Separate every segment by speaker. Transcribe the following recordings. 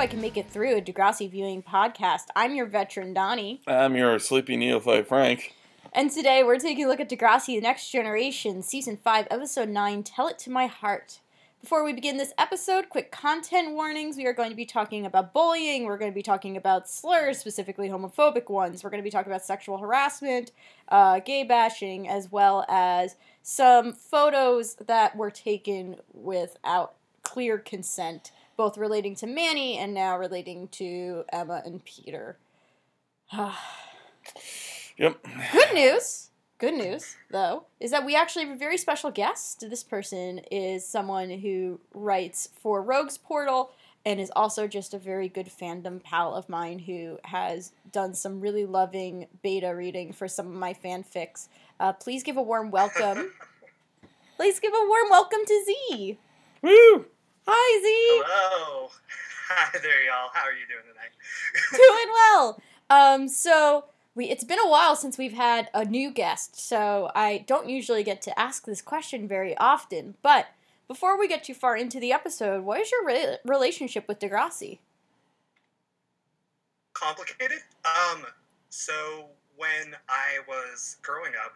Speaker 1: welcome to I Hope I Can Make It Through, a Degrassi viewing podcast. I'm your veteran, Donnie.
Speaker 2: I'm your sleepy neophyte, Frank.
Speaker 1: And today we're taking a look at Degrassi The Next Generation, Season 5, Episode 9, Tell It to My Heart. Before we begin this episode, quick content warnings. We are going to be talking about bullying, we're going to be talking about slurs, specifically homophobic ones, we're going to be talking about sexual harassment, uh, gay bashing, as well as some photos that were taken without clear consent both relating to Manny and now relating to Emma and Peter.
Speaker 2: yep.
Speaker 1: Good news. Good news, though, is that we actually have a very special guest. This person is someone who writes for Rogues Portal and is also just a very good fandom pal of mine who has done some really loving beta reading for some of my fanfics. Uh, please give a warm welcome. please give a warm welcome to Z.
Speaker 2: Woo!
Speaker 1: Hi,
Speaker 3: Z. Hello. Hi there, y'all. How are you doing tonight?
Speaker 1: doing well. Um, so we it's been a while since we've had a new guest, so I don't usually get to ask this question very often. But before we get too far into the episode, what is your re- relationship with Degrassi?
Speaker 3: Complicated. Um. So when I was growing up,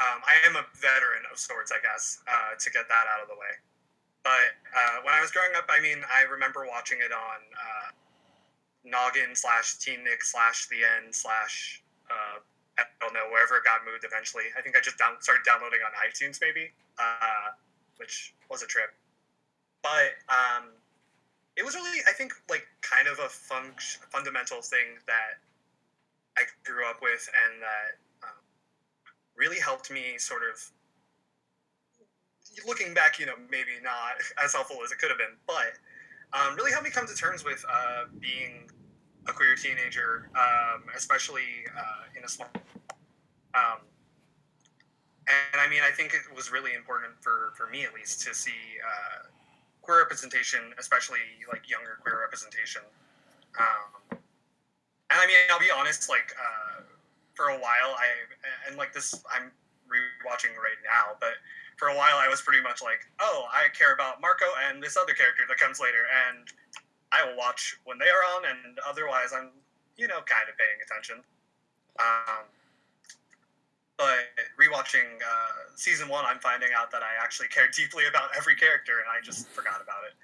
Speaker 3: um, I am a veteran of sorts, I guess, uh, to get that out of the way. But uh, when I was growing up, I mean, I remember watching it on uh, Noggin slash Teen Nick slash The N slash uh, I don't know wherever it got moved eventually. I think I just down, started downloading on iTunes maybe, uh, which was a trip. But um, it was really, I think, like kind of a func- fundamental thing that I grew up with and that um, really helped me sort of looking back, you know, maybe not as helpful as it could have been, but um, really helped me come to terms with uh, being a queer teenager, um, especially uh, in a small. Um, and I mean, I think it was really important for, for me, at least, to see uh, queer representation, especially like younger queer representation. Um, and I mean, I'll be honest, like uh, for a while, I and like this, I'm rewatching right now, but for a while I was pretty much like, oh, I care about Marco and this other character that comes later, and I will watch when they are on, and otherwise I'm, you know, kind of paying attention. Um, but rewatching uh, season one, I'm finding out that I actually care deeply about every character, and I just forgot about it.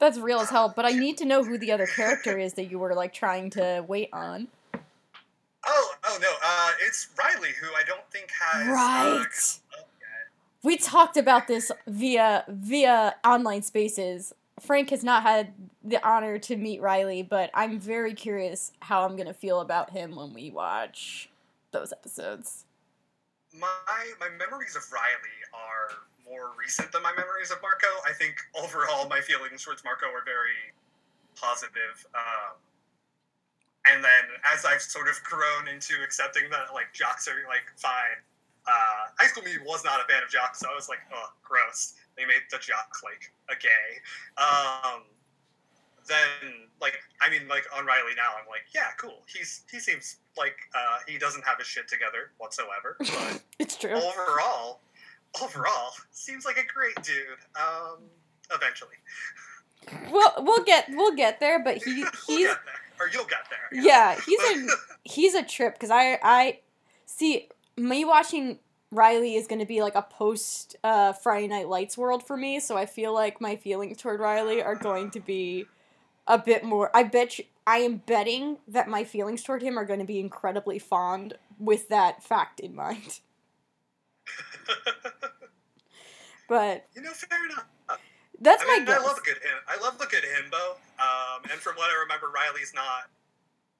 Speaker 1: That's real as hell. But I need to know who the other character is that you were like trying to wait on.
Speaker 3: Oh, oh no, uh, it's Riley, who I don't think has
Speaker 1: uh, right. Uh, we talked about this via via online spaces. Frank has not had the honor to meet Riley, but I'm very curious how I'm gonna feel about him when we watch those episodes.
Speaker 3: My my memories of Riley are more recent than my memories of Marco. I think overall my feelings towards Marco are very positive. Um, and then as I've sort of grown into accepting that like jocks are like fine, uh, High School Me was not a fan of jocks, so I was like, oh, gross. They made the jock like a gay. Um, then, like, I mean, like on Riley now, I'm like, yeah, cool. He's he seems like uh, he doesn't have his shit together whatsoever. But
Speaker 1: it's true.
Speaker 3: Overall, overall, seems like a great dude. Um, eventually.
Speaker 1: Well, we'll get we'll get there, but he he's
Speaker 3: we'll or you'll get there.
Speaker 1: Yeah, he's a he's a trip because I I see me watching Riley is going to be like a post uh, Friday Night Lights world for me, so I feel like my feelings toward Riley are going to be a bit more. I bet you, I am betting that my feelings toward him are going to be incredibly fond with that fact in mind. but
Speaker 3: you know, fair enough.
Speaker 1: That's
Speaker 3: I
Speaker 1: my
Speaker 3: mean,
Speaker 1: guess.
Speaker 3: I love a good him. I love a good himbo. Um, and from what I remember, Riley's not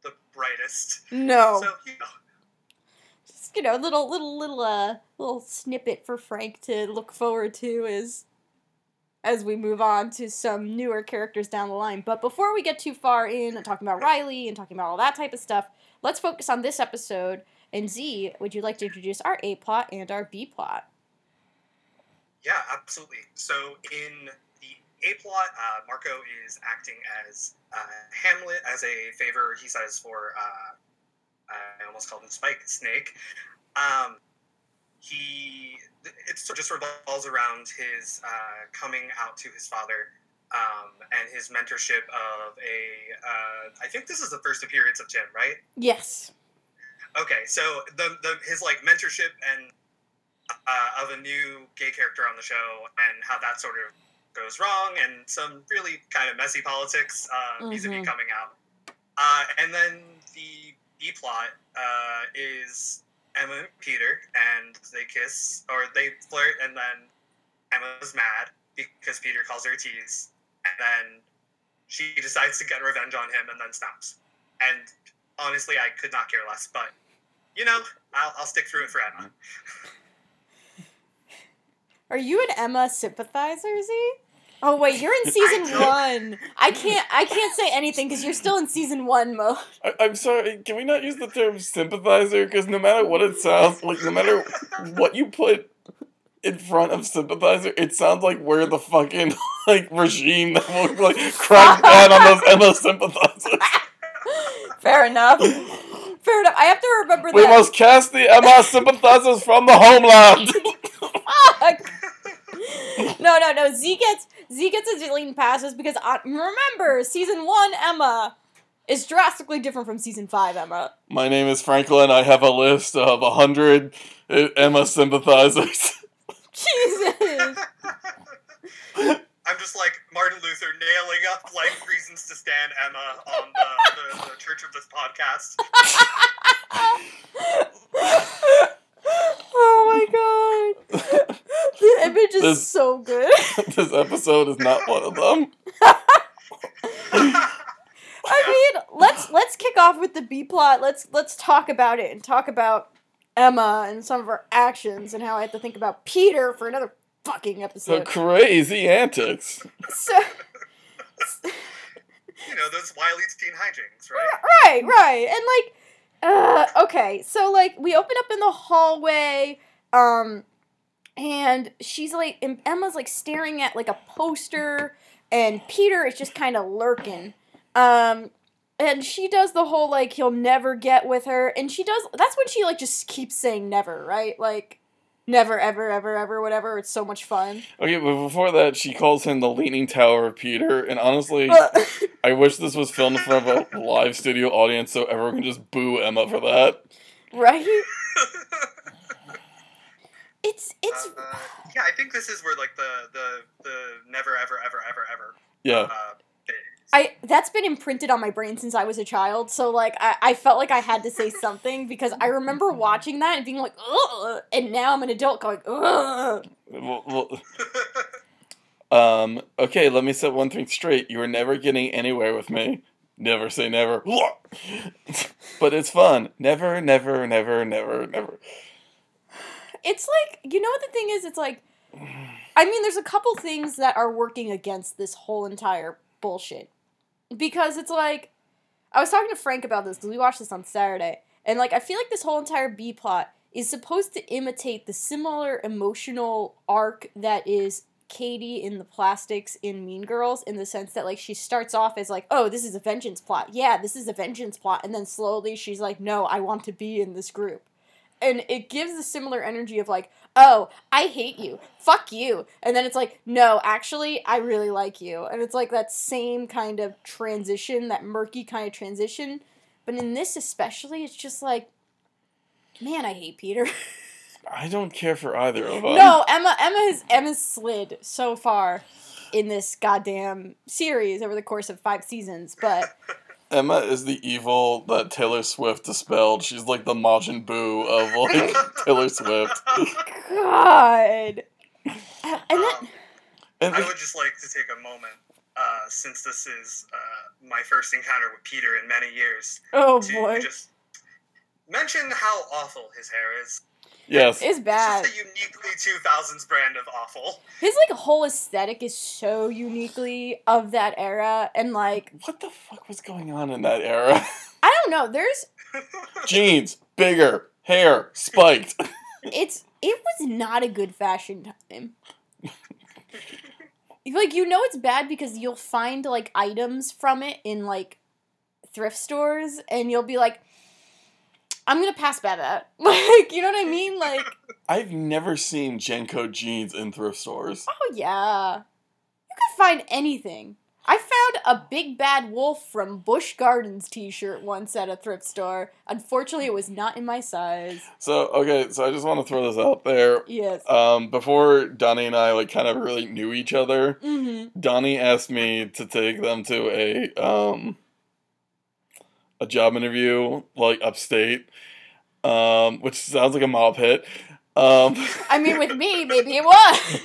Speaker 3: the brightest.
Speaker 1: No.
Speaker 3: So you know
Speaker 1: you know, little little little uh little snippet for Frank to look forward to as as we move on to some newer characters down the line. But before we get too far in talking about Riley and talking about all that type of stuff, let's focus on this episode. And Z, would you like to introduce our A plot and our B plot?
Speaker 3: Yeah, absolutely. So in the A plot, uh, Marco is acting as uh, Hamlet as a favor, he says, for uh, I almost called him Spike Snake. Um, he it sort of just revolves around his uh, coming out to his father um, and his mentorship of a. Uh, I think this is the first appearance of Jim, right?
Speaker 1: Yes.
Speaker 3: Okay, so the, the his like mentorship and uh, of a new gay character on the show, and how that sort of goes wrong, and some really kind of messy politics uh, vis-a-vis
Speaker 1: Mhm.
Speaker 3: coming out. Uh, and then the B plot uh, is Emma and Peter, and they kiss or they flirt, and then Emma's mad because Peter calls her a tease, and then she decides to get revenge on him, and then snaps. And honestly, I could not care less, but you know, I'll, I'll stick through it for Emma.
Speaker 1: Are you an Emma sympathizer, Z? Oh wait, you're in season
Speaker 3: don't-
Speaker 1: one. I can't. I can't say anything because you're still in season one mode.
Speaker 2: I, I'm sorry. Can we not use the term sympathizer? Because no matter what it sounds like, no matter what you put in front of sympathizer, it sounds like we're the fucking like regime that will like crack down on those Emma sympathizers.
Speaker 1: Fair enough. Fair enough. I have to remember
Speaker 2: We
Speaker 1: that.
Speaker 2: must cast the Emma sympathizers from the homeland.
Speaker 1: Fuck. no, no, no. Z gets Z gets a zillion passes because uh, remember, season one Emma is drastically different from season five Emma.
Speaker 2: My name is Franklin. I have a list of a hundred uh, Emma sympathizers.
Speaker 1: Jesus.
Speaker 3: I'm just like Martin Luther nailing up like reasons to stand Emma on the, the, the Church of this podcast.
Speaker 1: oh my god. The image is
Speaker 2: This-
Speaker 1: so good.
Speaker 2: this episode is not one of them.
Speaker 1: I mean, let's let's kick off with the B plot. Let's let's talk about it and talk about Emma and some of her actions and how I have to think about Peter for another fucking episode.
Speaker 2: The crazy antics.
Speaker 1: So,
Speaker 3: you know those wily teen hijinks, right?
Speaker 1: right, right, and like, uh, okay, so like we open up in the hallway, um, and she's like, and Emma's like staring at like a poster, and Peter is just kind of lurking, um. And she does the whole like he'll never get with her, and she does. That's when she like just keeps saying never, right? Like, never, ever, ever, ever, whatever. It's so much fun.
Speaker 2: Okay, but before that, she calls him the Leaning Tower of Peter, and honestly, I wish this was filmed in front of a live studio audience so everyone can just boo Emma for that.
Speaker 1: right? It's it's
Speaker 3: Uh, yeah, I think this is where like the the the never ever ever ever ever
Speaker 2: Yeah.
Speaker 3: uh, bit.
Speaker 1: I that's been imprinted on my brain since I was a child. So like I, I felt like I had to say something because I remember watching that and being like, ugh, and now I'm an adult going, ugh.
Speaker 2: Well, well, um, okay, let me set one thing straight. You are never getting anywhere with me. Never say never. but it's fun. Never, never, never, never, never.
Speaker 1: It's like you know what the thing is. It's like, I mean, there's a couple things that are working against this whole entire bullshit because it's like I was talking to Frank about this because we watched this on Saturday, and like I feel like this whole entire B plot is supposed to imitate the similar emotional arc that is Cady in the plastics in Mean Girls in the sense that like she starts off as like, "Oh, this is a vengeance plot. Yeah, this is a vengeance plot." And then slowly she's like, "No, I want to be in this group." And it gives a similar energy of like, "Oh, I hate you. Fuck you." And then it's like, "No, actually, I really like you." And it's like that same kind of transition, that murky kind of transition. But in this especially, it's just like, "Man, I hate Peter."
Speaker 2: I don't care for either of them.
Speaker 1: No, Emma Emma has Emma's slid so far in this goddamn series over the course of five seasons, but
Speaker 2: Emma is the evil that Taylor Swift dispelled. She's like the Majin Buu of like Taylor Swift.
Speaker 1: God. And then
Speaker 3: Um,
Speaker 2: And
Speaker 3: I would just like to take a moment, uh, since this is uh, my first encounter with Peter in many years,
Speaker 1: oh
Speaker 3: to
Speaker 1: boy.
Speaker 3: just mention how awful his hair is.
Speaker 2: Yes,
Speaker 1: It's bad.
Speaker 3: It's just a uniquely 2000s brand of awful.
Speaker 1: His like whole aesthetic is so uniquely of that era and like
Speaker 2: what the fuck was going on in that era?
Speaker 1: I don't know, there's
Speaker 2: Jeans, bigger, hair, spiked.
Speaker 1: it's it was not a good fashion time. like you know it's bad because you'll find like items from it in like thrift stores and you'll be like I'm gonna pass by that. Like, you know what I mean? Like,
Speaker 2: I've never seen JNCO jeans in thrift stores.
Speaker 1: oh yeah. You can find anything. I found a Big Bad Wolf from Busch Gardens t-shirt once at a thrift store. Unfortunately, it was not in my size.
Speaker 2: So okay, so I just want to throw this out there.
Speaker 1: Yes.
Speaker 2: Um, before Donnie and I like kind of really knew each other,
Speaker 1: Mm-hmm.
Speaker 2: Donnie asked me to take them to a um a job interview like upstate, um, which sounds like a mob hit. Um,
Speaker 1: I mean, with me, maybe it was.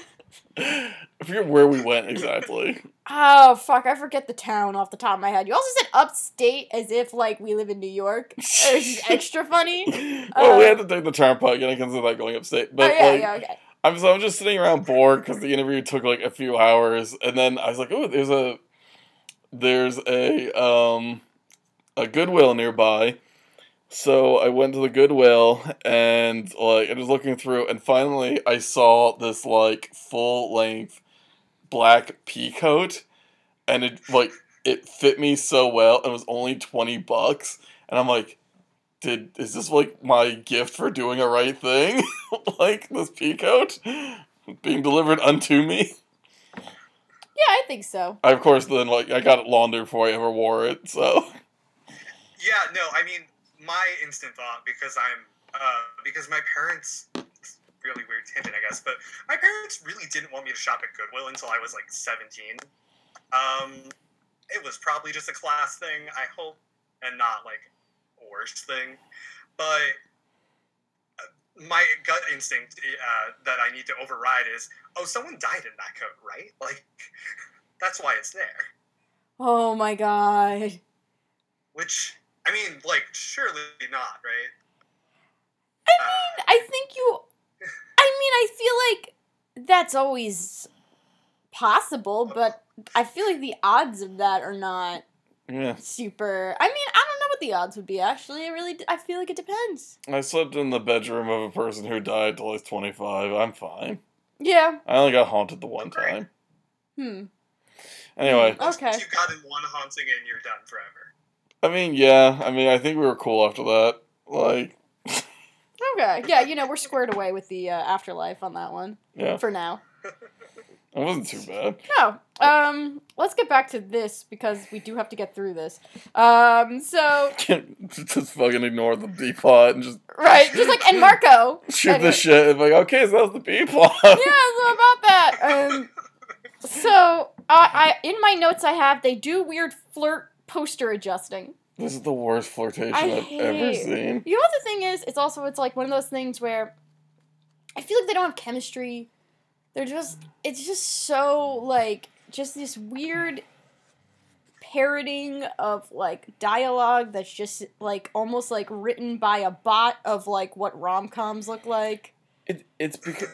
Speaker 2: I forget where we went exactly.
Speaker 1: Oh fuck! I forget the town off the top of my head. You also said upstate as if like we live in New York. Which extra funny.
Speaker 2: well, we
Speaker 1: Uh,
Speaker 2: had to take the turnpike, and I consider that going upstate. But
Speaker 1: oh yeah,
Speaker 2: like,
Speaker 1: yeah, okay.
Speaker 2: I'm so I'm just sitting around bored because the interview took like a few hours, and then I was like, oh, there's a there's a um a Goodwill nearby. So I went to the Goodwill and like I was looking through, and finally I saw this like full length black pea coat, and it like it fit me so well. and It was only twenty bucks, and I'm like, did is this like my gift for doing a right thing? like this pea coat being delivered unto me.
Speaker 1: Yeah, I think so.
Speaker 2: I, of course, then like I got it laundered before I ever wore it. So
Speaker 3: Yeah, no, I mean, my instant thought because I'm uh, because my parents. Really weird tangent, I guess, but my parents really didn't want me to shop at Goodwill until I was like 17. Um, it was probably just a class thing, I hope, and not like a worst thing. But uh, my gut instinct uh, that I need to override is, oh, someone died in that coat, right? Like, that's why it's there.
Speaker 1: Oh my god.
Speaker 3: Which, I mean, like, surely not, right?
Speaker 1: I mean, I think you. I mean, I feel like that's always possible, but I feel like the odds of that are not
Speaker 2: yeah,
Speaker 1: super. I mean, I don't know what the odds would be. Actually, it really. I feel like it depends.
Speaker 2: I slept in the bedroom of a person who died till I was 25. I'm fine.
Speaker 1: Yeah.
Speaker 2: I only got haunted the one
Speaker 3: Great.
Speaker 2: time.
Speaker 1: Hmm.
Speaker 2: Anyway,
Speaker 1: Okay.
Speaker 3: you got in one haunting and you're done forever.
Speaker 2: I mean, yeah, I mean, I think we were cool after that. Like,
Speaker 1: Okay. Yeah. You know, we're squared away with the uh, afterlife on that one
Speaker 2: yeah,
Speaker 1: for now.
Speaker 2: it wasn't too bad.
Speaker 1: No. Um. Let's get back to this because we do have to get through this. Um. So
Speaker 2: just fucking ignore the B plot and just
Speaker 1: right, just like and Marco.
Speaker 2: shoot
Speaker 1: Anyway.
Speaker 2: the shit. And like, okay, so that was the B plot.
Speaker 1: yeah, so about that. Um, so I, I in my notes I have they do weird flirt poster adjusting.
Speaker 2: This is the worst flirtation
Speaker 1: I
Speaker 2: I've ever seen.
Speaker 1: You know what the thing is? It's also it's like one of those things where I feel like they don't have chemistry. They're just it's just so like just this weird parroting of like dialogue that's just like almost like written by a bot of like what rom coms look like.
Speaker 2: It, it's because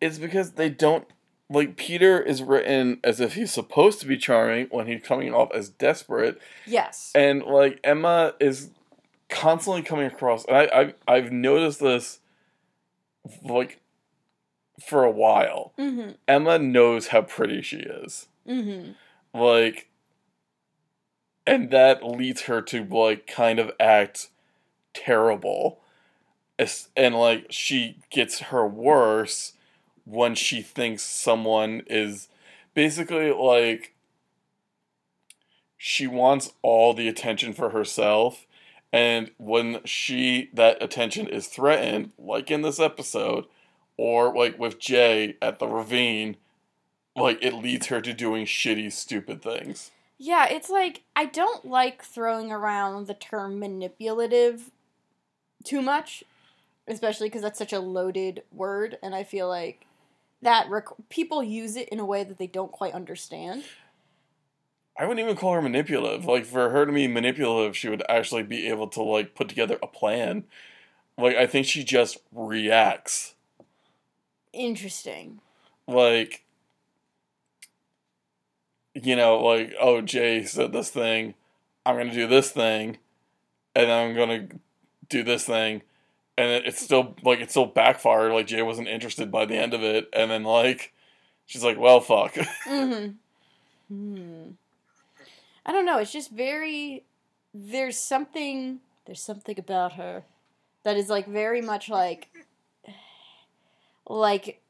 Speaker 2: it's because they don't like Peter is written as if he's supposed to be charming when he's coming off as desperate,
Speaker 1: Yes.
Speaker 2: and like Emma is constantly coming across. And I I've, I've noticed this like for a while.
Speaker 1: Mm-hmm.
Speaker 2: Emma knows how pretty she is.
Speaker 1: Mm-hmm.
Speaker 2: like and that leads her to like kind of act terrible As- and like she gets her worse when she thinks someone is basically like she wants all the attention for herself and when she that attention is threatened like in this episode or like with Jay at the ravine like it leads her to doing shitty stupid things.
Speaker 1: Yeah, it's like I don't like throwing around the term manipulative too much, especially because that's such a loaded word, and I feel like that rec- people use it in a way that they don't quite understand.
Speaker 2: i wouldn't even call her manipulative like for her to be manipulative she would actually be able to like put together a plan like i think she just reacts
Speaker 1: Interesting.
Speaker 2: like you know like oh jay said this thing i'm gonna do this thing and i'm gonna do this thing and it- it's still like it still backfired like jay wasn't interested by the end of it and then like she's like well fuck
Speaker 1: Mm-hmm. Hmm. I don't know. It's just very. There's something. There's something about her that is like very much like. Like.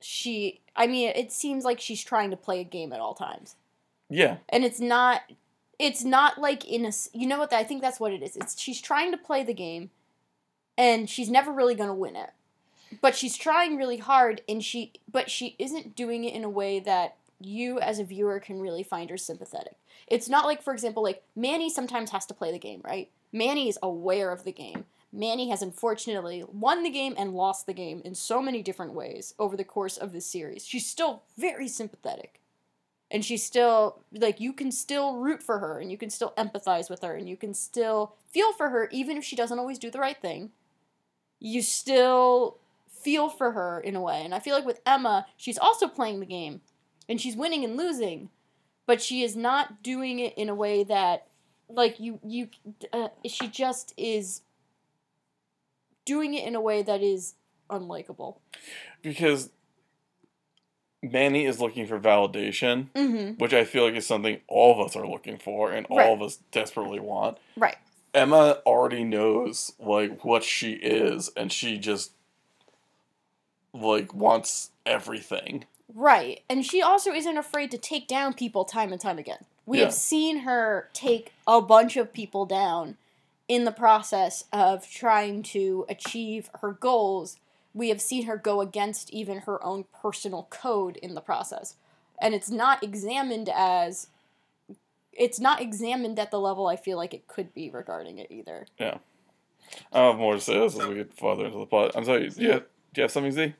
Speaker 1: she I mean it seems like she's trying to play a game at all times.
Speaker 2: Yeah.
Speaker 1: And it's not it's not like in a. you know what I think that's what it is. It's she's trying to play the game and she's never really going to win it. But she's trying really hard and she but she isn't doing it in a way that you as a viewer can really find her sympathetic. It's not like for example like Manny sometimes has to play the game, right? Manny is aware of the game. Manny has unfortunately won the game and lost the game in so many different ways over the course of this series. She's still very sympathetic. And she's still, like, you can still root for her and you can still empathize with her and you can still feel for her even if she doesn't always do the right thing. You still feel for her in a way. And I feel like with Emma, she's also playing the game and she's winning and losing, but she is not doing it in a way that, like, you, you, uh, she just is doing it in a way that is unlikable.
Speaker 2: Because Manny is looking for validation,
Speaker 1: Mm-hmm.
Speaker 2: which I feel like is something all of us are looking for and all of us desperately want.
Speaker 1: Right.
Speaker 2: Emma already knows like what she is and she just like wants everything.
Speaker 1: Right. And she also isn't afraid to take down people time and time again. We
Speaker 2: Yeah.
Speaker 1: have seen her take a bunch of people down in the process of trying to achieve her goals. We have seen her go against even her own personal code in the process. And it's not examined as it's not examined at the level I feel like it could be regarding it either. Yeah.
Speaker 2: I don't have more to say this as we get farther into the plot. I'm sorry, yeah, do you have something, Z?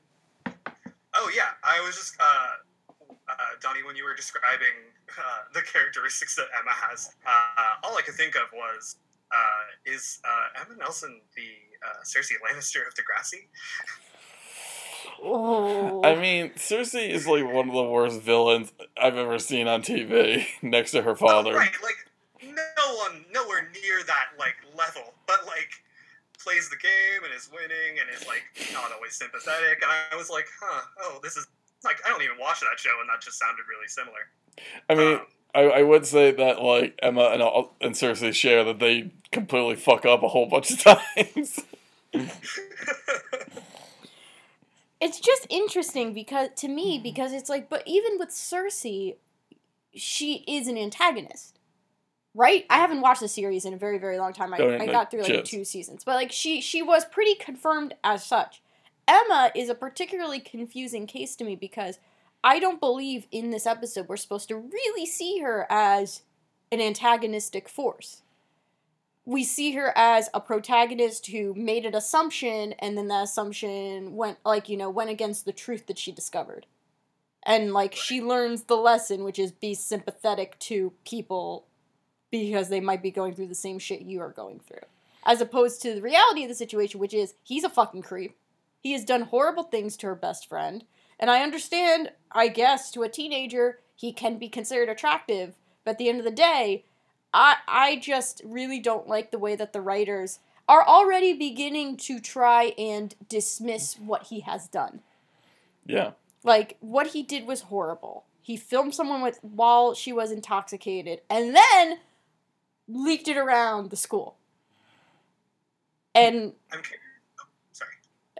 Speaker 3: Oh yeah, I was just uh, uh, Donnie when you were describing uh, the characteristics that Emma has. Uh, all I could think of was uh, is uh, Emma Nelson the uh, Cersei Lannister of Degrassi?
Speaker 1: Oh.
Speaker 2: I mean, Cersei is like one of the worst villains I've ever seen on TV next to her
Speaker 3: Oh,
Speaker 2: father.
Speaker 3: right, like no one, nowhere near that like level, but like plays the game and is winning and is like not always sympathetic. And I was like, huh, oh, this is like I don't even watch that show, and that just sounded really similar.
Speaker 2: I mean,
Speaker 3: Um,
Speaker 2: I, I would say that like Emma and all- and Cersei share that they completely fuck up a whole bunch of times.
Speaker 1: it's just interesting because to me mm-hmm. because it's like but even with Cersei she is an antagonist right? I haven't watched the series in a very very long time. I,
Speaker 2: Oh,
Speaker 1: I
Speaker 2: like,
Speaker 1: got through like
Speaker 2: just.
Speaker 1: two seasons but like she she was pretty confirmed as such. Emma is a particularly confusing case to me because I don't believe in this episode we're supposed to really see her as an antagonistic force we see her as a protagonist who made an assumption and then that assumption went like you know went against the truth that she discovered. And like she learns the lesson which is be sympathetic to people because they might be going through the same shit you are going through. As opposed to the reality of the situation which is he's a fucking creep. He has done horrible things to her best friend. And i understand i guess to a teenager he can be considered attractive but at the end of the day I I just really don't like the way that the writers are already beginning to try and dismiss what he has done.
Speaker 2: yeah.
Speaker 1: Like what he did was horrible. He filmed someone with while she was intoxicated and then leaked it around the school. And
Speaker 3: I'm. Oh, sorry.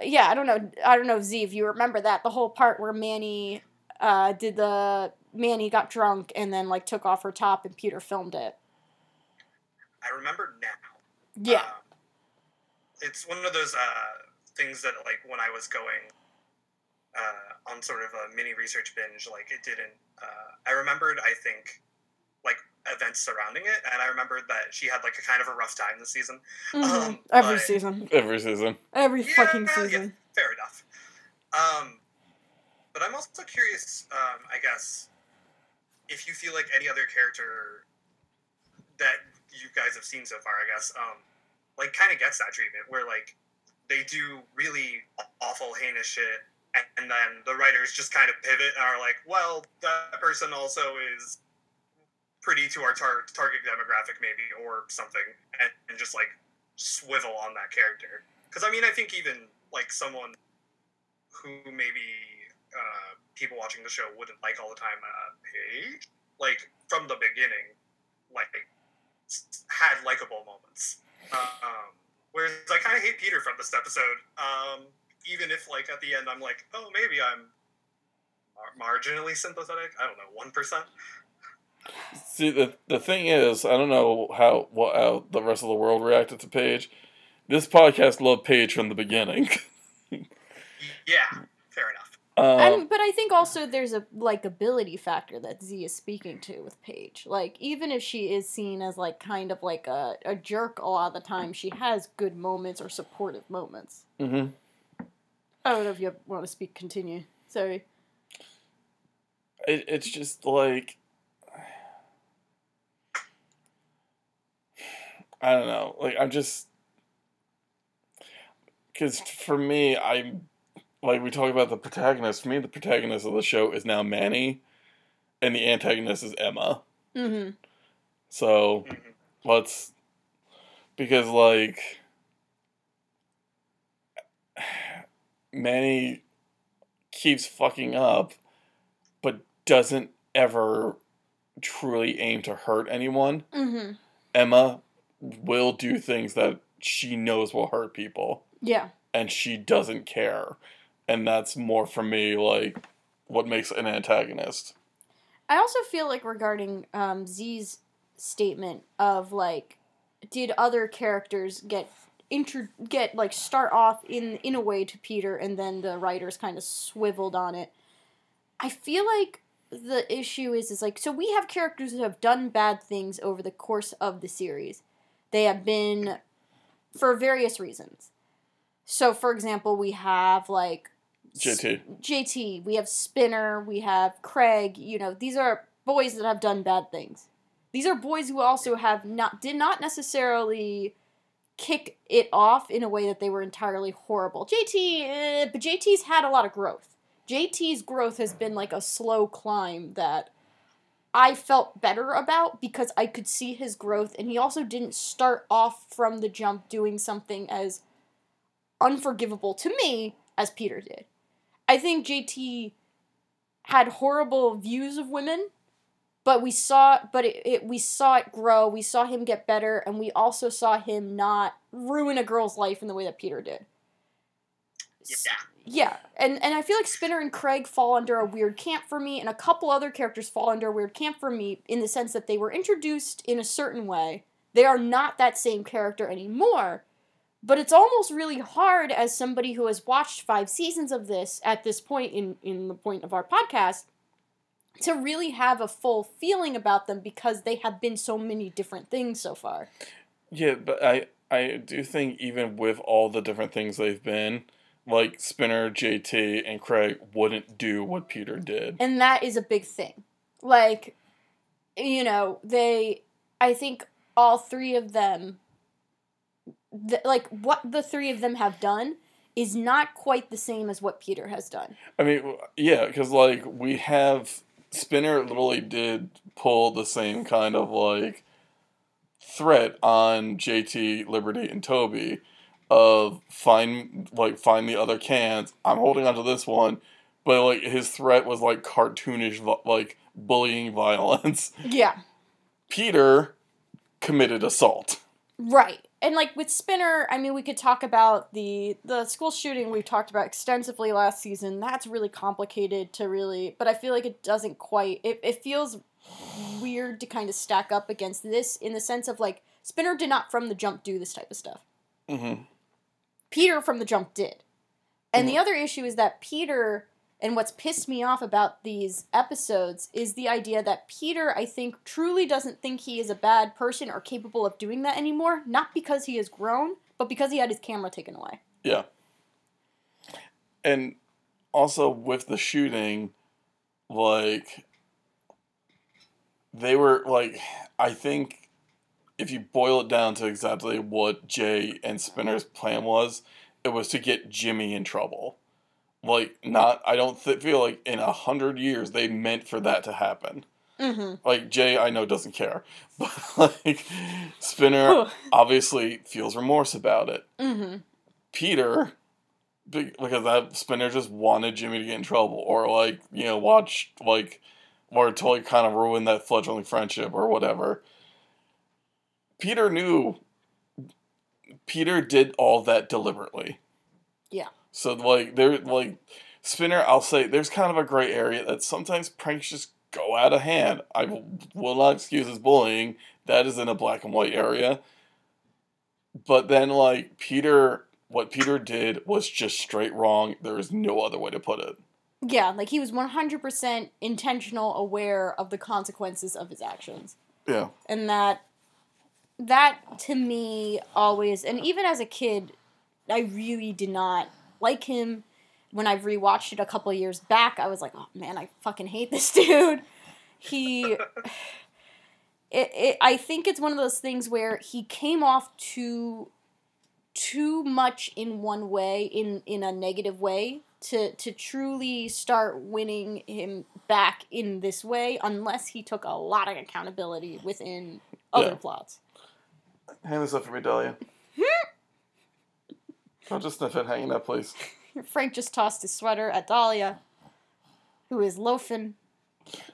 Speaker 1: yeah, I don't know. I don't know, Z, if you remember that the whole part where Manny uh, did the Manny got drunk and then like took off her top and Peter filmed it.
Speaker 3: I remember now.
Speaker 1: Yeah.
Speaker 3: Um, it's one of those uh, things that, like, when I was going uh, on sort of a mini research binge, like, it didn't. Uh, I remembered, I think, like, events surrounding it, and I remembered that she had, like, a kind of a rough time this season.
Speaker 1: Mhm.
Speaker 3: Um,
Speaker 1: Every
Speaker 3: but-
Speaker 1: season.
Speaker 2: Every season.
Speaker 1: Every
Speaker 3: Yeah,
Speaker 1: fucking
Speaker 3: yeah,
Speaker 1: season.
Speaker 3: fair enough. Um, but I'm also curious, um, I guess, if you feel like any other character that you guys have seen so far, I guess, um, like kind of gets that treatment where like they do really awful, heinous shit, and, then the writers just kind of pivot and are like, well, that person also is pretty to our tar- target demographic, maybe, or something, and, and just like swivel on that character. Because I mean, I think even like someone who maybe uh, people watching the show wouldn't like all the time, uh, Paige, like from the beginning, like had likable moments. Um, whereas I kind of hate Peter from this episode. Um, even if like at the end I'm like, oh, maybe I'm mar- marginally sympathetic. I don't know, one percent.
Speaker 2: See, the the thing is, I don't know how what how the rest of the world reacted to Paige. This podcast loved Paige from the beginning.
Speaker 3: Yeah, fair
Speaker 2: um,
Speaker 1: and, but I think also there's a likability factor that Z is speaking to with Paige. Like even if she is seen as like kind of like a, a jerk a lot of the time, she has good moments or supportive moments.
Speaker 2: mhm.
Speaker 1: I don't know if you want to speak. Continue. Sorry.
Speaker 2: it, it's just like I don't know. Like I'm just because for me, I'm like we talk about the protagonist. For me, the protagonist of the show is now Manny, and the antagonist is Emma.
Speaker 1: Mm-hmm.
Speaker 2: So
Speaker 3: Mhm.
Speaker 2: let's because like Manny keeps fucking up but doesn't ever truly aim to hurt anyone.
Speaker 1: Mm-hmm.
Speaker 2: Emma will do things that she knows will hurt people
Speaker 1: Yeah.
Speaker 2: and she doesn't care. And that's more for me like what makes an antagonist.
Speaker 1: I also feel like regarding um, Z's statement of like, did other characters get intro get like start off in in a way to Peter and then the writers kind of swiveled on it. I feel like the issue is is like so we have characters who have done bad things over the course of the series. They have been for various reasons. So for example, we have like
Speaker 2: JT.
Speaker 1: JT, we have Spinner, we have Craig, you know, these are boys that have done bad things. These are boys who also have not did not necessarily kick it off in a way that they were entirely horrible. JT, eh, but JT's had a lot of growth. JT's growth has been like a slow climb that I felt better about because I could see his growth and he also didn't start off from the jump doing something as unforgivable to me as Peter did. I think JT had horrible views of women, but we saw but it, it we saw it grow. We saw him get better and we also saw him not ruin a girl's life in the way that Peter did.
Speaker 3: Yeah.
Speaker 1: Yeah, and and I feel like Spinner and Craig fall under a weird camp for me, and a couple other characters fall under a weird camp for me in the sense that they were introduced in a certain way. They are not that same character anymore, but it's almost really hard as somebody who has watched five seasons of this at this point in in the point of our podcast to really have a full feeling about them because they have been so many different things so far.
Speaker 2: Yeah, but I I do think even with all the different things they've been, like Spinner, JT, and Craig wouldn't do what Peter did.
Speaker 1: and that is a big thing like you know they i think all three of them th- like what the three of them have done is not quite the same as what peter has done
Speaker 2: I mean, yeah, because like we have Spinner literally did pull the same kind of like threat on JT, Liberty, and Toby of find like find the other cans. I'm holding onto this one, but like his threat was like cartoonish, like bullying violence.
Speaker 1: yeah
Speaker 2: Peter committed assault.
Speaker 1: Right and like with spinner i mean we could talk about the the school shooting we've talked about extensively last season that's really complicated to really but i feel like it doesn't quite it, it feels weird to kind of stack up against this in the sense of like spinner did not from the jump do this type of stuff
Speaker 2: Mm-hmm.
Speaker 1: Peter from the jump did. And the other issue is that Peter, and what's pissed me off about these episodes is the idea that Peter, I think, truly doesn't think he is a bad person or capable of doing that anymore, not because he has grown, but because he had his camera taken away.
Speaker 2: Yeah. And also with the shooting, like they were like I think if you boil it down to exactly what Jay and Spinner's plan was, it was to get Jimmy in trouble. Like not I don't th- feel like in a hundred years they meant for that to happen.
Speaker 1: Mm-hmm.
Speaker 2: Like Jay, I know doesn't care, but like Spinner obviously feels remorse about it.
Speaker 1: mm-hmm.
Speaker 2: Peter, because that Spinner just wanted Jimmy to get in trouble, or like you know watch like, or to like kind of ruin that fledgling friendship or whatever. Peter knew. Peter did all that deliberately.
Speaker 1: Yeah.
Speaker 2: So like there like, Spinner, I'll say there's kind of a gray area that sometimes pranks just go out of hand. I will, not excuse his bullying. That is in a black and white area. But then, like, Peter, what Peter did was just straight wrong. There is no other way to put it.
Speaker 1: Yeah, like he was 100% intentional, aware of the consequences of his actions.
Speaker 2: Yeah.
Speaker 1: And that, that to me always, and even as a kid, I really did not like him. When I've rewatched it a couple years back, I was like, oh man, I fucking hate this dude. He. It, it, I think it's one of those things where he came off too too much in one way in in a negative way to to truly start winning him back in this way unless he took a lot of accountability within other
Speaker 2: Yeah.
Speaker 1: plots.
Speaker 2: Hand this up for me, Dahlia. Don't just sniff it. Hanging up, please.
Speaker 1: Frank just tossed his sweater at Dahlia, who is loafing.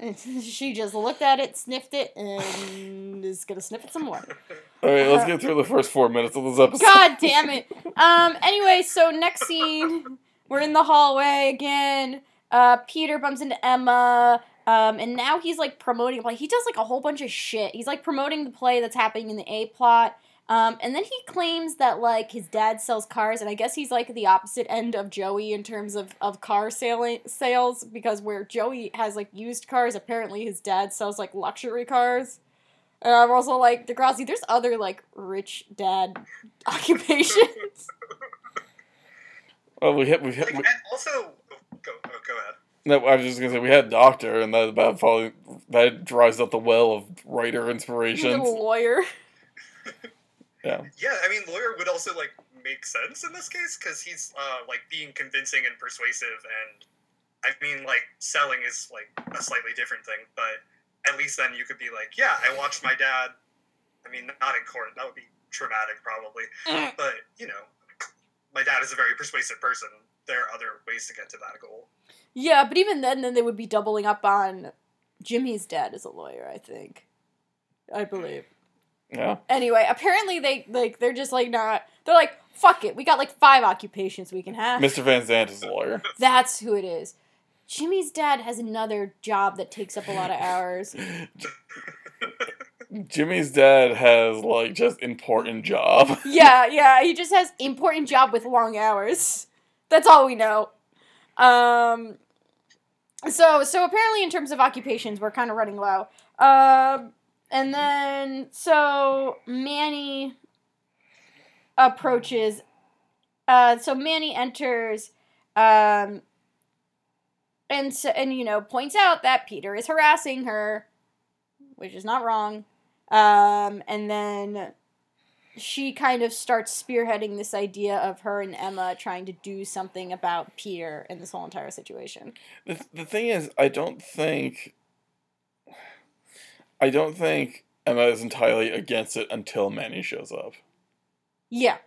Speaker 1: And she just looked at it, sniffed it, and is gonna sniff it some more.
Speaker 2: All right, let's get through the first four minutes of this episode.
Speaker 1: God damn it. Um. Anyway, so next scene, we're in the hallway again. Uh, Peter bumps into Emma. Um, and now he's like promoting like he does like a whole bunch of shit. He's like promoting the play that's happening in the A plot. Um, and then he claims that like his dad sells cars, and I guess he's like the opposite end of Joey in terms of, of car sailing, sales because where Joey has like used cars, apparently his dad sells like luxury cars. And I'm also like, Degrassi, there's other like rich dad occupations.
Speaker 2: Well, we hit. We hit.
Speaker 3: Like,
Speaker 2: We,
Speaker 3: and also, oh, go, oh, go ahead.
Speaker 2: no, I was just gonna say we had doctor, and that about probably that dries up the well of writer
Speaker 1: He's a
Speaker 2: inspirations.
Speaker 1: lawyer.
Speaker 2: Yeah.
Speaker 3: Yeah, I mean, lawyer would also like make sense in this case because he's uh, like being convincing and persuasive, and I mean, like selling is like a slightly different thing, but at least then you could be like, yeah, I watched my dad. I mean, not in court. That would be traumatic, probably.
Speaker 1: Mm.
Speaker 3: But you know, my dad is a very persuasive person. There are other ways to get to that goal.
Speaker 1: Yeah, but even then, then they would be doubling up on Jimmy's dad as a lawyer. I think, I believe.
Speaker 2: Yeah.
Speaker 1: Anyway, apparently they like they're just like not. They're like fuck it. We got like five occupations we can have.
Speaker 2: Mr. Van Zandt is a lawyer.
Speaker 1: That's who it is. Jimmy's dad has another job that takes up a lot of hours.
Speaker 2: Jimmy's dad has like just important job.
Speaker 1: yeah, yeah. He just has important job with long hours. That's all we know. Um. So so apparently in terms of occupations, we're kind of running low. Um. And then so Manny approaches. Uh. So Manny enters. Um. And so and you know points out that Peter is harassing her, which is not wrong. Um. And then she kind of starts spearheading this idea of her and Emma trying to do something about Peter and this whole entire situation.
Speaker 2: The, the thing is, I don't think. I don't think Emma is entirely against it until Manny shows up.
Speaker 1: Yeah.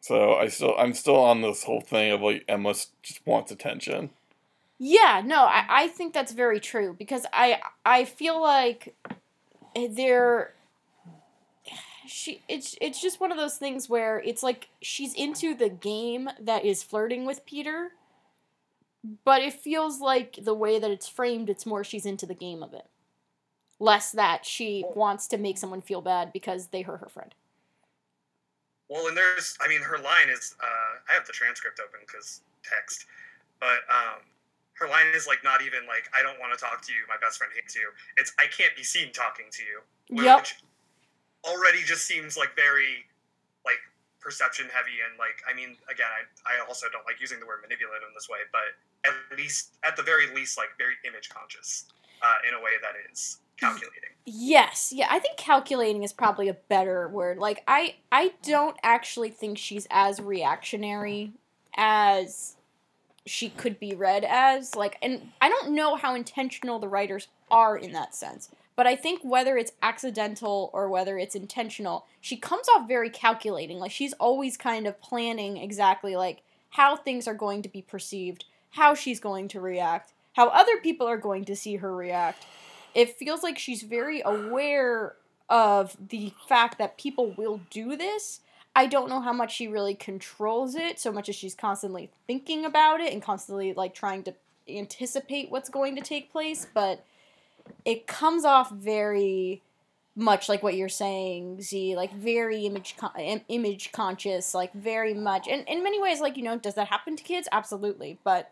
Speaker 2: So I still, I'm still on this whole thing of like Emma just wants attention.
Speaker 1: Yeah, no, I, I think that's very true because I I feel like there she it's it's just one of those things where it's like she's into the game that is flirting with Peter but it feels like the way that it's framed it's more she's into the game of it less that she wants to make someone feel bad because they hurt her friend.
Speaker 3: Well, and there's, I mean, her line is, uh, I have the transcript open because text, but um, her line is like not even like, I don't want to talk to you, my best friend hates you. It's, I can't be seen talking to you. Which
Speaker 1: Yep.
Speaker 3: already just seems like very, like, perception heavy. And like, I mean, again, I, I also don't like using the word manipulative in this way, but at least, at the very least, like, very image conscious uh, in a way that is calculating.
Speaker 1: Yes, yeah, I think calculating is probably a better word. Like I I don't actually think she's as reactionary as she could be read as. Like and I don't know how intentional the writers are in that sense. But I think whether it's accidental or whether it's intentional, she comes off very calculating. Like she's always kind of planning exactly like how things are going to be perceived, how she's going to react, how other people are going to see her react it feels like she's very aware of the fact that people will do this. I don't know how much she really controls it so much as she's constantly thinking about it and constantly like trying to anticipate what's going to take place, but it comes off very much like what you're saying, Z, like very image con- image conscious, like very much. And in many ways like, you know, does that happen to kids? Absolutely, but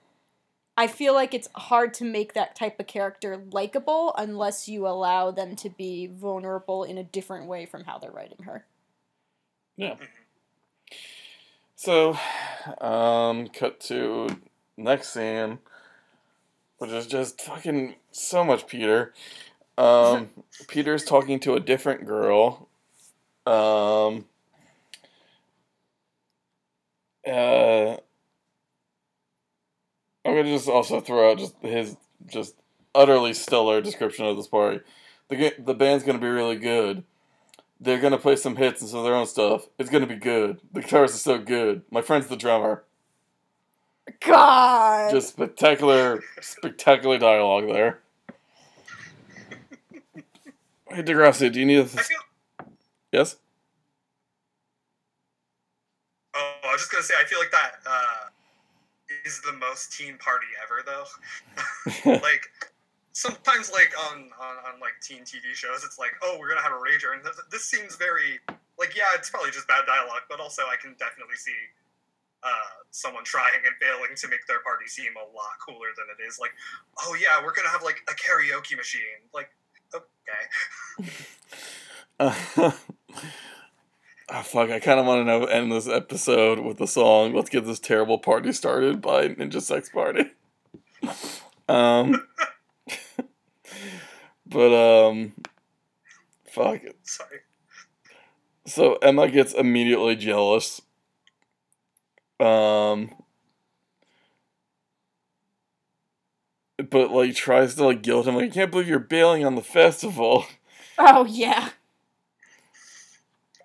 Speaker 1: I feel like it's hard to make that type of character likable unless you allow them to be vulnerable in a different way from how they're writing her.
Speaker 2: Yeah. So, um, cut to next scene, which is just fucking so much Peter. Um, Peter's talking to a different girl. Um, uh, I'm gonna just also throw out just his just utterly stellar description of this party. The the band's gonna be really good. They're gonna play some hits and some of their own stuff. It's gonna be good. The guitarist is so good. My friend's the drummer.
Speaker 1: God.
Speaker 2: Just spectacular, spectacular dialogue there. Hey Degrassi, do you need a
Speaker 3: I feel.
Speaker 2: yes?
Speaker 3: Oh, I was just gonna say, I feel like that uh, is the most teen party ever, though. like sometimes, like on, on on like teen TV shows, it's like, oh, we're gonna have a rager, and th- this seems very like, yeah, it's probably just bad dialogue, but also I can definitely see uh, someone trying and failing to make their party seem a lot cooler than it is. Like, oh yeah, we're gonna have like a karaoke machine. Like, okay.
Speaker 2: Uh, oh, fuck, I kind of want to know end this episode with the song "Let's Get This Terrible Party Started" by Ninja Sex Party. Um, but um, fuck it.
Speaker 3: Sorry.
Speaker 2: So Emma gets immediately jealous. Um, but like tries to like guilt him. Like, I can't believe you're bailing on the festival.
Speaker 1: oh yeah.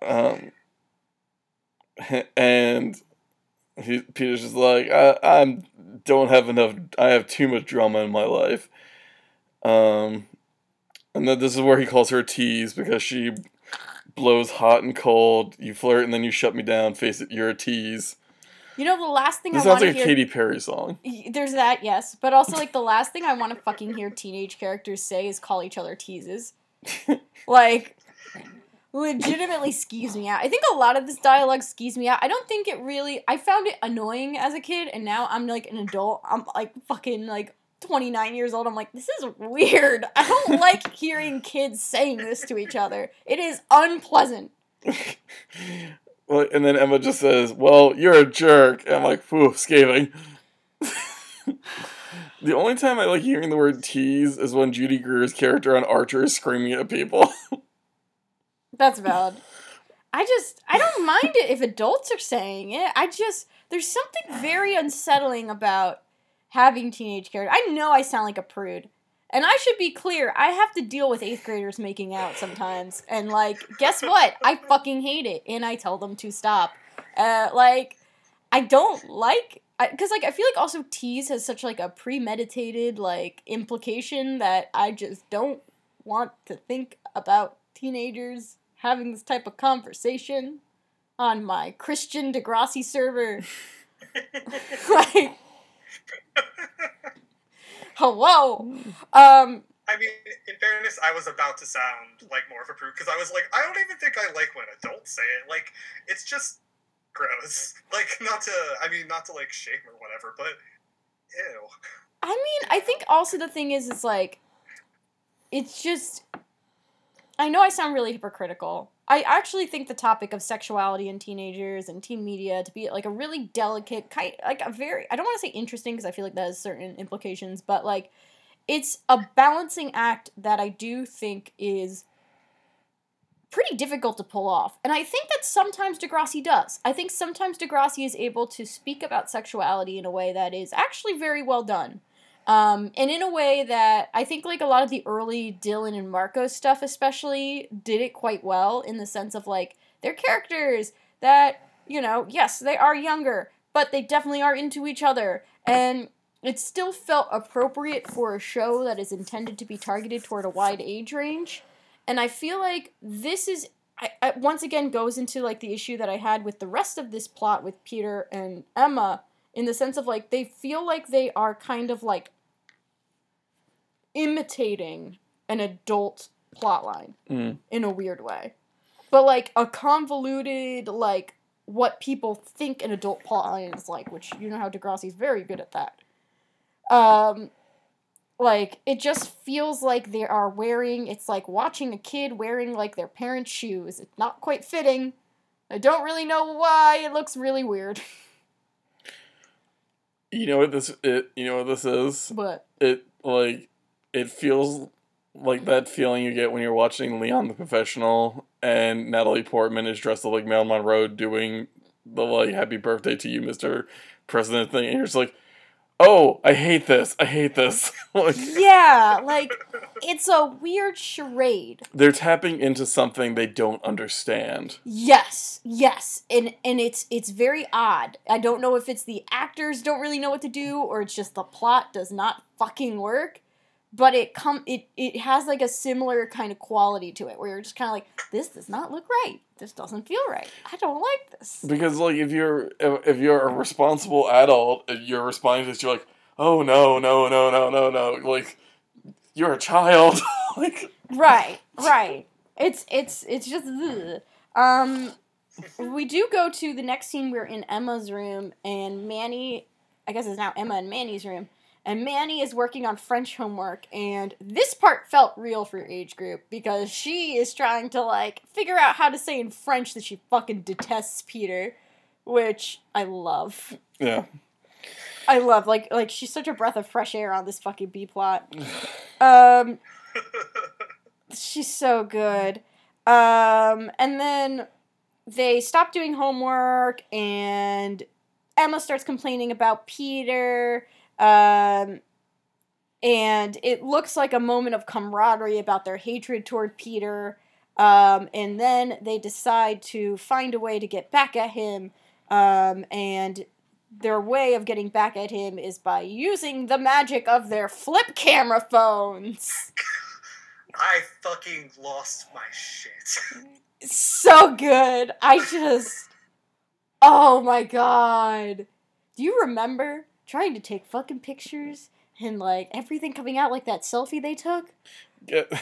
Speaker 2: Um, and he Peter's just like, I I'm don't have enough. I have too much drama in my life. Um, and then this is where he calls her a tease because she blows hot and cold. You flirt and then you shut me down. Face it, you're a tease.
Speaker 1: You know the last thing
Speaker 2: This
Speaker 1: I
Speaker 2: sounds
Speaker 1: want to
Speaker 2: like a
Speaker 1: hear.
Speaker 2: Katy Perry song.
Speaker 1: There's that, yes, but also like the last thing I want to fucking hear teenage characters say is call each other teases. like, legitimately skis me out. I think a lot of this dialogue skis me out. I don't think it really. I found it annoying as a kid, and now I'm like an adult. I'm like fucking like 29 years old. I'm like, this is weird. I don't like hearing kids saying this to each other. It is unpleasant.
Speaker 2: Well, and then Emma just says, "Well, you're a jerk." And I'm like, "Phew, scathing." the only time I like hearing the word tease is when Judy Greer's character on Archer is screaming at people.
Speaker 1: That's valid. I just I don't mind it if adults are saying it. I just there's something very unsettling about having teenage characters. I know I sound like a prude. And I should be clear, I have to deal with eighth graders making out sometimes. And like, guess what? I fucking hate it. And I tell them to stop. Uh, like, I don't like because like I feel like also tease has such like a premeditated like implication that I just don't want to think about teenagers having this type of conversation on my Christian Degrassi server. like, hello. Um,
Speaker 3: I mean, in fairness, I was about to sound like more of a prude because I was like, I don't even think I like when adults say it. Like, it's just gross. Like, not to, I mean, not to like shame or whatever, but ew.
Speaker 1: I mean, I think also the thing is, is like, it's just. I know I sound really hypocritical. I actually think the topic of sexuality in teenagers and teen media to be like a really delicate kind, like a very. I don't want to say interesting because I feel like that has certain implications, but like, it's a balancing act that I do think is pretty difficult to pull off. And I think that sometimes Degrassi does. I think sometimes Degrassi is able to speak about sexuality in a way that is actually very well done. Um, and in a way that I think like a lot of the early Dylan and Marco stuff especially did it quite well in the sense of like they're characters that, you know, yes, they are younger, but they definitely are into each other. And it still felt appropriate for a show that is intended to be targeted toward a wide age range. And I feel like this is I, I once again goes into like the issue that I had with the rest of this plot with Peter and Emma in the sense of like they feel like they are kind of like imitating an adult plotline
Speaker 2: Mm.
Speaker 1: in a weird way. But like a convoluted like what people think an adult plotline is like, which you know how Degrassi's very good at that. Um like it just feels like they are wearing it's like watching a kid wearing like their parents' shoes. It's not quite fitting. I don't really know why. It looks really weird.
Speaker 2: You know what this it you know what this is?
Speaker 1: But
Speaker 2: It like it feels like that feeling you get when you're watching Leon the Professional and Natalie Portman is dressed up like Marilyn Monroe doing the like happy birthday to you, Mr. President thing, and you're just like, Oh, I hate this. I hate this. like
Speaker 1: yeah, like it's a weird charade.
Speaker 2: they're tapping into something they don't understand.
Speaker 1: Yes, yes, and and it's it's very odd. I don't know if it's the actors don't really know what to do or it's just the plot does not fucking work. But it come it it has like a similar kind of quality to it where you're just kind of like this does not look right. This doesn't feel right. I don't like this.
Speaker 2: Because like if you're if, if you're a responsible adult and you're responding to this, you're like, oh no no no no no no like you're a child. like
Speaker 1: Right, right. It's it's it's just ugh. um we do go to the next scene we're in Emma's room and Manny I guess it's now Emma and Manny's room and Manny is working on French homework and this part felt real for your age group because she is trying to like figure out how to say in French that she fucking detests Peter which I love.
Speaker 2: yeah.
Speaker 1: I love like like she's such a breath of fresh air on this fucking B plot. Um she's so good. Um, and then they stop doing homework, and Emma starts complaining about Peter. Um, and it looks like a moment of camaraderie about their hatred toward Peter. Um, and then they decide to find a way to get back at him. Um, and their way of getting back at him is by using the magic of their flip camera phones.
Speaker 3: I fucking lost my shit.
Speaker 1: so good. I just. Oh my god. Do you remember trying to take fucking pictures and like everything coming out like that selfie they took?
Speaker 2: Get,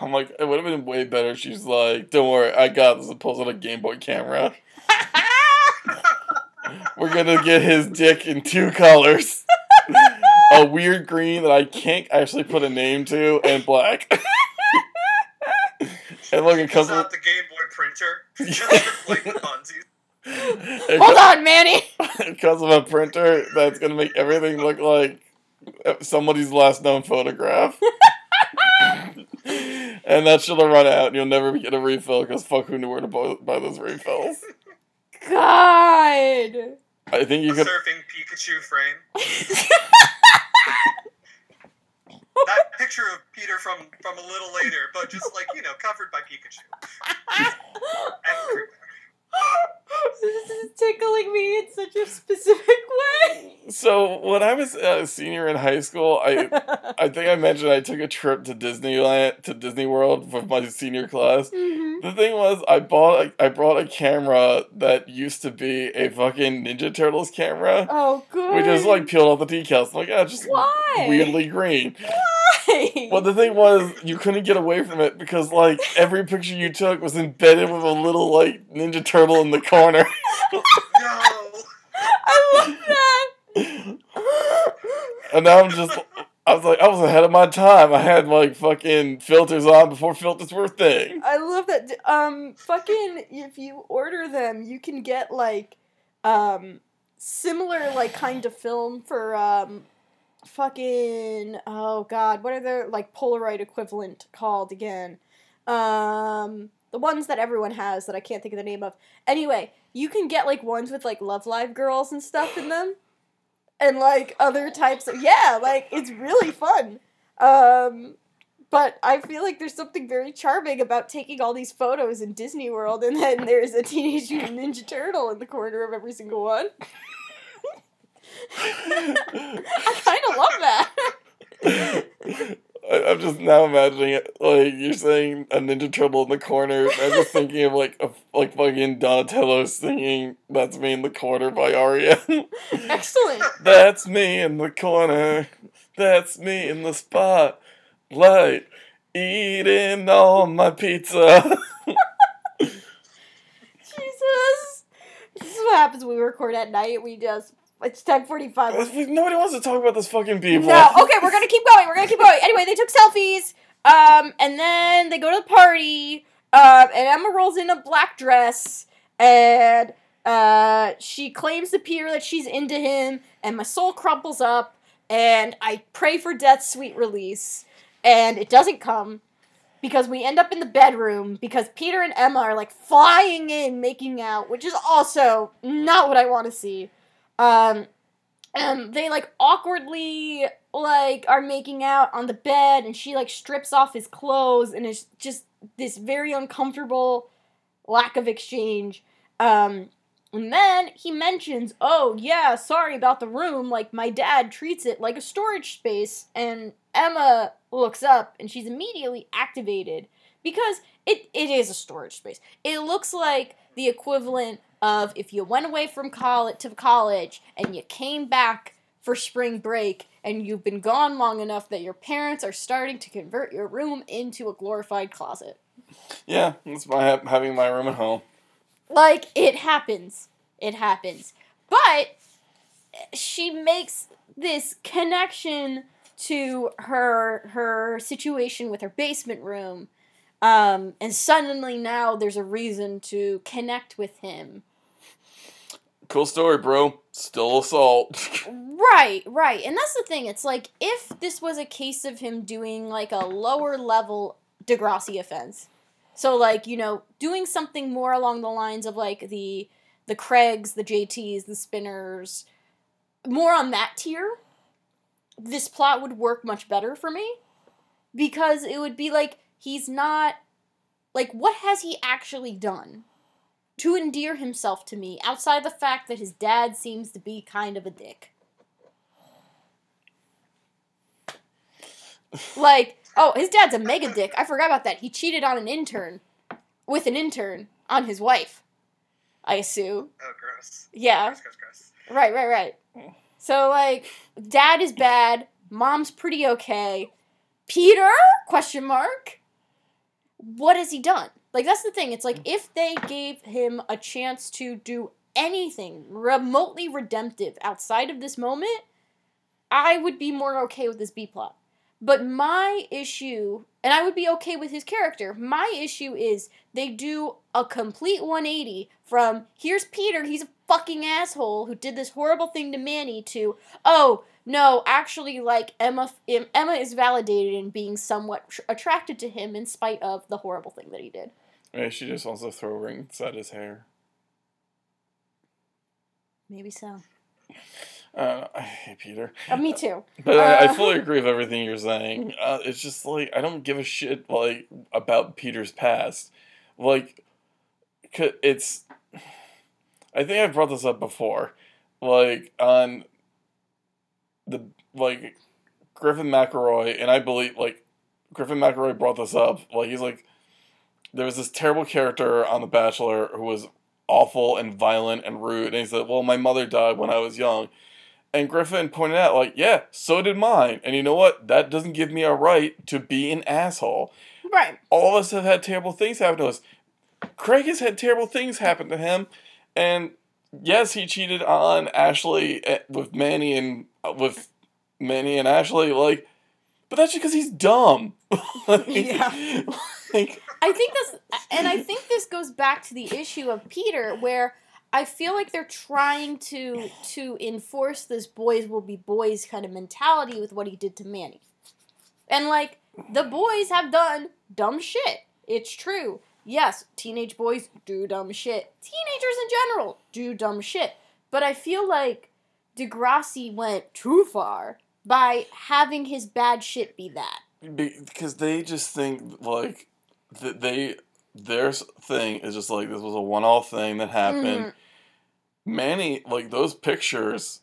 Speaker 2: I'm like, it would have been way better. if She's like, don't worry, I got this. and Pulls out a Game Boy camera. We're gonna get his dick in two colors. a weird green that I can't actually put a name to, and black. and look, it
Speaker 3: Pulls
Speaker 2: comes with
Speaker 3: out the Game Boy printer. Like funsies.
Speaker 2: it
Speaker 1: Hold on, Manny!
Speaker 2: because of a printer that's gonna make everything look like somebody's last known photograph. and that shit'll run out, and you'll never get a refill because fuck who knew where to buy, buy those refills.
Speaker 1: God!
Speaker 2: I think you
Speaker 3: A
Speaker 2: could.
Speaker 3: surfing Pikachu frame. That picture of Peter from from a little later, but just like you know, covered by Pikachu. Everywhere.
Speaker 1: This is tickling me in such a specific way.
Speaker 2: So when I was a senior in high school, I I think I mentioned I took a trip to Disneyland to Disney World with my senior class.
Speaker 1: Mhm.
Speaker 2: The thing was, I bought a, I brought a camera that used to be a fucking Ninja Turtles camera.
Speaker 1: Oh, good.
Speaker 2: We just like peeled off the decals. I'm like, yeah, just
Speaker 1: Why?
Speaker 2: weirdly green.
Speaker 1: Why?
Speaker 2: Well, the thing was, you couldn't get away from it because like every picture you took was embedded with a little like Ninja Turtle in the corner.
Speaker 3: No.
Speaker 1: I love that.
Speaker 2: and now I'm just, I was like, I was ahead of my time. I had like fucking filters on before filters were a thing.
Speaker 1: I love that. Um, fucking, if you order them, you can get like, um, similar like kind of film for um, fucking. Oh God, what are their like Polaroid equivalent called again? Um, the ones that everyone has that I can't think of the name of. Anyway, you can get like ones with like Love Live girls and stuff in them, and like other types of yeah, like it's really fun. Um, but I feel like there's something very charming about taking all these photos in Disney World, and then there's a Teenage Mutant Ninja Turtle in the corner of every single one. I kind of love that.
Speaker 2: I'm just now imagining it like you're saying a Ninja Turtle in the corner. I'm just thinking of like a like fucking Donatello singing "That's Me in the Corner" by REM.
Speaker 1: Excellent.
Speaker 2: That's me in the corner. That's me in the spotlight, eating all my pizza.
Speaker 1: Jesus. This is what happens when we record at night. We just it's ten forty five.
Speaker 2: Nobody wants to talk about this fucking people.
Speaker 1: No, okay, we're gonna keep going. We're gonna keep going. Anyway, they took selfies. Um, and then they go to the party. Um, and Emma rolls in a black dress, and uh, she claims to Peter that she's into him. And my soul crumples up, and I pray for death's sweet release, and it doesn't come because we end up in the bedroom because Peter and Emma are like flying in, making out, which is also not what I want to see. Um, and they like awkwardly like are making out on the bed, and she like strips off his clothes, and it's just this very uncomfortable lack of exchange. Um, and then he mentions, "Oh yeah, sorry about the room. Like my dad treats it like a storage space." And Emma looks up, and she's immediately activated because it, it is a storage space. It looks like the equivalent of if you went away from college to college and you came back for spring break and you've been gone long enough that your parents are starting to convert your room into a glorified closet.
Speaker 2: Yeah, that's my ha- having my room at home.
Speaker 1: Like it happens. It happens. But she makes this connection to her her situation with her basement room. Um, and suddenly now there's a reason to connect with him.
Speaker 2: Cool story, bro. Still assault.
Speaker 1: Right, right. And that's the thing. It's like if this was a case of him doing like a lower level Degrassi offense. So like, you know, doing something more along the lines of like the the Craigs, the JTs, the Spinners, more on that tier, this plot would work much better for me. Because it would be like he's not like what has he actually done to endear himself to me outside the fact that his dad seems to be kind of a dick? Like, oh, his dad's a mega dick. I forgot about that. He cheated on an intern with an intern on his wife. I assume.
Speaker 3: Oh, gross.
Speaker 1: Yeah.
Speaker 3: Gross, gross, gross.
Speaker 1: Right, right, right. So like, dad is bad. Mom's pretty okay. Peter? Question mark. What has he done? Like that's the thing. It's like mm. if they gave him a chance to do anything remotely redemptive outside of this moment, I would be more okay with this B plot. But my issue, and I would be okay with his character, my issue is they do a complete 180 from here's Peter, he's a fucking asshole who did this horrible thing to Manny, to oh, no, actually, like, Emma, Emma is validated in being somewhat attracted to him in spite of the horrible thing that he did.
Speaker 2: Yeah, she just wants to throw rings at his hair.
Speaker 1: Maybe so.
Speaker 2: Uh, I hate Peter.
Speaker 1: Uh, me too.
Speaker 2: But I, I
Speaker 1: Uh,
Speaker 2: fully agree with everything you're saying. Uh, it's just like I don't give a shit like about Peter's past. Like, it's. I think I've brought this up before, like on. The like, Griffin McElroy and I believe like, Griffin McElroy brought this up. Like he's like, there was this terrible character on The Bachelor who was awful and violent and rude, and he said, "Well, my mother died when I was young." And Griffin pointed out, like, yeah, so did mine. And you know what? That doesn't give me a right to be an asshole.
Speaker 1: Right.
Speaker 2: All of us have had terrible things happen to us. Craig has had terrible things happen to him. And yes, he cheated on Ashley eh, with Manny and uh, with Manny and Ashley. Like, but that's just because he's dumb. Like-
Speaker 1: Yeah.
Speaker 2: like,
Speaker 1: I think this, and I think this goes back to the issue of Peter, where I feel like they're trying to to enforce this "boys will be boys" kind of mentality with what he did to Manny, and like the boys have done dumb shit. It's true. Yes, teenage boys do dumb shit. Teenagers in general do dumb shit. But I feel like Degrassi went too far by having his bad shit be that.
Speaker 2: because they just think like that they their thing is just like this was a one-off thing that happened.
Speaker 1: Mhm.
Speaker 2: Manny, like those pictures,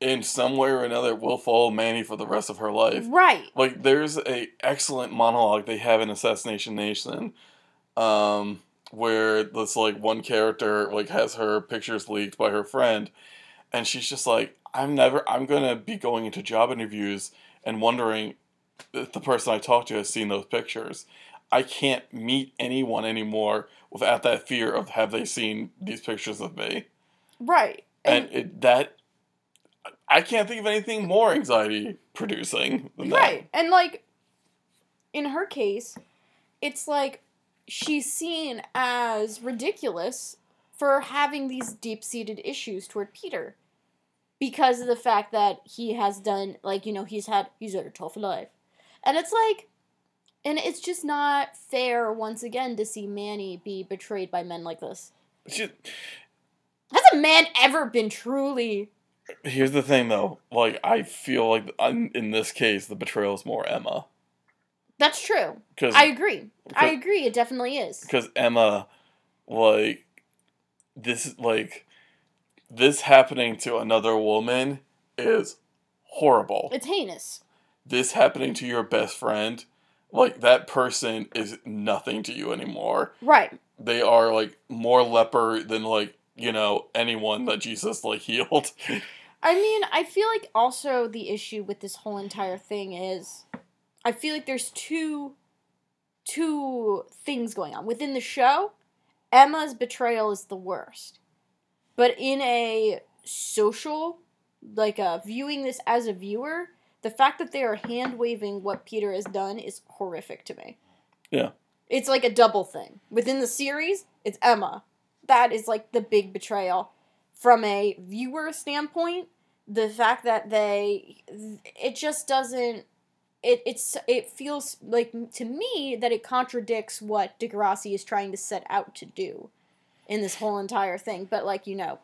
Speaker 2: in some way or another will follow Manny for the rest of her life.
Speaker 1: Right.
Speaker 2: Like there's a excellent monologue they have in Assassination Nation, um, where this like one character like has her pictures leaked by her friend, and she's just like, I'm never, I'm gonna be going into job interviews and wondering if the person I talk to has seen those pictures. I can't meet anyone anymore without that fear of have they seen these pictures of me,
Speaker 1: Right.
Speaker 2: and it, that. I can't think of anything more anxiety producing than that.
Speaker 1: Right. And like in her case, it's like she's seen as ridiculous for having these deep-seated issues toward Peter because of the fact that he has done like, you know, he's had he's had a tough life. And it's like and it's just not fair once again to see Manny be betrayed by men like this.
Speaker 2: She-
Speaker 1: Has a man ever been truly
Speaker 2: Here's the thing, though. Like, I feel like I'm, in this case, the betrayal is more Emma
Speaker 1: That's true.
Speaker 2: because
Speaker 1: I agree. I agree. It definitely is.
Speaker 2: because Emma, like, this like this happening to another woman is horrible.
Speaker 1: It's heinous.
Speaker 2: This happening to your best friend, like that person is nothing to you anymore.
Speaker 1: Right.
Speaker 2: They are like more leper than like you know anyone that Jesus like healed.
Speaker 1: I mean, I feel like also the issue with this whole entire thing is I feel like there's two two things going on. Within the show, Emma's betrayal is the worst. But in a social like uh viewing this as a viewer, the fact that they are hand waving what Peter has done is horrific to me.
Speaker 2: Yeah.
Speaker 1: It's like a double thing. Within the series, it's Emma. That is like the big betrayal. From a viewer standpoint, the fact that they it just doesn't it it's it feels like to me that it contradicts what Degrassi is trying to set out to do in this whole entire thing. But like, you know,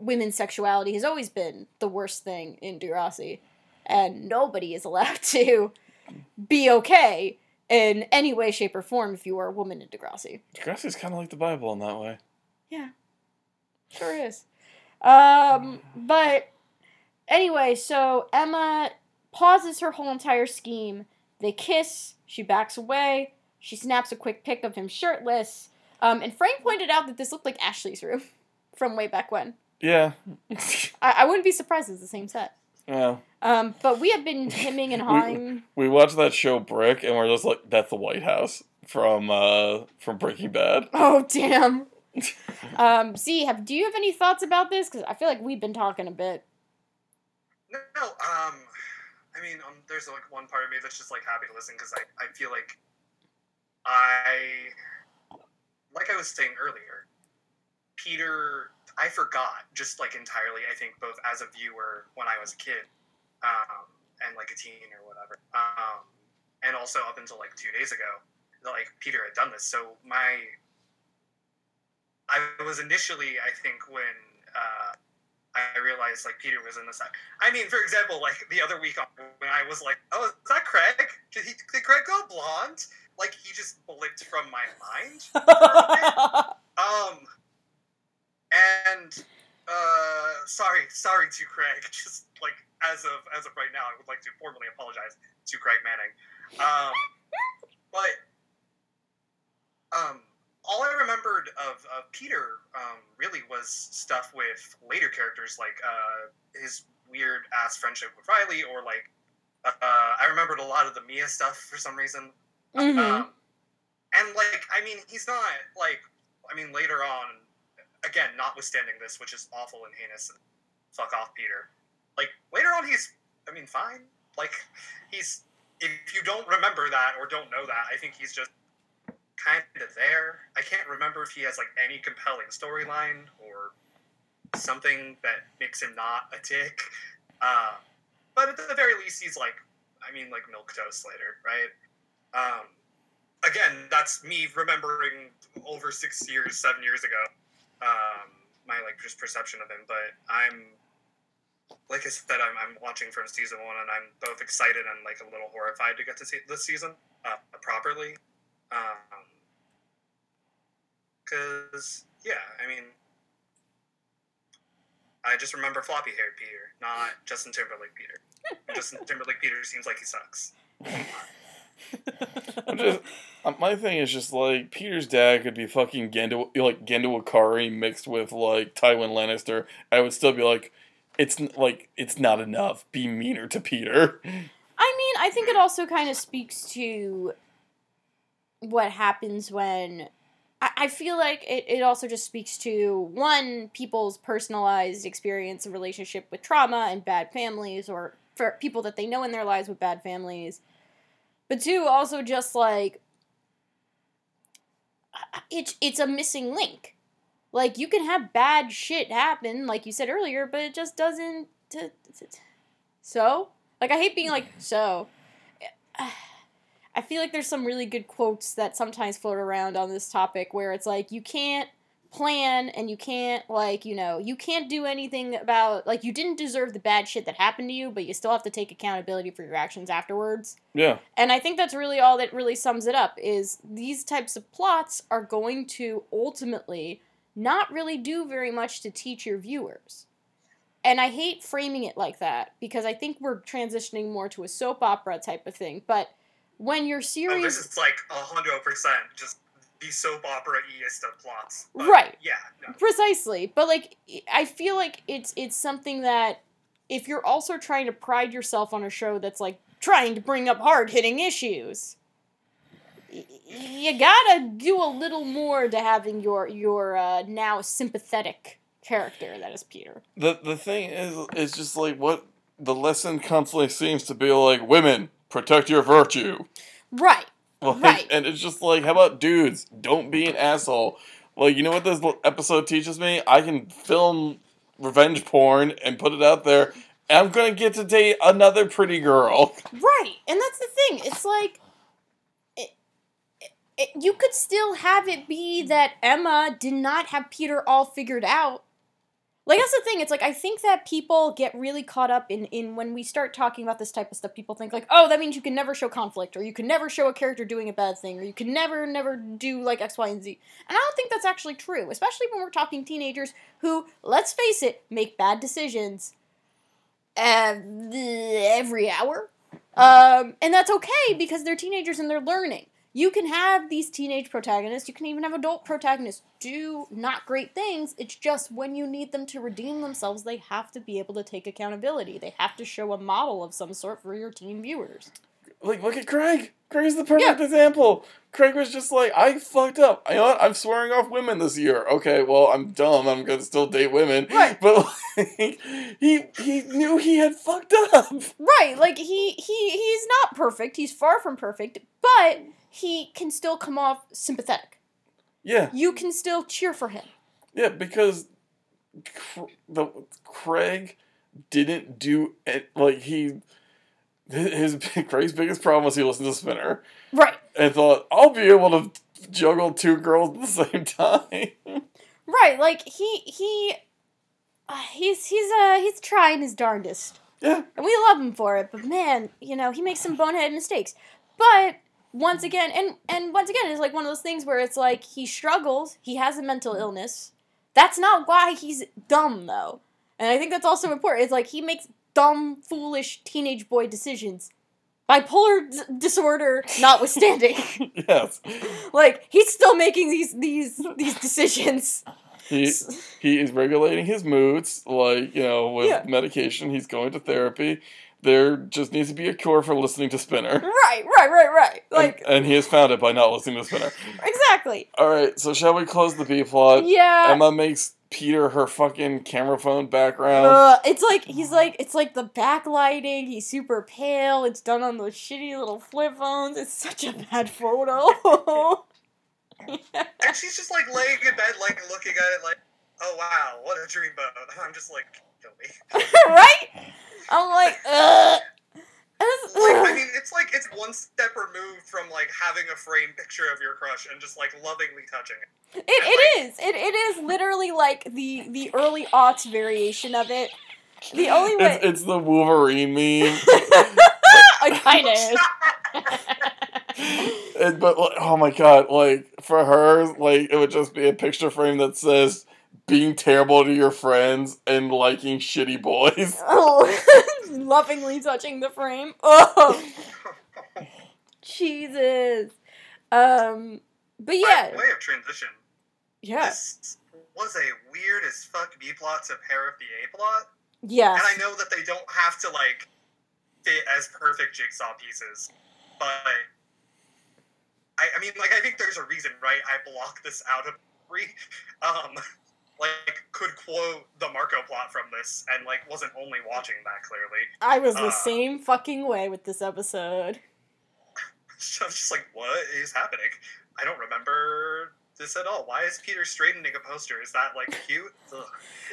Speaker 1: women's sexuality has always been the worst thing in Degrassi. And nobody is allowed to be okay in any way, shape, or form if you are a woman in Degrassi.
Speaker 2: Degrassi's kind of like the Bible in that way.
Speaker 1: Yeah, sure is. Um, but anyway, so Emma pauses her whole entire scheme. They kiss. She backs away. She snaps a quick pic of him shirtless. Um, and Frank pointed out that this looked like Ashley's room from way back when.
Speaker 2: Yeah.
Speaker 1: I, I wouldn't be surprised it's the same set.
Speaker 2: yeah.
Speaker 1: Um, but we have been hemming and hawing.
Speaker 2: We watched that show Brick, and we're just like, "That's the White House from uh from Breaking Bad."
Speaker 1: Oh damn. um, see, have do you have any thoughts about this? Because I feel like we've been talking a bit.
Speaker 3: No, um, I mean, um, there's like one part of me that's just like happy to listen because I, I feel like I, like I was saying earlier, Peter, I forgot just like entirely. I think both as a viewer when I was a kid, um, and like a teen or whatever, um, and also up until like two days ago, like Peter had done this. So my, I was initially, I think when. Uh, I realized like Peter was in the this. I mean, for example, like the other week when I was like, "Oh, is that Craig? Did he? Did Craig go blonde?" Like he just blipped from my mind. Um, and uh, sorry, sorry to Craig. Just like as of as of right now, I would like to formally apologize to Craig Manning. Um, but um, all I remembered of, of Peter um, really was stuff with later characters, like uh, his weird ass friendship with Riley, or like uh, I remembered a lot of the Mia stuff for some reason.
Speaker 1: Mhm.
Speaker 3: Um, and like, I mean, he's not like, I mean, later on, again, notwithstanding this, which is awful and heinous, and fuck off, Peter. Like later on, he's, I mean, fine. Like he's, if you don't remember that or don't know that, I think he's just kind of there. I can't remember if he has like any compelling storyline or something that makes him not a dick. Uh, but at the very least, he's like, I mean, like milk toast later, right? Um, again, that's me remembering over six years, seven years ago, um, my like just perception of him. But I'm, like I said, I'm, I'm watching from season one, and I'm both excited and like a little horrified to get to see this season uh, properly. Um, because yeah, I mean, I just remember floppy haired Peter, not Justin Timberlake Peter. Justin Timberlake Peter seems like he sucks.
Speaker 2: I'm just, uh, my thing is just like Peter's dad could be fucking Gendo, like Gendo Ikari mixed with like Tywin Lannister. I would still be like, it's like it's not enough. Be meaner to Peter.
Speaker 1: I mean, I think it also kind of speaks to what happens when. I, I feel like it, it also just speaks to one, people's personalized experience and relationship with trauma and bad families, or for people that they know in their lives with bad families. But two, also just like. It's, it's a missing link. Like, you can have bad shit happen, like you said earlier, but it just doesn't. T- t- t- so? Like I hate being like so. I feel like there's some really good quotes that sometimes float around on this topic where it's like you can't plan and you can't like, you know, you can't do anything about like you didn't deserve the bad shit that happened to you, but you still have to take accountability for your actions afterwards.
Speaker 2: Yeah,
Speaker 1: And I think that's really all that really sums it up is these types of plots are going to ultimately not really do very much to teach your viewers. And I hate framing it like that because I think we're transitioning more to a soap opera type of thing. But when your
Speaker 3: Oh, this is like a hundred percent just the soap opera eist of plots. But
Speaker 1: Right.
Speaker 3: Yeah. No.
Speaker 1: precisely, but like I feel like it's it's something that if you're also trying to pride yourself on a show that's like trying to bring up hard-hitting issues, y- you gotta do a little more to having your your uh, now sympathetic character that is Peter.
Speaker 2: the the thing is, it's just like what the lesson constantly seems to be like: women protect your virtue.
Speaker 1: Right.
Speaker 2: Like,
Speaker 1: Right.
Speaker 2: And it's just like, how about dudes? Don't be an asshole. Like, you know what this episode teaches me? I can film revenge porn and put it out there. And I'm gonna get to date another pretty girl.
Speaker 1: Right, and that's the thing. It's like it, you could still have it be that Emma did not have Peter all figured out. Like that's the thing. It's like I think that people get really caught up in in when we start talking about this type of stuff. People think like, oh, that means you can never show conflict, or you can never show a character doing a bad thing, or you can never never do like X, Y, and Z. And I don't think that's actually true, especially when we're talking teenagers who, let's face it, make bad decisions every hour. Um, and that's okay because they're teenagers and they're learning. You can have these teenage protagonists, you can even have adult protagonists do not great things. It's just when you need them to redeem themselves, they have to be able to take accountability. They have to show a model of some sort for your teen viewers.
Speaker 2: Like, look at Craig. Craig's the perfect example. Craig was just like, I fucked up. You know what? I'm swearing off women this year. Okay, well, I'm dumb. I'm gonna still date women.
Speaker 1: Right.
Speaker 2: But like, he he knew he had fucked up.
Speaker 1: Right, like he he he's not perfect. He's far from perfect, but he can still come off sympathetic.
Speaker 2: Yeah.
Speaker 1: You can still cheer for him.
Speaker 2: Yeah, because the Craig didn't do it. Like he, his Craig's biggest problem was he listened to Spinner
Speaker 1: Right.
Speaker 2: and thought I'll be able to juggle two girls at the same time.
Speaker 1: Right, like he he uh, he's he's uh he's trying his darndest.
Speaker 2: yeah,
Speaker 1: And we love him for it, but man, you know, he makes some bonehead mistakes. But once again, and and once again, it's like one of those things where it's like he struggles, he has a mental mm-hmm. illness. That's not why he's dumb though. And I think that's also important. It's like he makes dumb, foolish teenage boy decisions. Bipolar d- disorder notwithstanding.
Speaker 2: yes.
Speaker 1: like he's still making these these these decisions.
Speaker 2: He he is regulating his moods, like you know, with
Speaker 1: Yeah.
Speaker 2: medication. He's going to therapy. There just needs to be a cure for listening to Spinner.
Speaker 1: Right, right, right, right. Like
Speaker 2: and, and he has found it by not listening to Spinner.
Speaker 1: exactly.
Speaker 2: All right, so shall we close the B plot?
Speaker 1: Yeah.
Speaker 2: Emma makes Peter her fucking camera phone background.
Speaker 1: Uh, it's like he's like it's like the backlighting. He's super pale. It's done on those shitty little flip phones. It's such a bad photo.
Speaker 3: And she's just like laying in bed, like looking at it, like, oh wow, what a dreamboat. I'm just like, kill me.
Speaker 1: right? I'm like, ugh. It's-
Speaker 3: Like, I mean, it's like it's one step removed from like having a framed picture of your crush and just like lovingly touching it.
Speaker 1: It, it is. It, it is literally like the the early aughts variation of it. The only way.
Speaker 2: It's, it's the Wolverine meme.
Speaker 1: I kind of is.
Speaker 2: But like, oh my god, like for her, like it would just be a picture frame that says being terrible to your friends and liking shitty boys.
Speaker 1: Oh, lovingly touching the frame. Oh, Jesus. Um, but yeah,
Speaker 3: By way of transition,
Speaker 1: yeah,
Speaker 3: this was a weird as fuck B plot to pair of the A plot.
Speaker 1: Yeah.
Speaker 3: And I know that they don't have to like fit as perfect jigsaw pieces, but I, I mean, like, I think there's a reason, right? I blocked this out of three. Um, like, could quote the Marco plot from this, and like, wasn't only watching that clearly.
Speaker 1: I was the
Speaker 3: uh,
Speaker 1: same fucking way with this episode.
Speaker 3: So I was just like, what is happening? I don't remember this at all. Why is Peter straightening a poster? Is that like cute?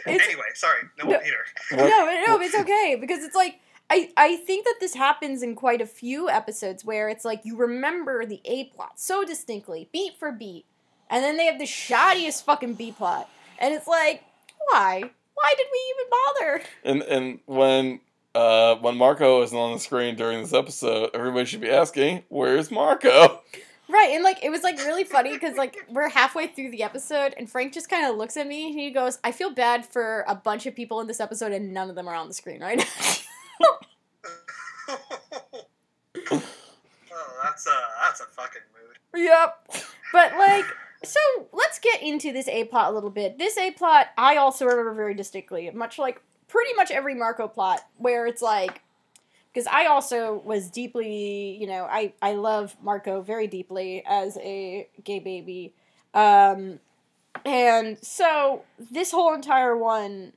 Speaker 3: Anyway, sorry, no,
Speaker 1: No.
Speaker 3: Peter.
Speaker 1: no, no, it's okay because it's like I I think that this happens in quite a few episodes where it's like you remember the A plot so distinctly, beat for beat, and then they have the shoddiest fucking B plot, and it's like why? Why did we even bother?
Speaker 2: And and when uh when Marco isn't on the screen during this episode, everybody should be asking, "Where's Marco?"
Speaker 1: Right, and like it was like really funny because like we're halfway through the episode and Frank just kind of looks at me and he goes, "I feel bad for a bunch of people in this episode and none of them are on the screen right now."
Speaker 3: oh, that's a that's a fucking mood.
Speaker 1: yep. But like, so let's get into this A plot a little bit. This A plot I also remember very distinctly, much like pretty much every Marco plot, where it's like, because I also was deeply, you know, I I love Marco very deeply as a gay baby, um, and so this whole entire one,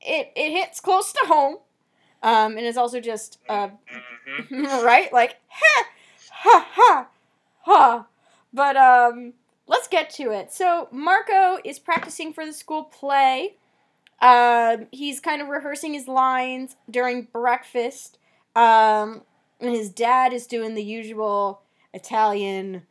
Speaker 1: it it hits close to home, um, and it's also just uh,
Speaker 3: hmm
Speaker 1: right? Like, ha, ha, ha, ha. But um, let's get to it. So Marco is practicing for the school play. Um, he's kind of rehearsing his lines during breakfast. Um, and his dad is doing the usual Italian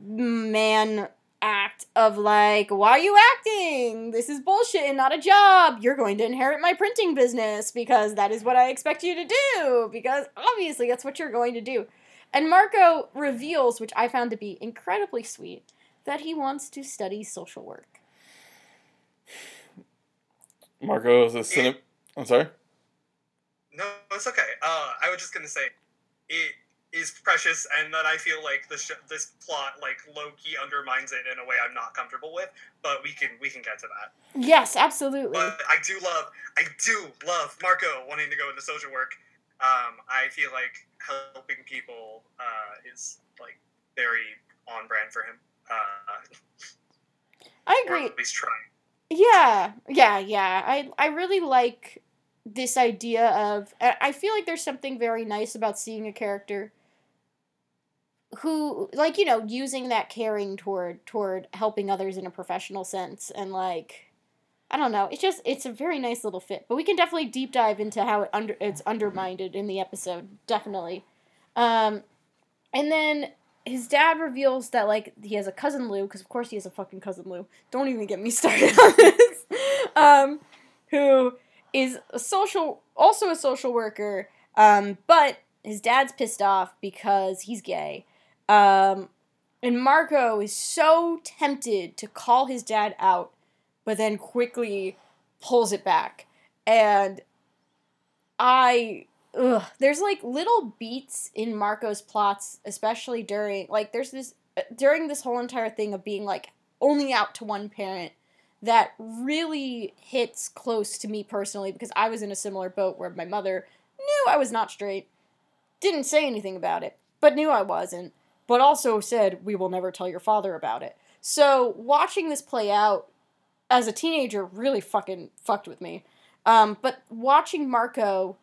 Speaker 1: man act of like, why are you acting? This is bullshit and not a job. You're going to inherit my printing business because that is what I expect you to do. Because obviously that's what you're going to do. And Marco reveals, which I found to be incredibly sweet, that he wants to study social work.
Speaker 2: Marco is a cine. I'm sorry.
Speaker 3: No, it's okay. Uh, I was just gonna say, it is precious, and that I feel like this sh- this plot like low key undermines it in a way I'm not comfortable with. But we can we can get to that.
Speaker 1: Yes, absolutely.
Speaker 3: But I do love I do love Marco wanting to go into social work. Um, I feel like helping people uh, is like very on brand for him. Uh,
Speaker 1: I agree.
Speaker 3: at least trying.
Speaker 1: Yeah, yeah, yeah. I I really like this idea of. I I feel like there's something very nice about seeing a character who, like, you know, using that caring toward toward helping others in a professional sense, and like, I don't know. It's just it's a very nice little fit. But we can definitely deep dive into how it under it's undermined in the episode. Definitely. Um, and then his dad reveals that like he has a cousin Lou because of course he has a fucking cousin Lou. Don't even get me started on this. Um, who is a social, also a social worker. Um, but his dad's pissed off because he's gay. Um, and Marco is so tempted to call his dad out, but then quickly pulls it back. And I ugh, there's like little beats in Marco's plots, especially during like there's this during this whole entire thing of being like only out to one parent that really hits close to me personally because I was in a similar boat where my mother knew I was not straight, didn't say anything about it, but knew I wasn't, but also said we will never tell your father about it. So watching this play out as a teenager really fucking fucked with me. Um, but watching Marco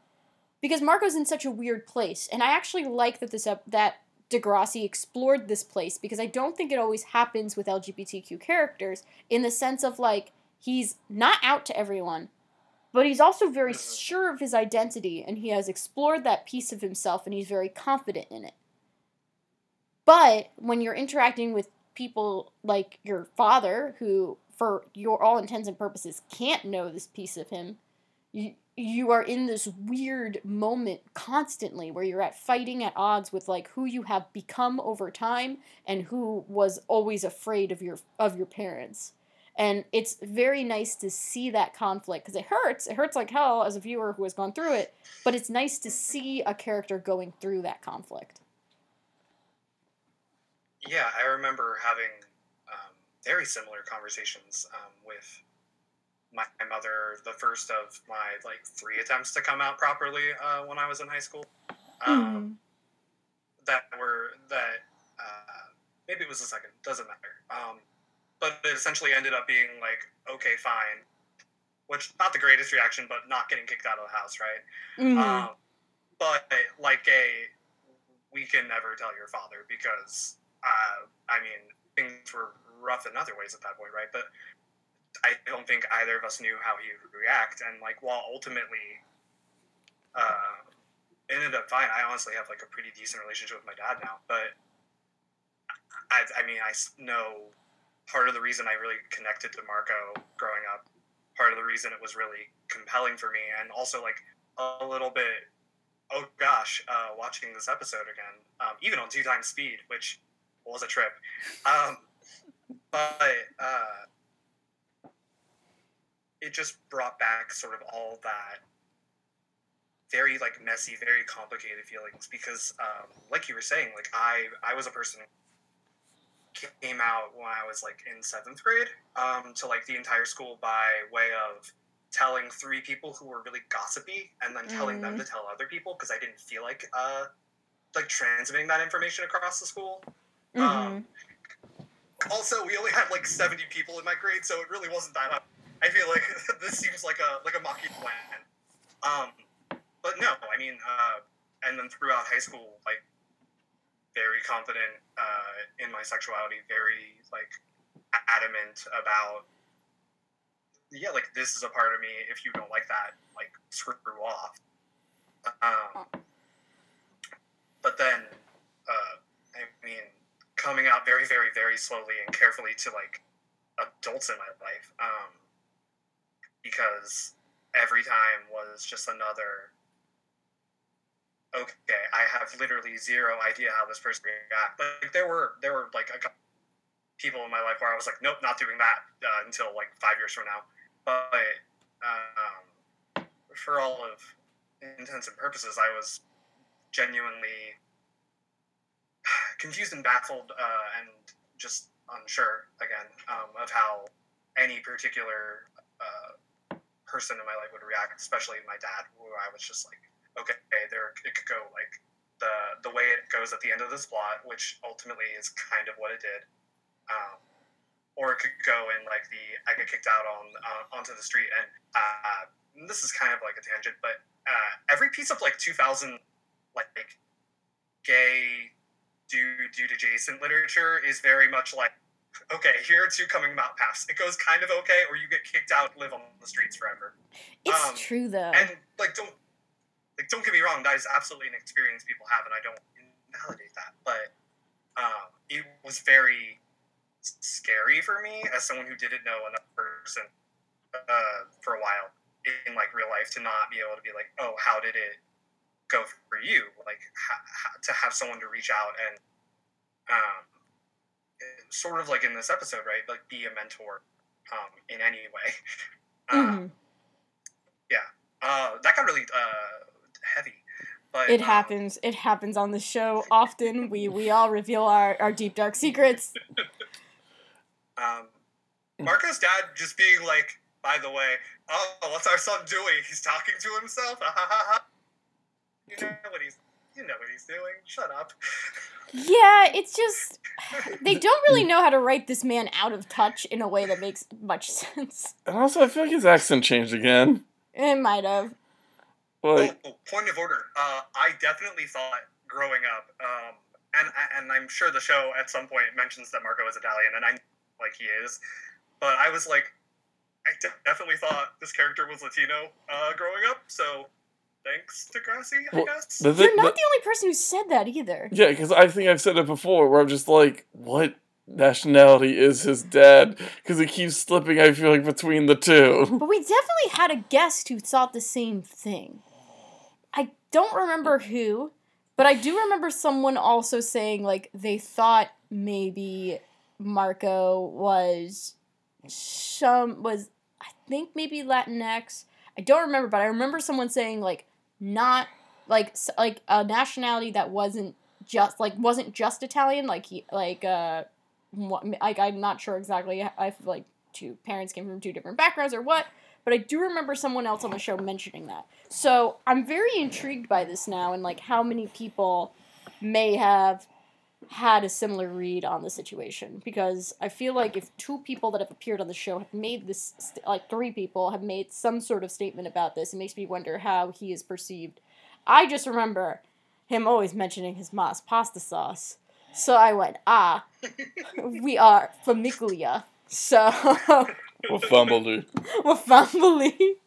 Speaker 1: because Marco's in such a weird place, and I actually like that this that Degrassi explored this place because I don't think it always happens with LGBTQ characters in the sense of like he's not out to everyone, but he's also very sure of his identity and he has explored that piece of himself and he's very confident in it. But when you're interacting with people like your father who for your all intents and purposes can't know this piece of him, you, you are in this weird moment constantly where you're at fighting at odds with like who you have become over time and who was always afraid of your of your parents. And it's very nice to see that conflict because it hurts. It hurts like hell as a viewer who has gone through it but it's nice to see a character going through that conflict.
Speaker 3: Yeah, I remember having very similar conversations um, with my, my mother. The first of my like three attempts to come out properly uh, when I was in high school. Um, That were that uh, maybe it was the second. Doesn't matter. Um, but it essentially ended up being like, okay, fine. Which not the greatest reaction, but not getting kicked out of the house, right?
Speaker 1: Mhm.
Speaker 3: Um, but like a, we can never tell your father because, uh, I mean, things were rough in other ways at that point, right? But I don't think either of us knew how he would react. And like, while ultimately, uh, ended up fine. I honestly have like a pretty decent relationship with my dad now, but I, I mean, I know part of the reason I really connected to Marco growing up, part of the reason it was really compelling for me, and also like a little bit, oh gosh, uh, watching this episode again, um, even on two times speed, which was a trip. Um, but uh, it just brought back sort of all that very like messy, very complicated feelings because, um, like you were saying, like I I was a person who came out when I was like in seventh grade um, to like the entire school by way of telling three people who were really gossipy and then telling them
Speaker 1: Mhm.
Speaker 3: to tell other people because I didn't feel like uh, like transmitting that information across the school.
Speaker 1: Mhm.
Speaker 3: um, Also, we only had like seventy people in my grade, so it really wasn't that. I feel like this seems like a like a mocky plan. Um, but no, I mean, uh, and then throughout high school, like very confident uh, in my sexuality, very like adamant about yeah, like this is a part of me. If you don't like that, like screw off. Um, but then, uh, I mean, coming out very, very, very slowly and carefully to like adults in my life, um, because every time was just another. Okay, I have literally zero idea how this person react. Like there were there were like a couple people in my life where I was like, nope, not doing that uh, until like five years from now. But um, for all of intents and purposes, I was genuinely confused and baffled uh, and just unsure again um, of how any particular uh, person in my life would react, especially my dad, who I was just like, okay, there it could go like the the way it goes at the end of this plot, which ultimately is kind of what it did. Um, or it could go in like the I get kicked out on uh, onto the street, and uh, this is kind of like a tangent, but uh, every piece of like 2000 like gay dude dude adjacent literature is very much like okay, here are two coming out paths. It goes kind of okay, or you get kicked out, live on the streets forever.
Speaker 1: It's
Speaker 3: um,
Speaker 1: true though.
Speaker 3: And like, don't like, don't get me wrong. That is absolutely an experience people have, and I don't invalidate that. But um, it was very scary for me as someone who didn't know another person uh, for a while in like real life to not be able to be like, oh, how did it go for you? Like ha- to have someone to reach out and um, sort of like in this episode, right? Like be a mentor um, in any way. Um,
Speaker 1: Mhm.
Speaker 3: uh, that got really uh, heavy. But
Speaker 1: It
Speaker 3: um,
Speaker 1: happens. It happens on the show often. We we all reveal our, our deep dark secrets.
Speaker 3: Um, Marco's dad just being like, by the way, oh, what's our son doing? He's talking to himself. You know what he's, you know what he's doing. Shut up.
Speaker 1: Yeah, it's just they don't really know how to write this man out of touch in a way that makes much sense.
Speaker 2: And also, I feel like his accent changed again.
Speaker 1: It might have.
Speaker 2: Like,
Speaker 3: oh, oh, point of order. Uh, I definitely thought growing up, um, and and I'm sure the show at some point mentions that Marco is Italian, and I like he is, but I was like, I de- definitely thought this character was Latino uh, growing up. So thanks to Grassy, I
Speaker 2: Well,
Speaker 3: guess.
Speaker 2: the
Speaker 1: You're not
Speaker 2: the,
Speaker 1: the only person who said that either.
Speaker 2: yeah, because I think I've said it before, where I'm just like, what nationality is his dad because it keeps slipping. I feel like between the two.
Speaker 1: But we definitely had a guest who thought the same thing. I don't remember who, but I do remember someone also saying like they thought maybe Marco was some was I think maybe Latinx. I don't remember, but I remember someone saying like not like like a nationality that wasn't just like wasn't just Italian, like he like uh like I'm not sure exactly if like two parents came from two different backgrounds or what, but I do remember someone else on the show mentioning that. So I'm very intrigued by this now and like how many people may have had a similar read on the situation because I feel like if two people that have appeared on the show have made this, st- like three people have made some sort of statement about this, it makes me wonder how he is perceived. I just remember him always mentioning his mom's pasta sauce. So I went, ah, we are famiglia. So
Speaker 2: Well, fumbled.
Speaker 1: we're family.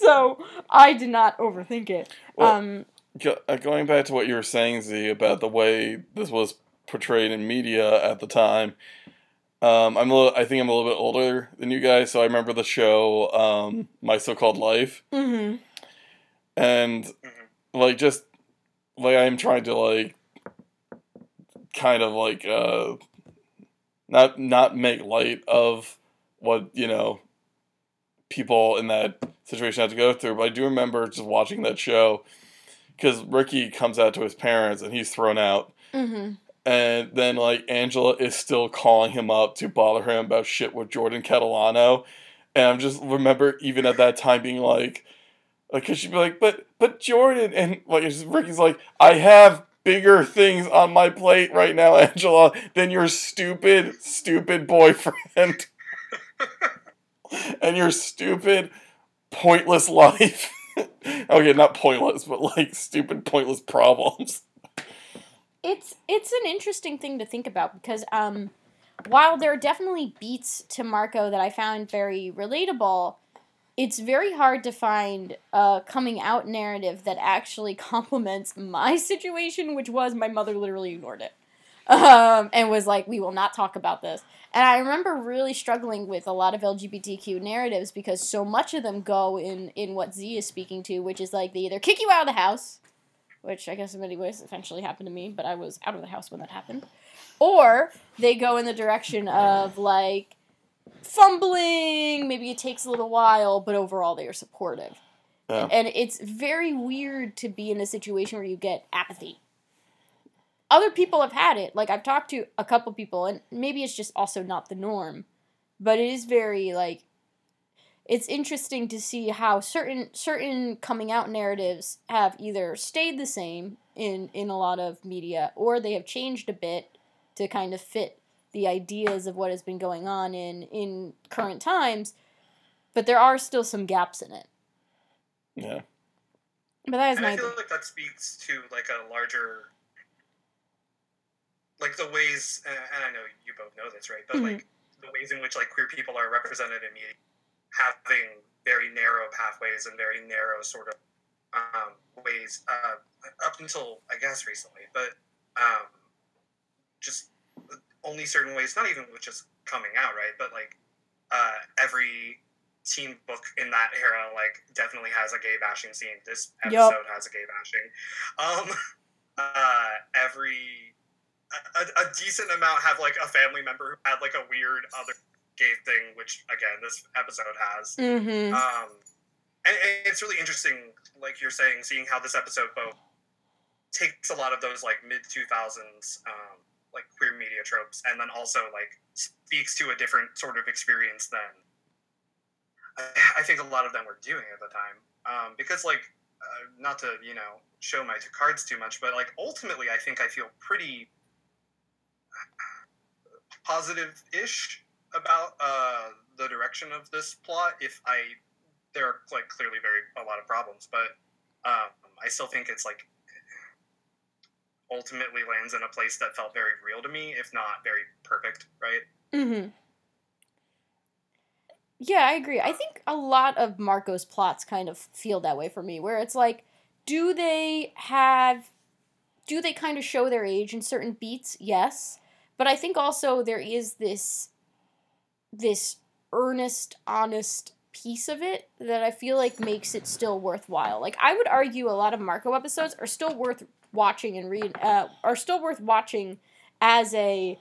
Speaker 1: So I did not overthink it.
Speaker 2: Well,
Speaker 1: um,
Speaker 2: Go, uh, going back to what you were saying, Z, about the way this was portrayed in media at the time. Um, I'm a little, I think I'm a little bit older than you guys, so I remember the show um, My So-Called Life,
Speaker 1: mhm.
Speaker 2: and
Speaker 3: Mhm.
Speaker 2: like just like I'm trying to like kind of like uh, not not make light of what you know people in that situation had to go through, but I do remember just watching that show because Ricky comes out to his parents and he's thrown out.
Speaker 1: Mhm.
Speaker 2: And then, like, Angela is still calling him up to bother him about shit with Jordan Catalano. And I'm just remember even at that time being like, like, cause she'd be like, but, but Jordan, and like, Ricky's like, I have bigger things on my plate right now, Angela, than your stupid, stupid boyfriend. and your stupid, pointless life. okay, not pointless, but like stupid, pointless problems.
Speaker 1: It's it's an interesting thing to think about because um, while there are definitely beats to Marco that I found very relatable, it's very hard to find a coming out narrative that actually complements my situation, which was my mother literally ignored it. Um, and was like, we will not talk about this. And I remember really struggling with a lot of LGBTQ narratives because so much of them go in, in what Z is speaking to, which is like they either kick you out of the house, which I guess in many ways eventually happened to me, but I was out of the house when that happened. Or they go in the direction of like fumbling, maybe it takes a little while, but overall they are supportive.
Speaker 2: Yeah.
Speaker 1: And it's very weird to be in a situation where you get apathy. Other people have had it. Like I've talked to a couple people and maybe it's just also not the norm, but it is very like it's interesting to see how certain certain coming out narratives have either stayed the same in in a lot of media or they have changed a bit to kind of fit the ideas of what has been going on in in current times but there are still some gaps in it
Speaker 2: Yeah.
Speaker 1: but that is
Speaker 3: and I
Speaker 1: my
Speaker 3: feel like that speaks to like a larger, like the ways, and and I know you both know this, right? But
Speaker 1: Mhm.
Speaker 3: like the ways in which like queer people are represented in media, having very narrow pathways and very narrow sort of um, ways uh, up until I guess recently, but um, just only certain ways. Not even with just coming out, right? But like uh, every teen book in that era like definitely has a gay bashing scene. This episode has a gay bashing. Um, uh, every a, a decent amount have like a family member who had like a weird other gay thing, which again this episode has.
Speaker 1: mm-hmm.
Speaker 3: Um, and, and it's really interesting, like you're saying, seeing how this episode both takes a lot of those like mid two thousands um, like queer media tropes, and then also like speaks to a different sort of experience than I, I think a lot of them were doing at the time. Um, because like, uh, not to you know show my cards too much, but like ultimately, I think I feel pretty positive-ish about uh, the direction of this plot. If I, there are like clearly very a lot of problems, but um, I still think it's like ultimately lands in a place that felt very real to me, if not very perfect, right?
Speaker 1: Mm-hmm. Yeah, I agree. I think a lot of Marco's plots kind of feel that way for me, where it's like, do they have, do they kind of show their age in certain beats? Yes. but I think also there is this this earnest, honest piece of it that I feel like makes it still worthwhile. Like I would argue a lot of Marco episodes are still worth watching and read uh, are still worth watching as a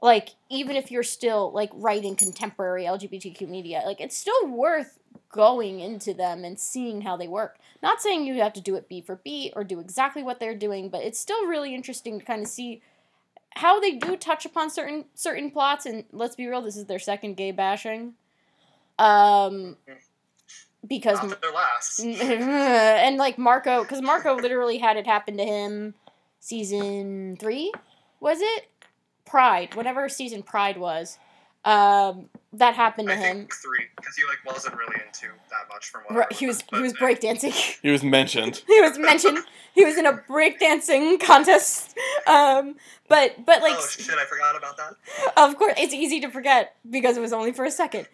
Speaker 1: like even if you're still like writing contemporary LGBTQ media, like it's still worth going into them and seeing how they work. Not saying you have to do it beat for beat or do exactly what they're doing, but it's still really interesting to kind of see how they do touch upon certain certain plots and let's be real, this is their second gay bashing. Um because
Speaker 3: their last.
Speaker 1: and like Marco, because Marco literally had it happen to him season three, was it? Pride, whatever season Pride was, um, that happened to
Speaker 3: I
Speaker 1: him.
Speaker 3: think three, because he like wasn't really into that much from what I
Speaker 1: Right, he was he was
Speaker 3: but,
Speaker 1: breakdancing.
Speaker 2: He was mentioned.
Speaker 1: he was mentioned. He was in a breakdancing contest. Um, but but like
Speaker 3: oh shit, I forgot about that.
Speaker 1: of course it's easy to forget because it was only for a second.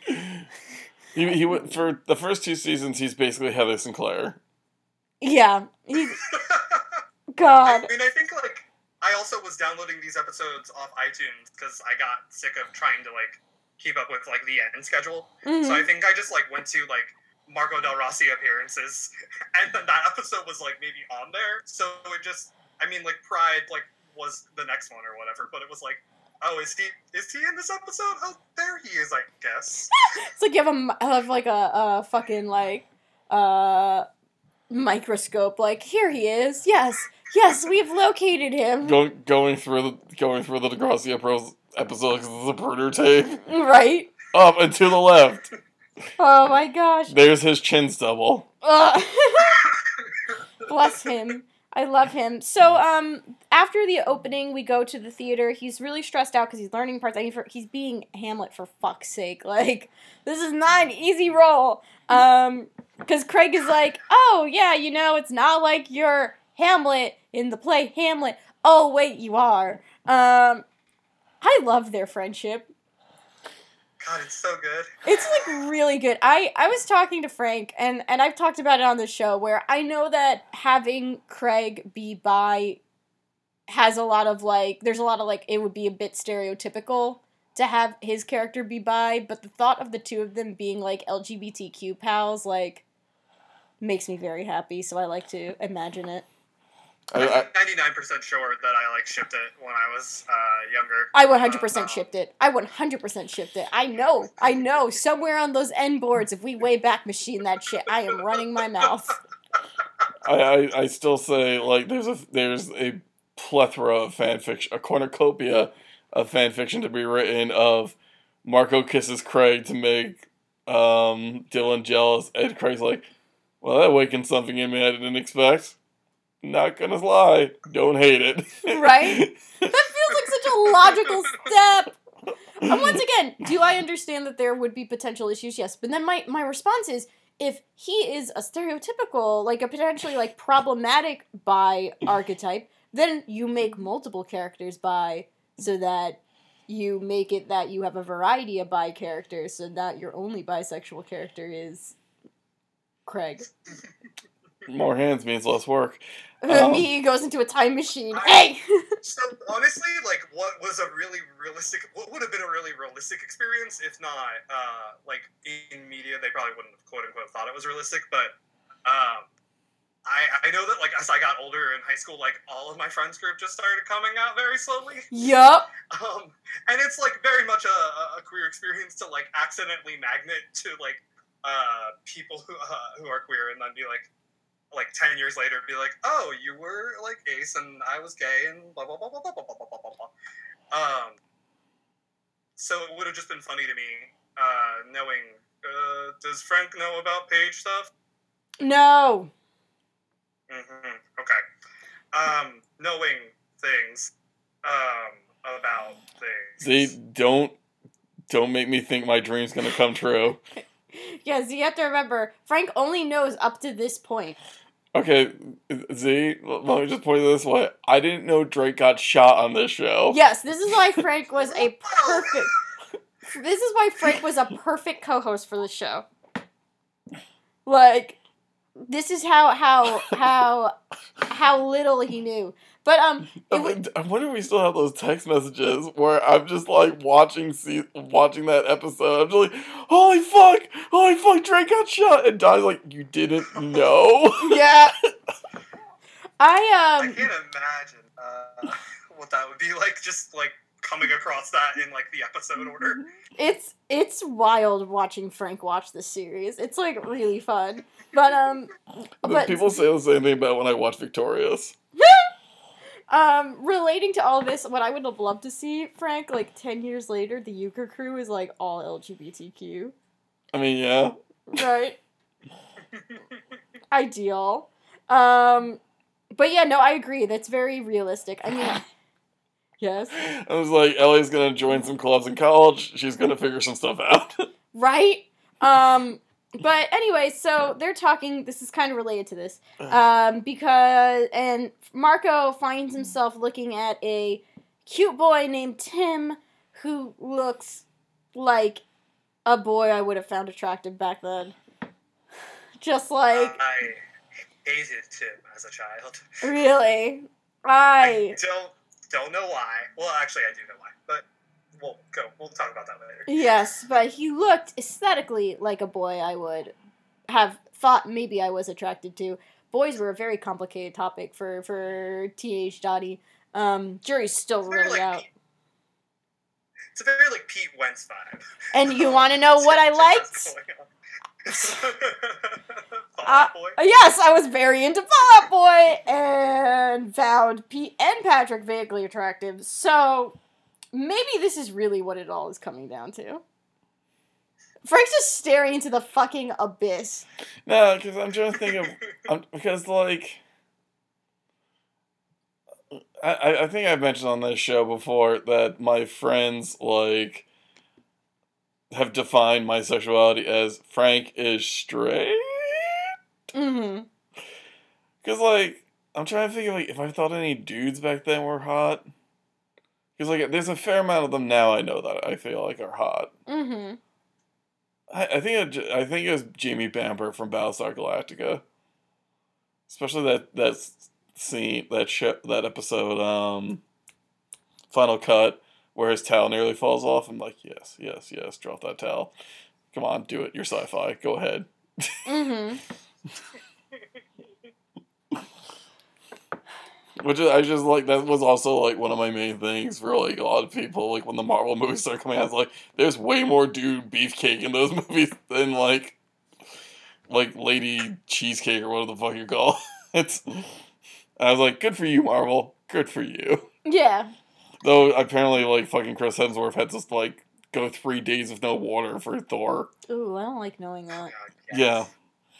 Speaker 2: He, he went for the first two seasons. He's basically Heather Sinclair.
Speaker 1: Yeah, he's
Speaker 3: I
Speaker 1: God.
Speaker 3: mean, I think like I also was downloading these episodes off iTunes because I got sick of trying to like keep up with like the N schedule.
Speaker 1: Mhm.
Speaker 3: So I think I just like went to like Marco Del Rossi appearances, and then that episode was like maybe on there. So it just, I mean, like Pride like was the next one or whatever, but it was like, oh, is he is he in this episode? Oh, there he is, I guess.
Speaker 1: It's like you have a have like a, a fucking like uh microscope. Like here he is. Yes, yes, we've located him.
Speaker 2: Go, going through the going through the Degrassi episode because it's a printer tape.
Speaker 1: Right.
Speaker 2: Up and to the left.
Speaker 1: Oh my gosh.
Speaker 2: There's his chin stubble.
Speaker 1: Ugh. Bless him. I love him. So, um, after the opening, we go to the theater. He's really stressed out because he's learning parts. I mean, for, he's being Hamlet for fuck's sake. Like, this is not an easy role. Um, because Craig is like, oh yeah, you know, it's not like you're Hamlet in the play Hamlet. Oh wait, you are. Um, I love their friendship.
Speaker 3: God, it's so good.
Speaker 1: It's like really good. I I was talking to Frank and and I've talked about it on the show where I know that having Craig be bi has a lot of like there's a lot of like it would be a bit stereotypical to have his character be bi, but the thought of the two of them being like LGBTQ pals like makes me very happy, so I like to imagine it.
Speaker 2: I, I,
Speaker 3: Ninety nine percent sure that I like shipped it when I was uh, younger.
Speaker 1: I 100%
Speaker 3: Uh,
Speaker 1: shipped it. I 100% shipped it. I know. I know. Somewhere on those N boards, if we way back machine that shit, I am running my mouth.
Speaker 2: I, I, I still say like there's a there's a plethora of fan fiction, a cornucopia of fan fiction to be written of Marco kisses Craig to make um, Dylan jealous, and Craig's like, "Well, that awakened something in me I didn't expect." Not gonna lie, don't hate it.
Speaker 1: Right? That feels like such a logical step. And once again, do I understand that there would be potential issues? Yes. But then my, my response is if he is a stereotypical, like a potentially like problematic bi archetype, then you make multiple characters bi so that you make it that you have a variety of bi characters so that your only bisexual character is Craig.
Speaker 2: More hands means less work. Um,
Speaker 1: Me goes into a time machine. Hey!
Speaker 3: So honestly, like, what was a really realistic? What would have been a really realistic experience if not, uh, like, in media, they probably wouldn't have quote unquote thought it was realistic. But um, I I know that like as I got older in high school, like all of my friends group just started coming out very slowly.
Speaker 1: yup.
Speaker 3: Um, and it's like very much a, a- a queer experience to like accidentally magnet to like uh, people who uh, who are queer and then be like like 10 years later be like oh you were like ace and i was gay and blah blah blah blah blah blah blah blah blah blah um so it would have just been funny to me uh knowing uh does frank know about Paige stuff
Speaker 1: No.
Speaker 3: hmm okay um knowing things um about things
Speaker 2: See, don't don't make me think my dream's gonna come true.
Speaker 1: Yes, you have to remember, Frank only knows up to this point.
Speaker 2: Okay, Z, let me just point this way. I didn't know Drake got shot on this show.
Speaker 1: Yes, this is why Frank was a perfect. This is why Frank was a perfect co-host for the show. Like, this is how how how how little he knew. But um,
Speaker 2: I
Speaker 1: it wa-
Speaker 2: wonder- I wonder if we still have those text messages where I'm just like watching see watching that episode. I'm just like, holy fuck, holy fuck, Drake got shot, and Donnie's like, you didn't know.
Speaker 1: yeah. I um.
Speaker 3: I can't imagine uh, what that would be like. Just like coming across that in like the episode order.
Speaker 1: it's it's wild watching Frank watch this series. It's like really fun. But um but
Speaker 2: People say the same thing about when I watch Victorious.
Speaker 1: Um relating to all this, what I would have loved to see, Frank, like ten years later, the Euchre crew is like all LGBTQ.
Speaker 2: I mean, yeah.
Speaker 1: Right. Ideal. Um but yeah, no, I agree. That's very realistic. I mean Yes.
Speaker 2: I was like, Ellie's gonna join some clubs in college. She's gonna figure some stuff out.
Speaker 1: right? Um, but anyway, so they're talking. This is kind of related to this, um, because and Marco finds himself looking at a cute boy named Tim who looks like a boy I would have found attractive back then. Just like
Speaker 3: I hated Tim as a child.
Speaker 1: really, I
Speaker 3: don't don't know why. Well, actually, I do know why, we'll go. We'll talk about that later.
Speaker 1: Yes, but he looked aesthetically like a boy I would have thought maybe I was attracted to. Boys were a very complicated topic for for teenage Dottie. Um, jury's still really
Speaker 3: like
Speaker 1: out.
Speaker 3: It's a very like Pete Wentz vibe.
Speaker 1: And you want to know what I liked?
Speaker 3: going on. Fall
Speaker 1: Uh, Yes, I was very into Fall Out Boy and found Pete and Patrick vaguely attractive. So maybe this is really what it all is coming down to. Frank's just staring into the fucking abyss.
Speaker 2: no, because I'm trying to think of I'm, because like I- I I think I've mentioned on this show before that my friends like have defined my sexuality as Frank is straight.
Speaker 1: Mm-hmm.
Speaker 2: Cause like I'm trying to think of like if I thought any dudes back then were hot. Cause like there's a fair amount of them now I know that I feel like are hot.
Speaker 1: Mm-hmm.
Speaker 2: I, I think it, I think it was Jamie Bamber from Battlestar Galactica. Especially that that scene that show, that episode um Final Cut where his towel nearly falls off. I'm like, yes, yes, yes, drop that towel. Come on, do it. You're sci-fi. Go ahead.
Speaker 1: Mm-hmm.
Speaker 2: Which I just like that was also like one of my main things for like a lot of people. Like when the Marvel movies started coming out, it's like there's way more dude beefcake in those movies than like like Lady Cheesecake or whatever the fuck you call it. I was like, good for you, Marvel. Good for you.
Speaker 1: Yeah.
Speaker 2: Though apparently like fucking Chris Hemsworth had to like go three days with no water for Thor.
Speaker 1: Ooh, I don't like knowing
Speaker 3: Oh,
Speaker 1: that.
Speaker 3: God, yes.
Speaker 2: Yeah.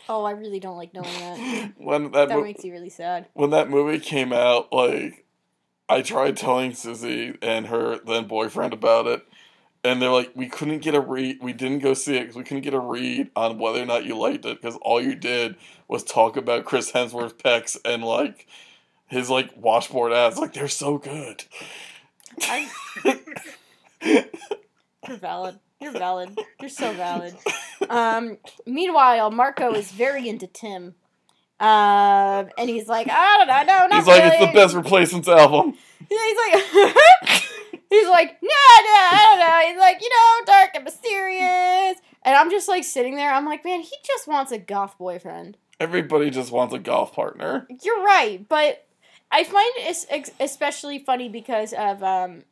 Speaker 1: Oh, I really don't like knowing that.
Speaker 2: when that,
Speaker 1: That
Speaker 2: mo-
Speaker 1: makes you really sad.
Speaker 2: when that movie came out, like I tried telling Susie and her then boyfriend about it, and they're like, we couldn't get a read. We didn't go see it because we couldn't get a read on whether or not you liked it because all you did was talk about Chris Hemsworth pecs and like his like washboard ads. Like they're so good.
Speaker 1: I, you're valid. You're valid. You're so valid. Um, meanwhile, Marco is very into Tim. Um, and he's like, I don't know, no, not
Speaker 2: He's like, it's the best replacements album.
Speaker 1: He's like, he's like, no, no, I don't know. He's like, you know, dark and mysterious. And I'm just like sitting there. I'm like, man, he just wants a goth boyfriend.
Speaker 2: Everybody just wants a golf partner.
Speaker 1: You're right, but I find it especially funny because of um,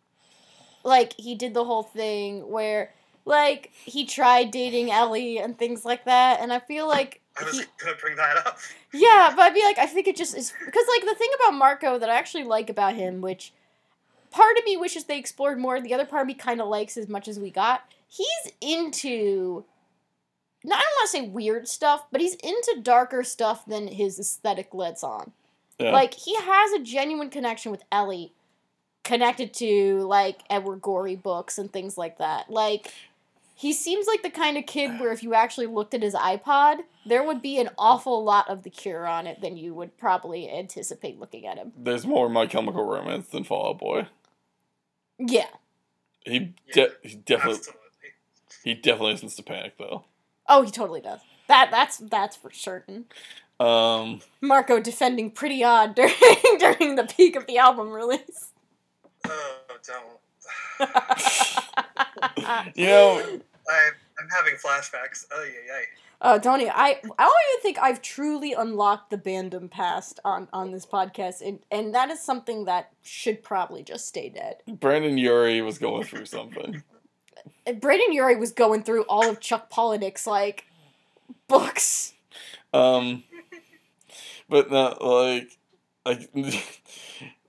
Speaker 1: like he did the whole thing where like he tried dating Ellie and things like that, and I feel like
Speaker 3: I was
Speaker 1: he,
Speaker 3: gonna bring that up.
Speaker 1: yeah, but I'd be like, I think it just is because like the thing about Marco that I actually like about him, which part of me wishes they explored more, the other part of me kind of likes as much as we got. He's into. Not, I don't want to say weird stuff, but he's into darker stuff than his aesthetic lets on.
Speaker 2: Yeah.
Speaker 1: Like he has a genuine connection with Ellie, connected to like Edward Gorey books and things like that. Like he seems like the kind of kid where if you actually looked at his iPod, there would be an awful lot of The Cure on it than you would probably anticipate looking at him.
Speaker 2: There's more My Chemical Romance than Fall Out Boy.
Speaker 1: Yeah.
Speaker 2: He
Speaker 3: Yeah,
Speaker 2: he definitely
Speaker 3: Absolutely.
Speaker 2: he definitely listens to Panic though.
Speaker 1: Oh, he totally does. That that's that's for certain.
Speaker 2: Um,
Speaker 1: Marco defending Pretty Odd during during the peak of the album release.
Speaker 3: Oh, don't.
Speaker 2: you know,
Speaker 3: I, I'm having flashbacks. Oh, yeah, yeah.
Speaker 1: Oh, don't? I I don't even think I've truly unlocked the Bandom past on on this podcast, and and that is something that should probably just stay dead.
Speaker 2: Brendon Urie was going through something.
Speaker 1: Brendon Urie was going through all of Chuck Palahniuk's like books.
Speaker 2: Um, but not like like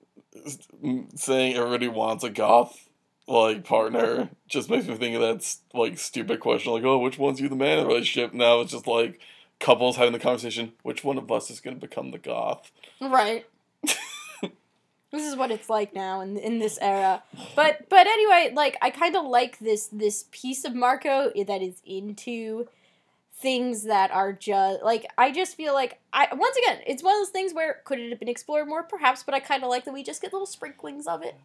Speaker 2: saying everybody wants a goth like partner just makes me think of that like stupid question like oh which one's you the man in a relationship now it's just like couples having the conversation which one of us is going to become the goth
Speaker 1: Right. this is what it's like now in in this era. But but anyway, like I kind of like this this piece of Marco that is into things that are just like I just feel like I once again it's one of those things where could it have been explored more perhaps, but I kind of like that we just get little sprinklings of it.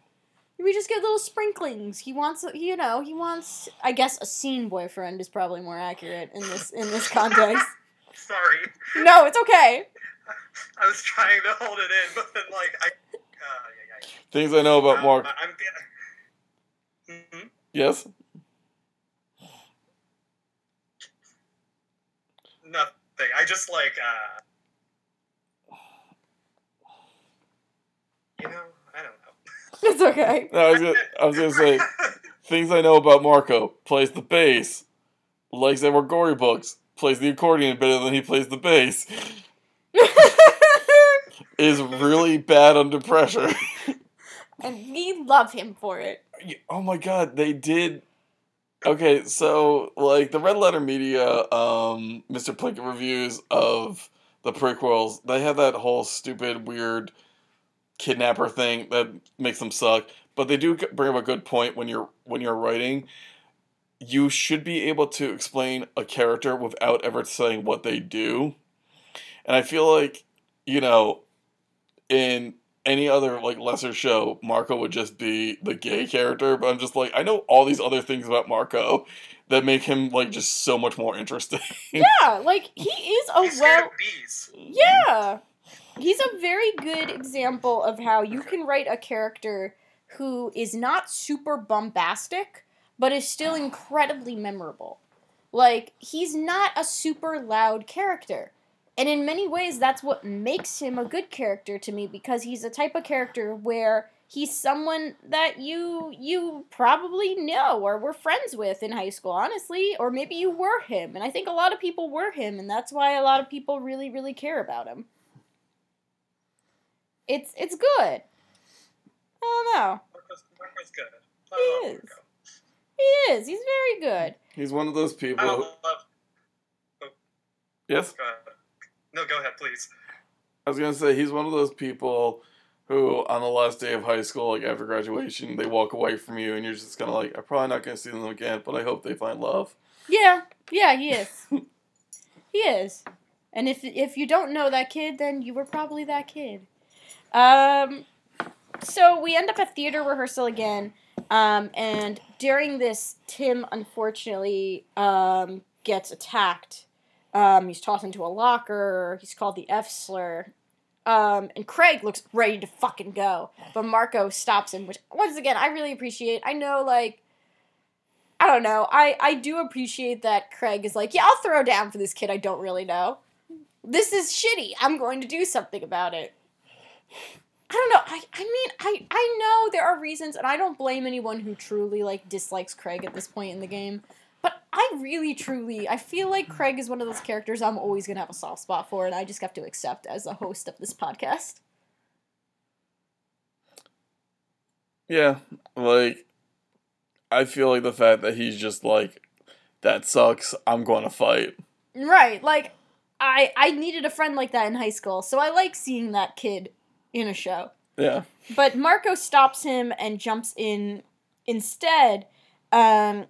Speaker 1: We just get little sprinklings. He wants, you know, he wants. I guess a scene boyfriend is probably more accurate in this in this context.
Speaker 3: Sorry.
Speaker 1: no, it's okay.
Speaker 3: I was trying to hold it in, but then, like, I. Uh, yeah, yeah.
Speaker 2: things i know about
Speaker 3: Um,
Speaker 2: mark
Speaker 3: I'm gonna. hmm
Speaker 2: yes
Speaker 3: Nothing. I just, like, uh. You know, I don't know.
Speaker 1: It's okay.
Speaker 2: no, I, was gonna, I was gonna say things i know about marco plays the bass likes edward gorey books plays the accordion better than he plays the bass is really bad under pressure
Speaker 1: and we love him for it.
Speaker 2: Oh my god, they did. Okay, so like the Red Letter Media, um, Mr. Plinkett reviews of the prequels, they have that whole stupid, weird kidnapper thing that makes them suck. But they do bring up a good point when you're when you're writing. You should be able to explain a character without ever saying what they do, and I feel like you know, in any other like lesser show, Marco would just be the gay character. But I'm just like, I know all these other things about Marco that make him like just so much more interesting.
Speaker 1: Yeah, like he is a
Speaker 3: He's
Speaker 1: well.
Speaker 3: bees.
Speaker 1: Yeah, he's a very good example of how you can write a character who is not super bombastic, but is still incredibly memorable. Like he's not a super loud character. And in many ways, that's what makes him a good character to me because he's a type of character where he's someone that you you probably know or were friends with in high school, honestly, or maybe you were him. And I think a lot of people were him, and that's why a lot of people really really care about him. It's it's good. I don't know.
Speaker 3: Marco's, Marco's good.
Speaker 1: He
Speaker 3: I love
Speaker 1: is.
Speaker 3: Marco.
Speaker 1: He is. He's very good.
Speaker 2: He's one of those people.
Speaker 3: don't
Speaker 2: Who,
Speaker 3: love.
Speaker 2: Oh, yes,
Speaker 3: Go ahead. No, go ahead, please.
Speaker 2: I was gonna say he's one of those people who, on the last day of high school, like after graduation, they walk away from you, and you're just kind of like, I'm probably not gonna see them again, but I hope they find love.
Speaker 1: Yeah, yeah, he is. he is. And if if you don't know that kid, then you were probably that kid. Um, so we end up at theater rehearsal again, um, and during this, Tim unfortunately um, gets attacked. Um, he's tossed into a locker. He's called the F slur. Um, and Craig looks ready to fucking go, but Marco stops him, which once again I really appreciate. I know, like, I don't know. I I do appreciate that Craig is like, yeah, I'll throw down for this kid I don't really know. This is shitty. I'm going to do something about it. I don't know. I I mean, I I know there are reasons and I don't blame anyone who truly like dislikes Craig at this point in the game. But I really truly I feel like Craig is one of those characters I'm always going to have a soft spot for and I just have to accept as a host of this podcast.
Speaker 2: Yeah, like I feel like the fact that he's just like, that sucks. I'm going to fight.
Speaker 1: Right. Like I I needed a friend like that in high school. So I like seeing that kid in a show.
Speaker 2: Yeah.
Speaker 1: But Marco stops him and jumps in instead. Um,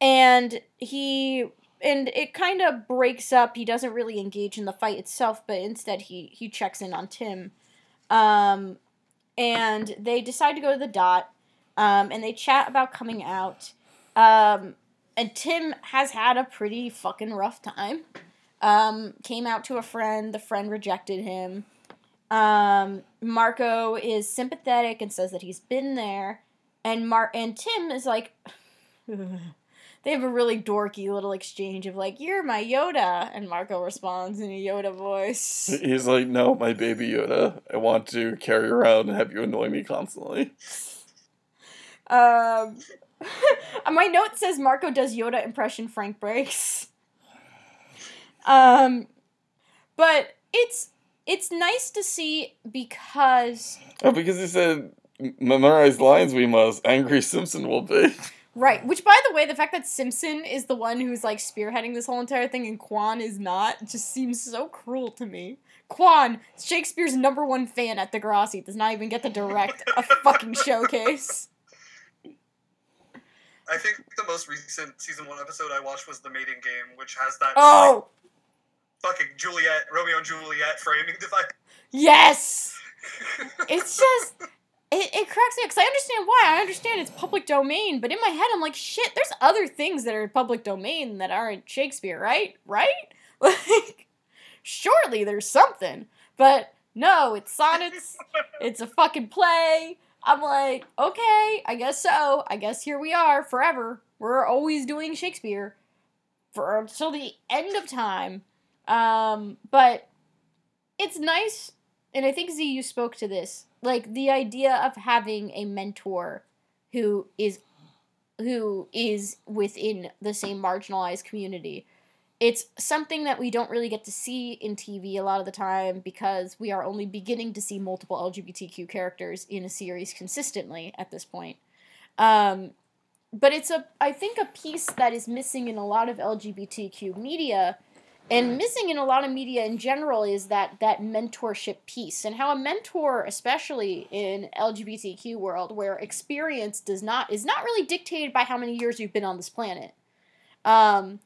Speaker 1: and he and it kind of breaks up. He doesn't really engage in the fight itself, but instead he he checks in on Tim. Um, and they decide to go to the dot. Um, and they chat about coming out. Um, and Tim has had a pretty fucking rough time. Um, came out to a friend, the friend rejected him. Um, Marco is sympathetic and says that he's been there, and Mar and Tim is like, they have a really dorky little exchange of like, "You're my Yoda," and Marco responds in a Yoda voice.
Speaker 2: He's like, no, my baby Yoda. I want to carry around and have you annoy me constantly.
Speaker 1: Um, my note says Marco does Yoda impression. Frank breaks. Um, but it's it's nice to see because
Speaker 2: Oh, because he said, memorize lines we must. Angry Simpson will be.
Speaker 1: right. Which, by the way, the fact that Simpson is the one who's like spearheading this whole entire thing and Kwan is not just seems so cruel to me. Kwan, Shakespeare's number one fan at Degrassi, does not even get to direct a fucking showcase.
Speaker 3: I think the most recent season one episode I watched was the mating game, which has that
Speaker 1: Oh
Speaker 3: like, fucking Juliet, Romeo and Juliet framing device.
Speaker 1: yes. it's just it, it cracks me because I understand why. I understand it's public domain, but in my head I'm like, shit, there's other things that are public domain that aren't Shakespeare, right? Right? Like surely there's something. But no, it's sonnets, it's a fucking play. I'm like, okay, I guess so. I guess here we are forever. We're always doing Shakespeare for until the end of time. Um, but it's nice and I think Z, you spoke to this, like the idea of having a mentor who is who is within the same marginalized community. It's something that we don't really get to see in TV a lot of the time because we are only beginning to see multiple LGBTQ characters in a series consistently at this point. Um, but it's a I think a piece that is missing in a lot of LGBTQ media and missing in a lot of media in general is that that mentorship piece and how a mentor especially in lgbtq world where experience does not is not really dictated by how many years you've been on this planet um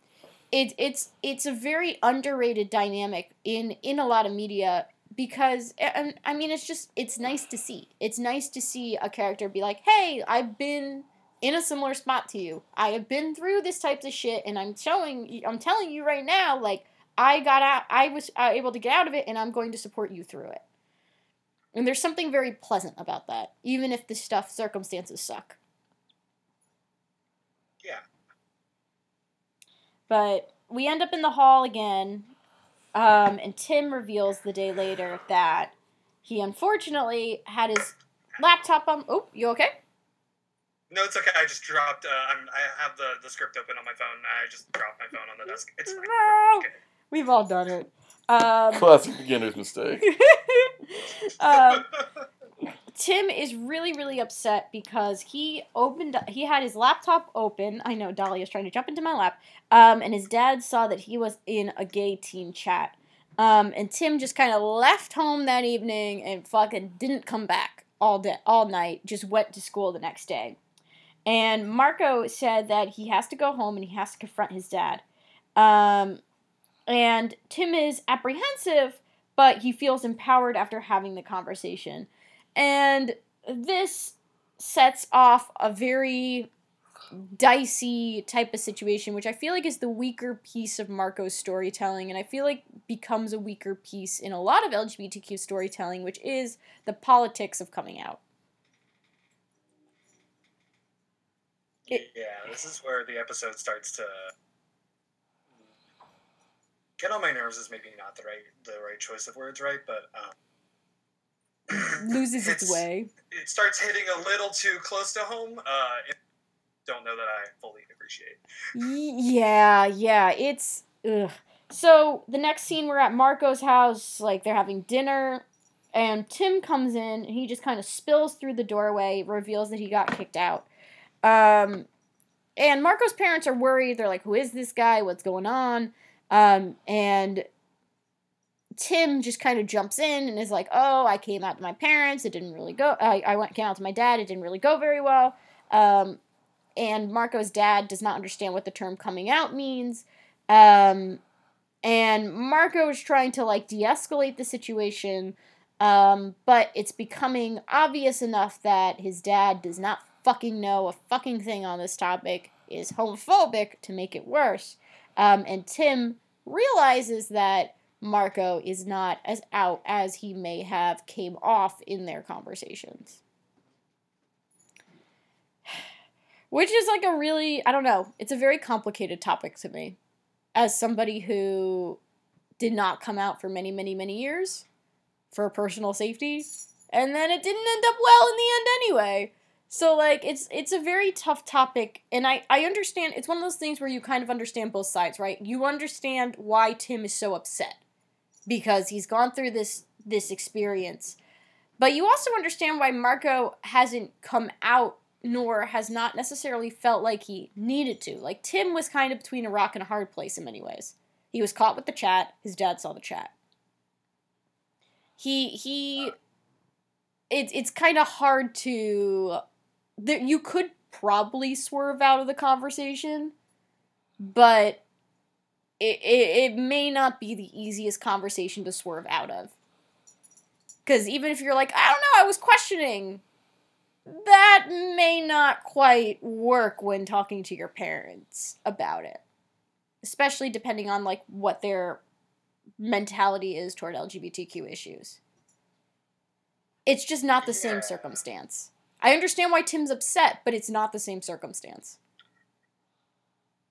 Speaker 1: it, it's it's a very underrated dynamic in in a lot of media because and I mean it's just it's nice to see. It's nice to see a character be like, "Hey, I've been in a similar spot to you. I have been through this types of shit, and I'm showing, I'm telling you right now, like I got out, I was uh, able to get out of it, and I'm going to support you through it. And there's something very pleasant about that, even if the stuff circumstances suck.
Speaker 3: Yeah.
Speaker 1: But we end up in the hall again, um, and Tim reveals the day later that he unfortunately had his laptop on. Oh, you okay?
Speaker 3: No, it's okay. I just dropped. Uh, I'm, I have the, the script open on my phone. I just dropped my phone on the desk. It's fine.
Speaker 1: No.
Speaker 3: Okay.
Speaker 1: We've all done it. Um,
Speaker 2: Classic beginner's mistake.
Speaker 1: um, Tim is really, really upset because he opened, he had his laptop open. I know Dolly is trying to jump into my lap. Um, and his dad saw that he was in a gay teen chat. Um, and Tim just kind of left home that evening and fucking didn't come back all day, all night. Just went to school the next day. And Marco said that he has to go home and he has to confront his dad. Um, and Tim is apprehensive, but he feels empowered after having the conversation. And this sets off a very dicey type of situation, which I feel like is the weaker piece of Marco's storytelling, and I feel like becomes a weaker piece in a lot of LGBTQ storytelling, which is the politics of coming out. It-
Speaker 3: yeah, this is where the episode starts to get on my nerves. Is maybe not the right the right choice of words, right? But um,
Speaker 1: Loses its way.
Speaker 3: It starts hitting a little too close to home. Uh, it, don't know that I fully appreciate.
Speaker 1: Yeah, yeah, it's ugh. So the next scene, we're at Marco's house, like they're having dinner, and Tim comes in. And he just kind of spills through the doorway, reveals that he got kicked out. Um, and Marco's parents are worried. They're like, "Who is this guy? What's going on?" Um, and Tim just kind of jumps in and is like, "Oh, I came out to my parents. It didn't really go. I I went came out to my dad. It didn't really go very well." Um, and Marco's dad does not understand what the term coming out means. Um, and Marco is trying to like de escalate the situation, um, but it's becoming obvious enough that his dad does not fucking know a fucking thing on this topic is homophobic to make it worse. Um, and Tim realizes that Marco is not as out as he may have came off in their conversations. Which is like a really, I don't know, it's a very complicated topic to me. As somebody who did not come out for many, many, many years for personal safety, and then it didn't end up well in the end anyway. So like it's it's a very tough topic and I I understand it's one of those things where you kind of understand both sides, right? You understand why Tim is so upset because he's gone through this this experience. But you also understand why Marco hasn't come out nor has not necessarily felt like he needed to. Like Tim was kind of between a rock and a hard place in many ways. He was caught with the chat. His dad saw the chat. He he it's it's kind of hard to there, you could probably swerve out of the conversation, but it, it, it may not be the easiest conversation to swerve out of. Because even if you're like, I don't know, I was questioning, that may not quite work when talking to your parents about it. Especially depending on like what their mentality is toward LGBTQ issues. It's just not the same circumstance. I understand why Tim's upset, but it's not the same circumstance.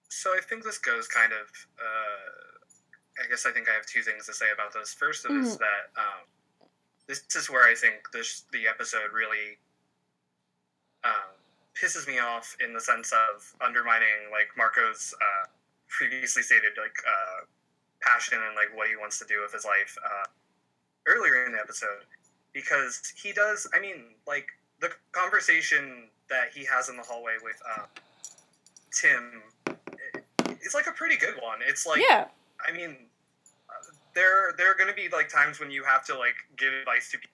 Speaker 3: So I think this goes kind of. Uh, I guess I think I have two things to say about this. First mm-hmm. is that um, this is where I think this the episode really um, pisses me off in the sense of undermining like Marco's uh, previously stated like uh, passion and like what he wants to do with his life uh, earlier in the episode because he does. I mean, like the conversation that he has in the hallway with uh, Tim it's like a pretty good one. It's like yeah. I mean, uh, there there are going to be like times when you have to like give advice to people,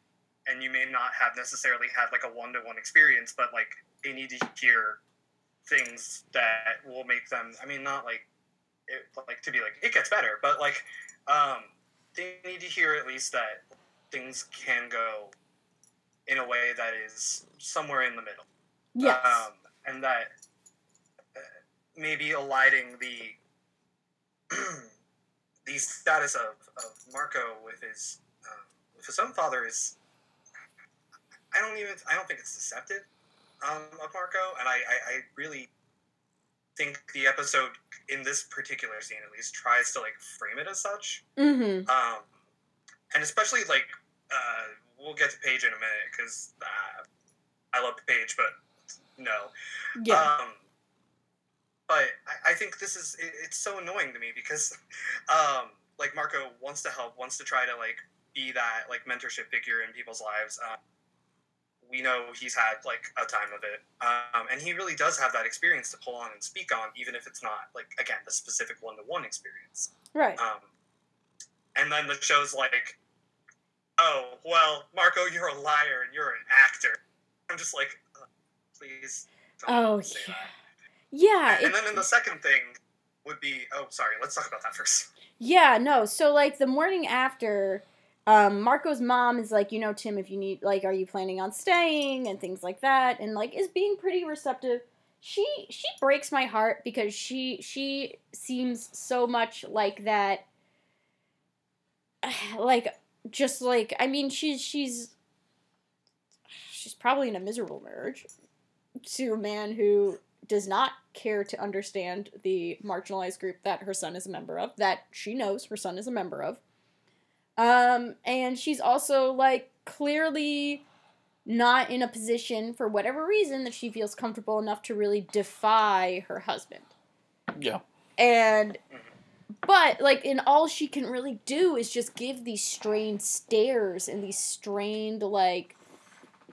Speaker 3: and you may not have necessarily had like a one to one experience, but like they need to hear things that will make them. I mean, not like it, like to be like it gets better, but like um, they need to hear at least that things can go in a way that is somewhere in the middle.
Speaker 1: Yes.
Speaker 3: Um, and that uh, maybe aligning the the status of, of Marco with his uh, with his own father is I don't even I don't think it's deceptive um, of Marco, and I, I, I really think the episode in this particular scene at least tries to like frame it as such.
Speaker 1: Mm-hmm.
Speaker 3: Um, and especially like uh, we'll get to Paige in a minute because uh, I love Paige, but no.
Speaker 1: Yeah.
Speaker 3: Um, but I, I, think this is it, it's so annoying to me because, um, like Marco wants to help, wants to try to like be that like mentorship figure in people's lives. Um, we know he's had like a time of it, um, and he really does have that experience to pull on and speak on, even if it's not like again the specific one to one experience.
Speaker 1: Right.
Speaker 3: Um, and then the show's like, oh, well, Marco, you're a liar and you're an actor. I'm just like, please.
Speaker 1: oh, yeah. Yeah.
Speaker 3: And, and then in the second thing would be, oh, sorry, let's talk about that first.
Speaker 1: Yeah, no. So, like, the morning after, um, Marco's mom is like, you know, Tim, if you need, like, are you planning on staying and things like that, and like is being pretty receptive. She she breaks my heart because she she seems so much like that, like just like I mean she's she's she's probably in a miserable marriage to a man who does not care to understand the marginalized group that her son is a member of that she knows her son is a member of. Um and she's also like clearly not in a position for whatever reason that she feels comfortable enough to really defy her husband.
Speaker 2: Yeah.
Speaker 1: And but like and all she can really do is just give these strained stares and these strained like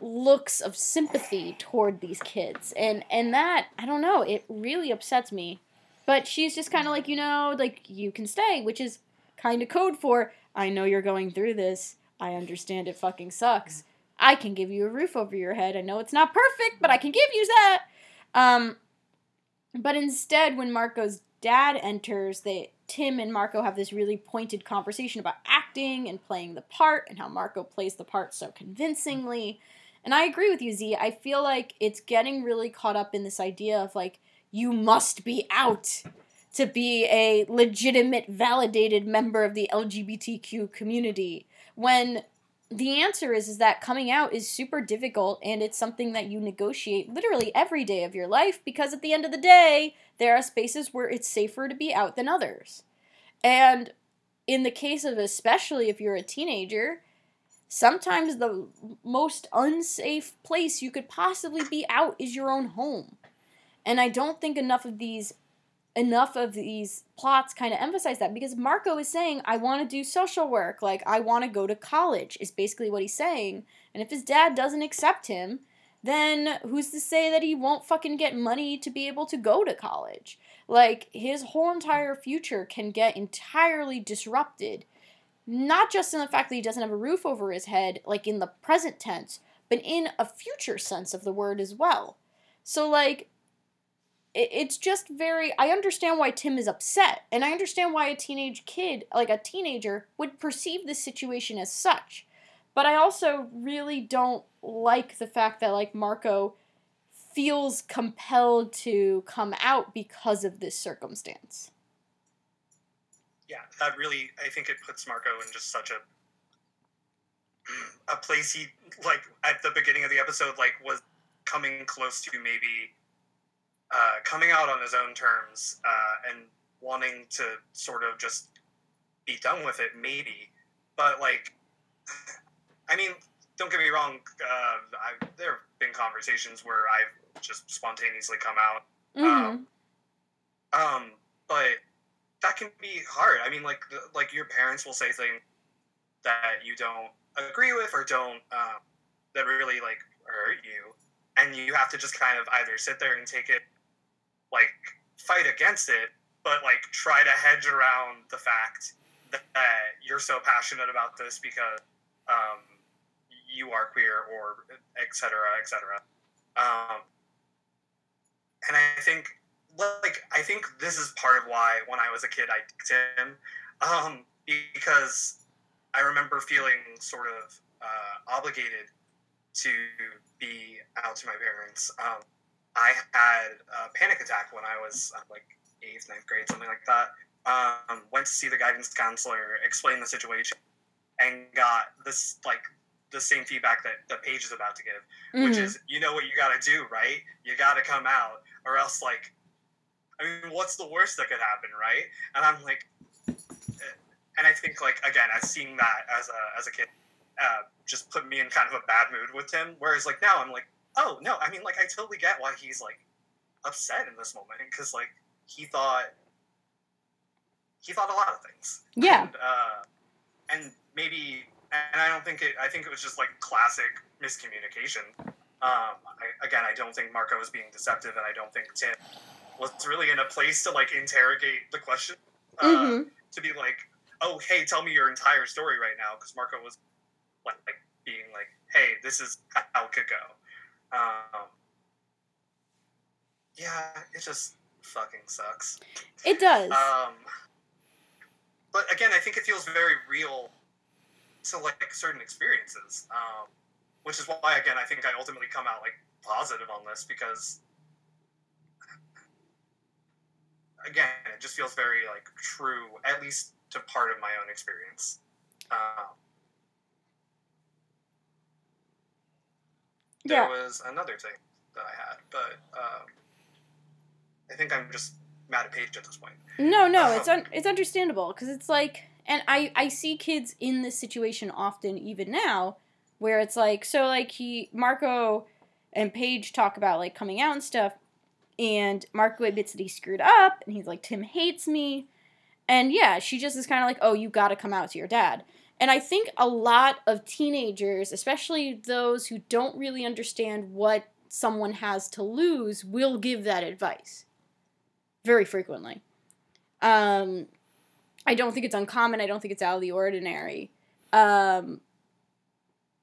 Speaker 1: looks of sympathy toward these kids. And and that i don't know it really upsets me. But she's just kind of like you know like you can stay which is kind of code for i know you're going through this. I understand it fucking sucks. I can give you a roof over your head. I know it's not perfect but i can give you that. Um but instead when marco's dad enters they Tim and Marco have this really pointed conversation about acting and playing the part and how Marco plays the part so convincingly. And I agree with you, Z. I feel like it's getting really caught up in this idea of like you must be out to be a legitimate, validated member of the LGBTQ community. When the answer is, is that coming out is super difficult and it's something that you negotiate literally every day of your life because at the end of the day, there are spaces where it's safer to be out than others. And in the case of especially if you're a teenager, sometimes the most unsafe place you could possibly be out is your own home. And I don't think enough of these enough of these plots kind of emphasize that because Marco is saying I want to do social work, like I want to go to college is basically what he's saying. And if his dad doesn't accept him, then who's to say that he won't fucking get money to be able to go to college? Like his whole entire future can get entirely disrupted. Not just in the fact that he doesn't have a roof over his head, like in the present tense, but in a future sense of the word as well. So, like, it's just very i understand why tim is upset and i understand why a teenage kid like a teenager would perceive this situation as such but i also really don't like the fact that like marco feels compelled to come out because of this circumstance
Speaker 3: yeah that really i think it puts marco in just such a a place he like at the beginning of the episode like was coming close to maybe uh, coming out on his own terms uh, and wanting to sort of just be done with it, maybe. But like, I mean, don't get me wrong. Uh, I, there have been conversations where I've just spontaneously come out.
Speaker 1: mm-hmm.
Speaker 3: Um, um, but that can be hard. I mean, like, like your parents will say things that you don't agree with or don't um, that really like hurt you, and you have to just kind of either sit there and take it like fight against it, but like try to hedge around the fact that, you're so passionate about this because um, you are queer or et cetera, et cetera. Um, and I think, like, I think this is part of why when I was a kid I picked him, um, because I remember feeling sort of uh, obligated to be out to my parents. Um, I had a panic attack when I was uh, like eighth, ninth grade, something like that. Um, went to see the guidance counselor, explained the situation, and got this like the same feedback that the Paige is about to give, mm-hmm. which is you know what you got to do, right? You got to come out, or else like, I mean, what's the worst that could happen, right? And I'm like, eh, and I think like again, I've seen that as a as a kid, uh, just put me in kind of a bad mood with him. Whereas like now I'm like, oh no, I mean like I totally get why he's like upset in this moment because like he thought he thought a lot of things.
Speaker 1: Yeah.
Speaker 3: And, uh, and maybe, and I don't think it. I think it was just like classic miscommunication. Um, I, again, I don't think Marco was being deceptive, and I don't think Tim was really in a place to like interrogate the question. Uh, mm-hmm. To be like, oh, hey, tell me your entire story right now, because Marco was like, like being like, hey, this is how it could go. Um, yeah, it just fucking sucks.
Speaker 1: It does.
Speaker 3: Um, but again, I think it feels very real to like certain experiences, um, which is why again I think I ultimately come out like positive on this because again it just feels very like true, at least to part of my own experience. Um, there yeah. was another thing that I had, but um, I think I'm just mad at Paige at this point.
Speaker 1: No, no, um, it's un- it's understandable because it's like, and I I see kids in this situation often even now, where it's like, so like he Marco and Paige talk about like coming out and stuff, and Marco admits that he screwed up, and he's like, Tim hates me, and yeah, she just is kind of like, oh, you got to come out to your dad. And I think a lot of teenagers, especially those who don't really understand what someone has to lose, will give that advice very frequently. Um, I don't think it's uncommon. I don't think it's out of the ordinary. Um,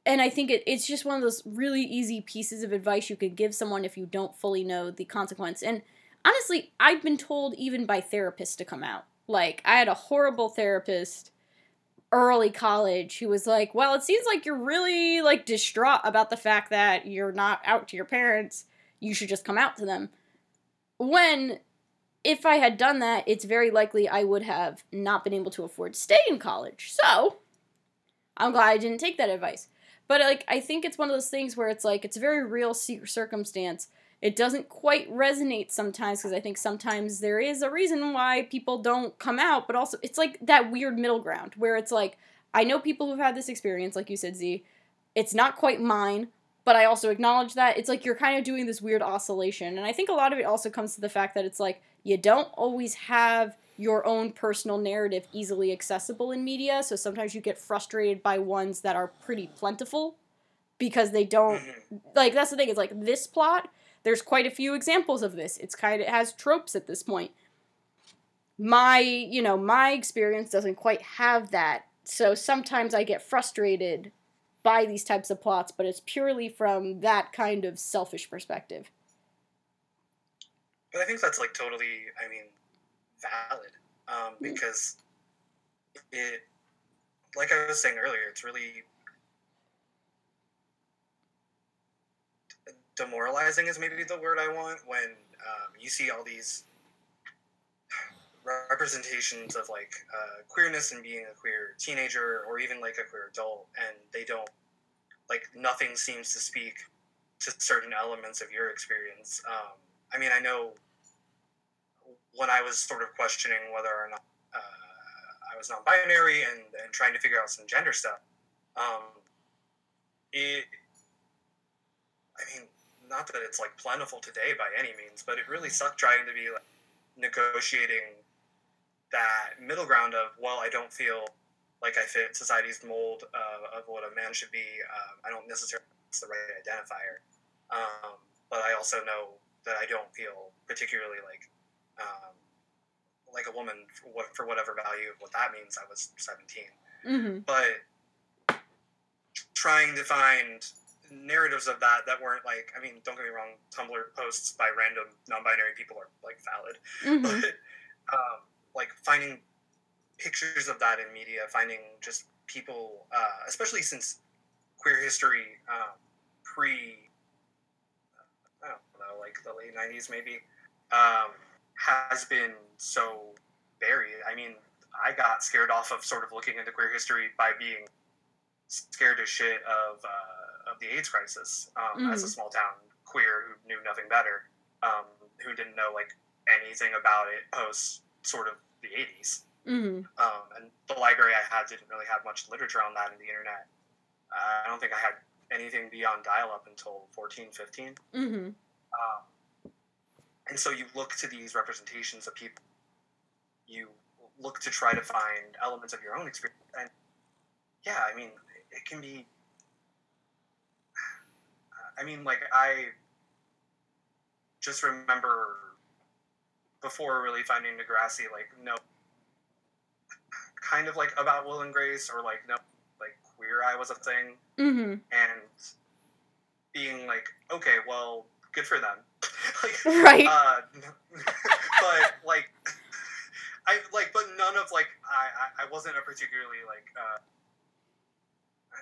Speaker 1: and I think it, it's just one of those really easy pieces of advice you could give someone if you don't fully know the consequence. And honestly, I've been told even by therapists to come out. Like, I had a horrible therapist early college who was like, "Well, it seems like you're really like distraught about the fact that you're not out to your parents. You should just come out to them." when if I had done that, it's very likely I would have not been able to afford to stay in college. So, I'm glad I didn't take that advice. But like I think it's one of those things where it's like it's a very real circumstance. It doesn't quite resonate sometimes because I think sometimes there is a reason why people don't come out, but also it's like that weird middle ground where it's like I know people who've had this experience, like you said, Z. It's not quite mine, but I also acknowledge that it's like you're kind of doing this weird oscillation. And I think a lot of it also comes to the fact that it's like you don't always have your own personal narrative easily accessible in media, so sometimes you get frustrated by ones that are pretty plentiful because they don't
Speaker 3: Mhm.
Speaker 1: like that's the thing, it's like this plot, there's quite a few examples of this. It's kind of it has tropes at this point. My, you know, my experience doesn't quite have that. So sometimes I get frustrated by these types of plots, but it's purely from that kind of selfish perspective.
Speaker 3: But I think that's like totally, I mean, valid. Um, because it, like I was saying earlier, it's really demoralizing is maybe the word I want when um, you see all these representations of like uh, queerness and being a queer teenager or even like a queer adult and they don't like nothing seems to speak to certain elements of your experience um, i mean i know when i was sort of questioning whether or not uh, i was non-binary and, and trying to figure out some gender stuff. Um, it i mean not that it's like plentiful today by any means but it really sucked trying to be like negotiating that middle ground of well i don't feel like i fit society's mold uh, of what a man should be um, i don't necessarily it's the right identifier. Um, but i also know that i don't feel particularly like um, like a woman for, what, for whatever value of what that means i was 17
Speaker 1: Mm-hmm.
Speaker 3: but trying to find narratives of that that weren't like i mean don't get me wrong tumblr posts by random non-binary people are like valid
Speaker 1: Mm-hmm.
Speaker 3: but um, like finding pictures of that in media, finding just people, uh, especially since queer history um, pre, I don't know, like the late '90s maybe, um, has been so buried. I mean, I got scared off of sort of looking into queer history by being scared as shit of uh, of the AIDS crisis um, as a
Speaker 1: Mhm.
Speaker 3: small town queer who knew nothing better, um, who didn't know like anything about it post sort of the 80s.
Speaker 1: Mm-hmm.
Speaker 3: Um, and the library I had didn't really have much literature on that in the internet. Uh, I don't think I had anything beyond dial up until 14, 15.
Speaker 1: Mm-hmm.
Speaker 3: Um, and so you look to these representations of people, you look to try to find elements of your own experience. And yeah, I mean, it can be. I mean, like, I just remember before really finding Degrassi, like, no, kind of like about Will and Grace, or like, no, like, Queer Eye was a thing
Speaker 1: Mm-hmm.
Speaker 3: and being like, okay, well, good for them. like,
Speaker 1: Right.
Speaker 3: uh, but like, I like, but none of like, I, I, I wasn't a particularly like, uh,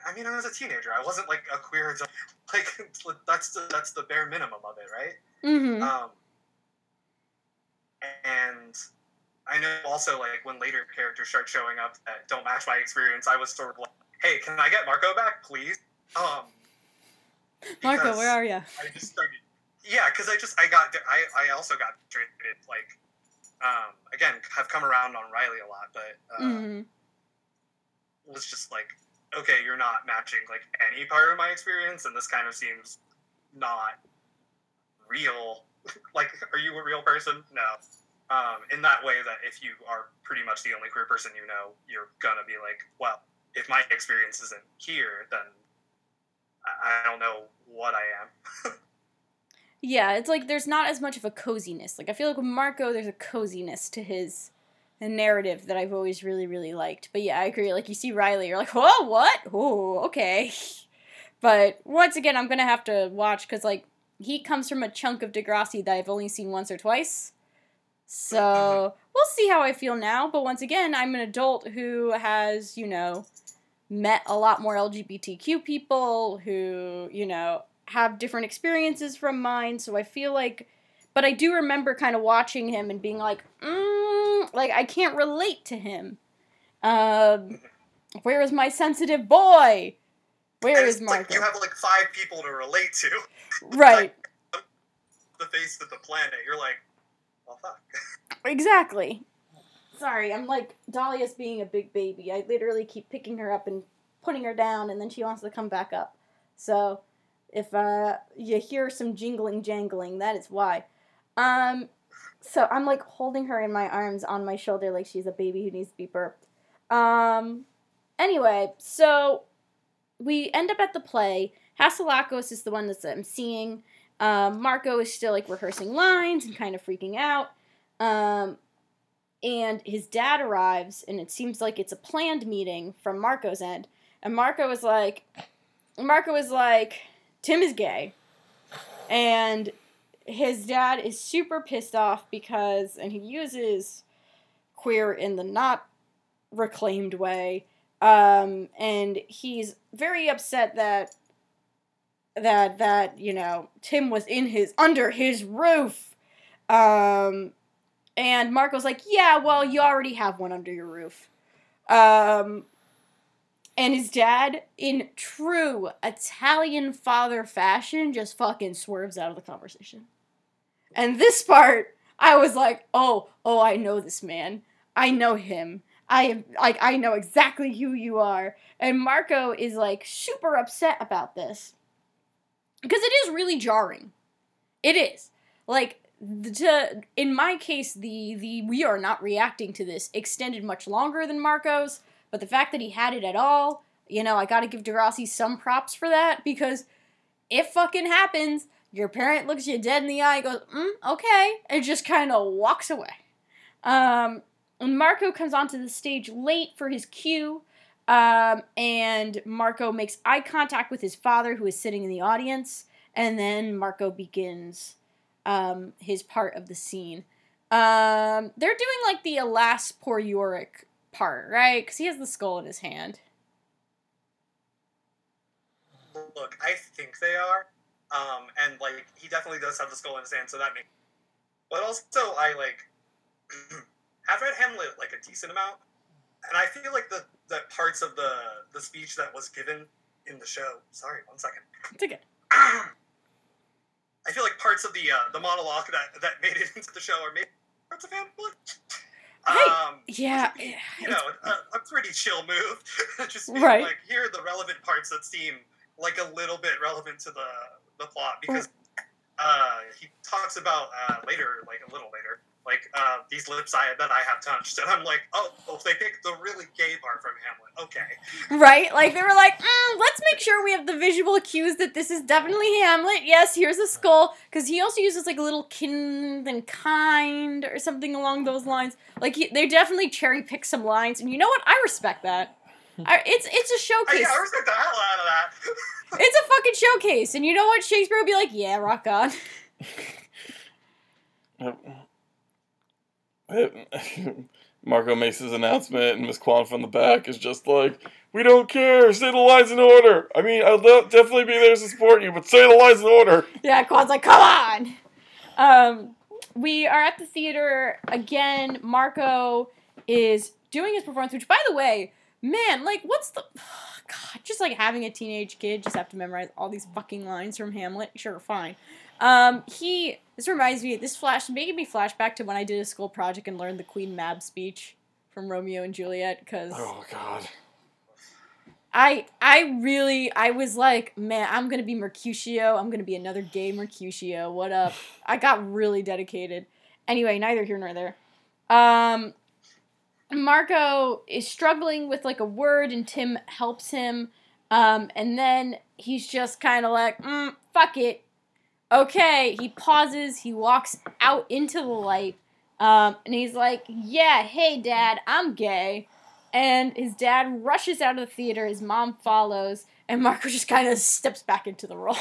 Speaker 3: I mean, I was a teenager. I wasn't like a queer adult. Like, that's the that's the bare minimum of it, right?
Speaker 1: Mm-hmm.
Speaker 3: Um, and I know also like when later characters start showing up that don't match my experience, I was sort of like, "Hey, can I get Marco back, please?" Um,
Speaker 1: Marco, where are you?
Speaker 3: I just started, yeah, because I just I got I I also got treated like, um, again have come around on Riley a lot, but uh,
Speaker 1: Mm-hmm.
Speaker 3: was just like, okay, you're not matching like any part of my experience, and this kind of seems not real. like, are you a real person? No. Um, in that way, that if you are pretty much the only queer person you know, you're gonna be like, well, if my experience isn't here, then I don't know what I am.
Speaker 1: Yeah, it's like there's not as much of a coziness. Like I feel like with Marco, there's a coziness to his narrative that I've always really, really liked. But yeah, I agree. Like you see Riley, you're like, whoa, what? Oh, okay. But once again, I'm gonna have to watch because like he comes from a chunk of Degrassi that I've only seen once or twice. So mm-hmm. we'll see how I feel now. But once again, I'm an adult who has, you know, met a lot more LGBTQ people who, you know, have different experiences from mine. So I feel like but I do remember kind of watching him and being like, mm, like I can't relate to him. Um, where is my sensitive boy? Where is
Speaker 3: it's like you have like five people to relate to.
Speaker 1: right,
Speaker 3: The face of the planet. You're like, well, fuck.
Speaker 1: exactly. Sorry, I'm like Dahlia's being a big baby. I literally keep picking her up and putting her down, and then she wants to come back up. So, if uh, you hear some jingling jangling, that is why. Um, so I'm like holding her in my arms on my shoulder like she's a baby who needs to be burped. Um, anyway, so we end up at the play. Hasselakos is the one that's I'm seeing. Um, Marco is still like rehearsing lines and kind of freaking out. Um, and his dad arrives, and it seems like it's a planned meeting from Marco's end. And Marco is like, Marco is like, Tim is gay. And his dad is super pissed off because, and he uses queer in the not reclaimed way. Um, and he's very upset that that that you know Tim was in his under his roof. Um, and Marco's like, yeah, well, you already have one under your roof. Um, and his dad, in true Italian father fashion, just fucking swerves out of the conversation. And this part, I was like, oh, oh, I know this man. I know him. I am like I know exactly who you are. And Marco is like super upset about this. Because it is really jarring. It is. Like to in my case the the we are not reacting to this extended much longer than Marco's, but the fact that he had it at all, you know, I got to give Degrassi some props for that because it fucking happens. Your parent looks you dead in the eye, goes, mm, okay, and just kind of walks away. Um, and Marco comes onto the stage late for his cue, um, and Marco makes eye contact with his father, who is sitting in the audience, and then Marco begins um, his part of the scene. Um, they're doing like the alas poor Yorick part, right? Because he has the skull in his hand.
Speaker 3: Look, I think they are. Um, and like he definitely does have the skull in his hand, so that makes. But also, I like have read Hamlet like a decent amount, and I feel like the the parts of the the speech that was given in the show. Sorry, one second.
Speaker 1: It's okay.
Speaker 3: I feel like parts of the uh, the monologue that that made it into the show are maybe parts of Hamlet. Um,
Speaker 1: Yeah,
Speaker 3: which you know, a, a pretty chill move. Just being
Speaker 1: Right.
Speaker 3: like, here are the relevant parts that seem like a little bit relevant to the the plot because uh, he talks about uh, later, like a little later, like uh, these lips I that I have touched, and I'm like, oh, oh, they picked the really gay part from Hamlet. Okay,
Speaker 1: Right? Like they were like, mm, let's make sure we have the visual cues that this is definitely Hamlet. Yes, here's a skull because he also uses like a little kind and kind or something along those lines. Like he, they definitely cherry pick some lines, and you know what? I respect that. I, it's it's a
Speaker 3: I,
Speaker 1: showcase.
Speaker 3: yeah, I respect the hell out of that.
Speaker 1: It's a fucking showcase, and you know what? Shakespeare would be like, yeah, rock on.
Speaker 2: Marco makes his announcement, and Miss Kwan from the back is just like, "We don't care. Say the lines in order. I mean, I'll definitely be there to support you, but say the lines in order."
Speaker 1: Yeah, Kwan's like, come on. Um, we are at the theater again. Marco is doing his performance, which, by the way, man, like, what's the God? Just like having a teenage kid just have to memorize all these fucking lines from Hamlet. Sure, fine. Um, he. This reminds me. This flash making me flashback to when I did a school project and learned the Queen Mab speech from Romeo and Juliet because.
Speaker 2: Oh God.
Speaker 1: I I really I was like, man, I'm gonna be Mercutio. I'm gonna be another gay Mercutio. What up? I got really dedicated. Anyway, neither here nor there. Um, Marco is struggling with like a word, and Tim helps him. Um, and then he's just kind of like, mm, fuck it. Okay. He pauses. He walks out into the light. Um, and he's like, yeah, hey, dad, I'm gay. And his dad rushes out of the theater. His mom follows. And Marco just kind of steps back into the role.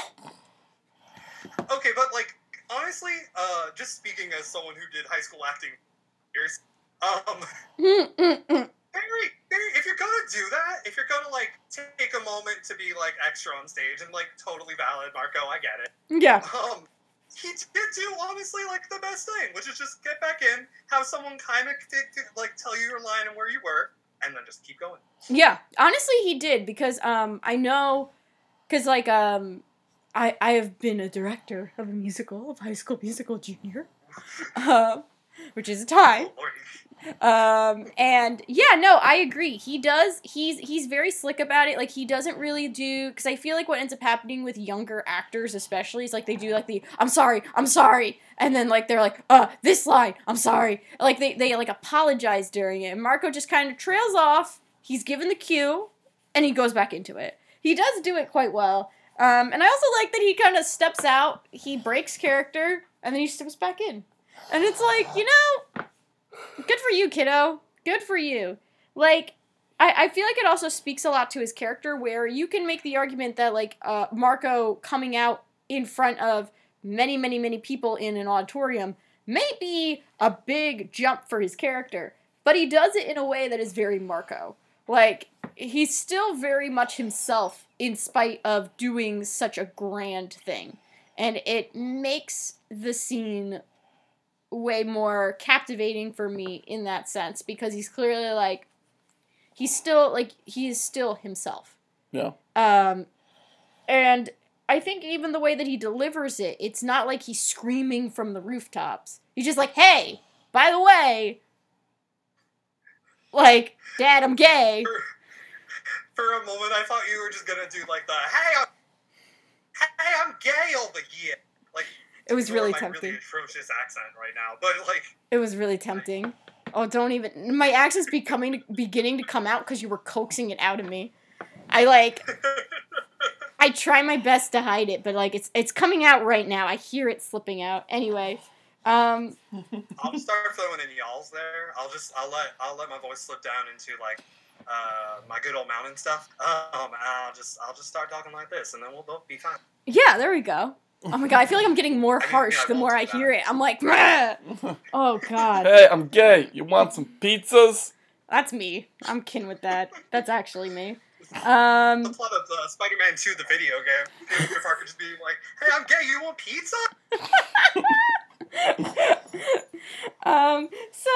Speaker 3: Okay, but like honestly, uh, just speaking as someone who did high school acting years, um, very, very, if you're gonna do that, if you're gonna like take a moment to be like extra on stage and like totally valid, Marco, I get it.
Speaker 1: yeah.
Speaker 3: Um, he did do honestly like the best thing, which is just get back in, have someone kind of like tell you your line and where you were, and then just keep going.
Speaker 1: Yeah, honestly, he did because um I know, because like um I I have been a director of a musical of High School Musical Junior, uh, which is a tie.
Speaker 3: Oh,
Speaker 1: Um, and yeah, no, I agree. He does. He's he's very slick about it. Like he doesn't really do because I feel like what ends up happening with younger actors, especially, is like they do like the "I'm sorry, I'm sorry," and then like they're like, "Uh, this line, I'm sorry." Like they they like apologize during it. And Marco just kind of trails off. He's given the cue, and he goes back into it. He does do it quite well. Um, and I also like that he kind of steps out. He breaks character, and then he steps back in. And it's like, you know, good for you, kiddo. Good for you. Like, I, I feel like it also speaks a lot to his character where you can make the argument that, like, uh, Marco coming out in front of many, many, many people in an auditorium may be a big jump for his character, but he does it in a way that is very Marco. Like, he's still very much himself in spite of doing such a grand thing. And it makes the scene way more captivating for me in that sense because he's clearly like he's still like he is still himself.
Speaker 2: Yeah.
Speaker 1: Um and I think even the way that he delivers it, it's not like he's screaming from the rooftops. He's just like, "Hey, by the way, like, dad, I'm gay."
Speaker 3: For, for a moment, I thought you were just gonna do like the "Hey, I'm, hey, I'm gay over here." Like
Speaker 1: It was really tempting.
Speaker 3: Really atrocious accent right now, but like
Speaker 1: It was really tempting. Oh, don't even. My accent's becoming beginning to come out because you were coaxing it out of me. I like. I try my best to hide it, but like it's it's coming out right now. I hear it slipping out. Anyway, um,
Speaker 3: I'll start throwing in y'alls there. I'll just I'll let I'll let my voice slip down into like uh, my good old mountain stuff. Um, I'll just I'll just start talking like this, and then we'll both be fine.
Speaker 1: yeah, there we go. Oh my god, I feel like I'm getting more harsh the more I hear it. I'm like, "Meh." oh god,
Speaker 2: hey, I'm gay. You want some pizzas?
Speaker 1: that's me. I'm kin with that. That's actually me.
Speaker 3: The
Speaker 1: Um,
Speaker 3: plot of uh, Spider-Man 2, the video game, Peter Parker could just being like, "Hey, I'm gay. You want pizza?"
Speaker 1: um, so,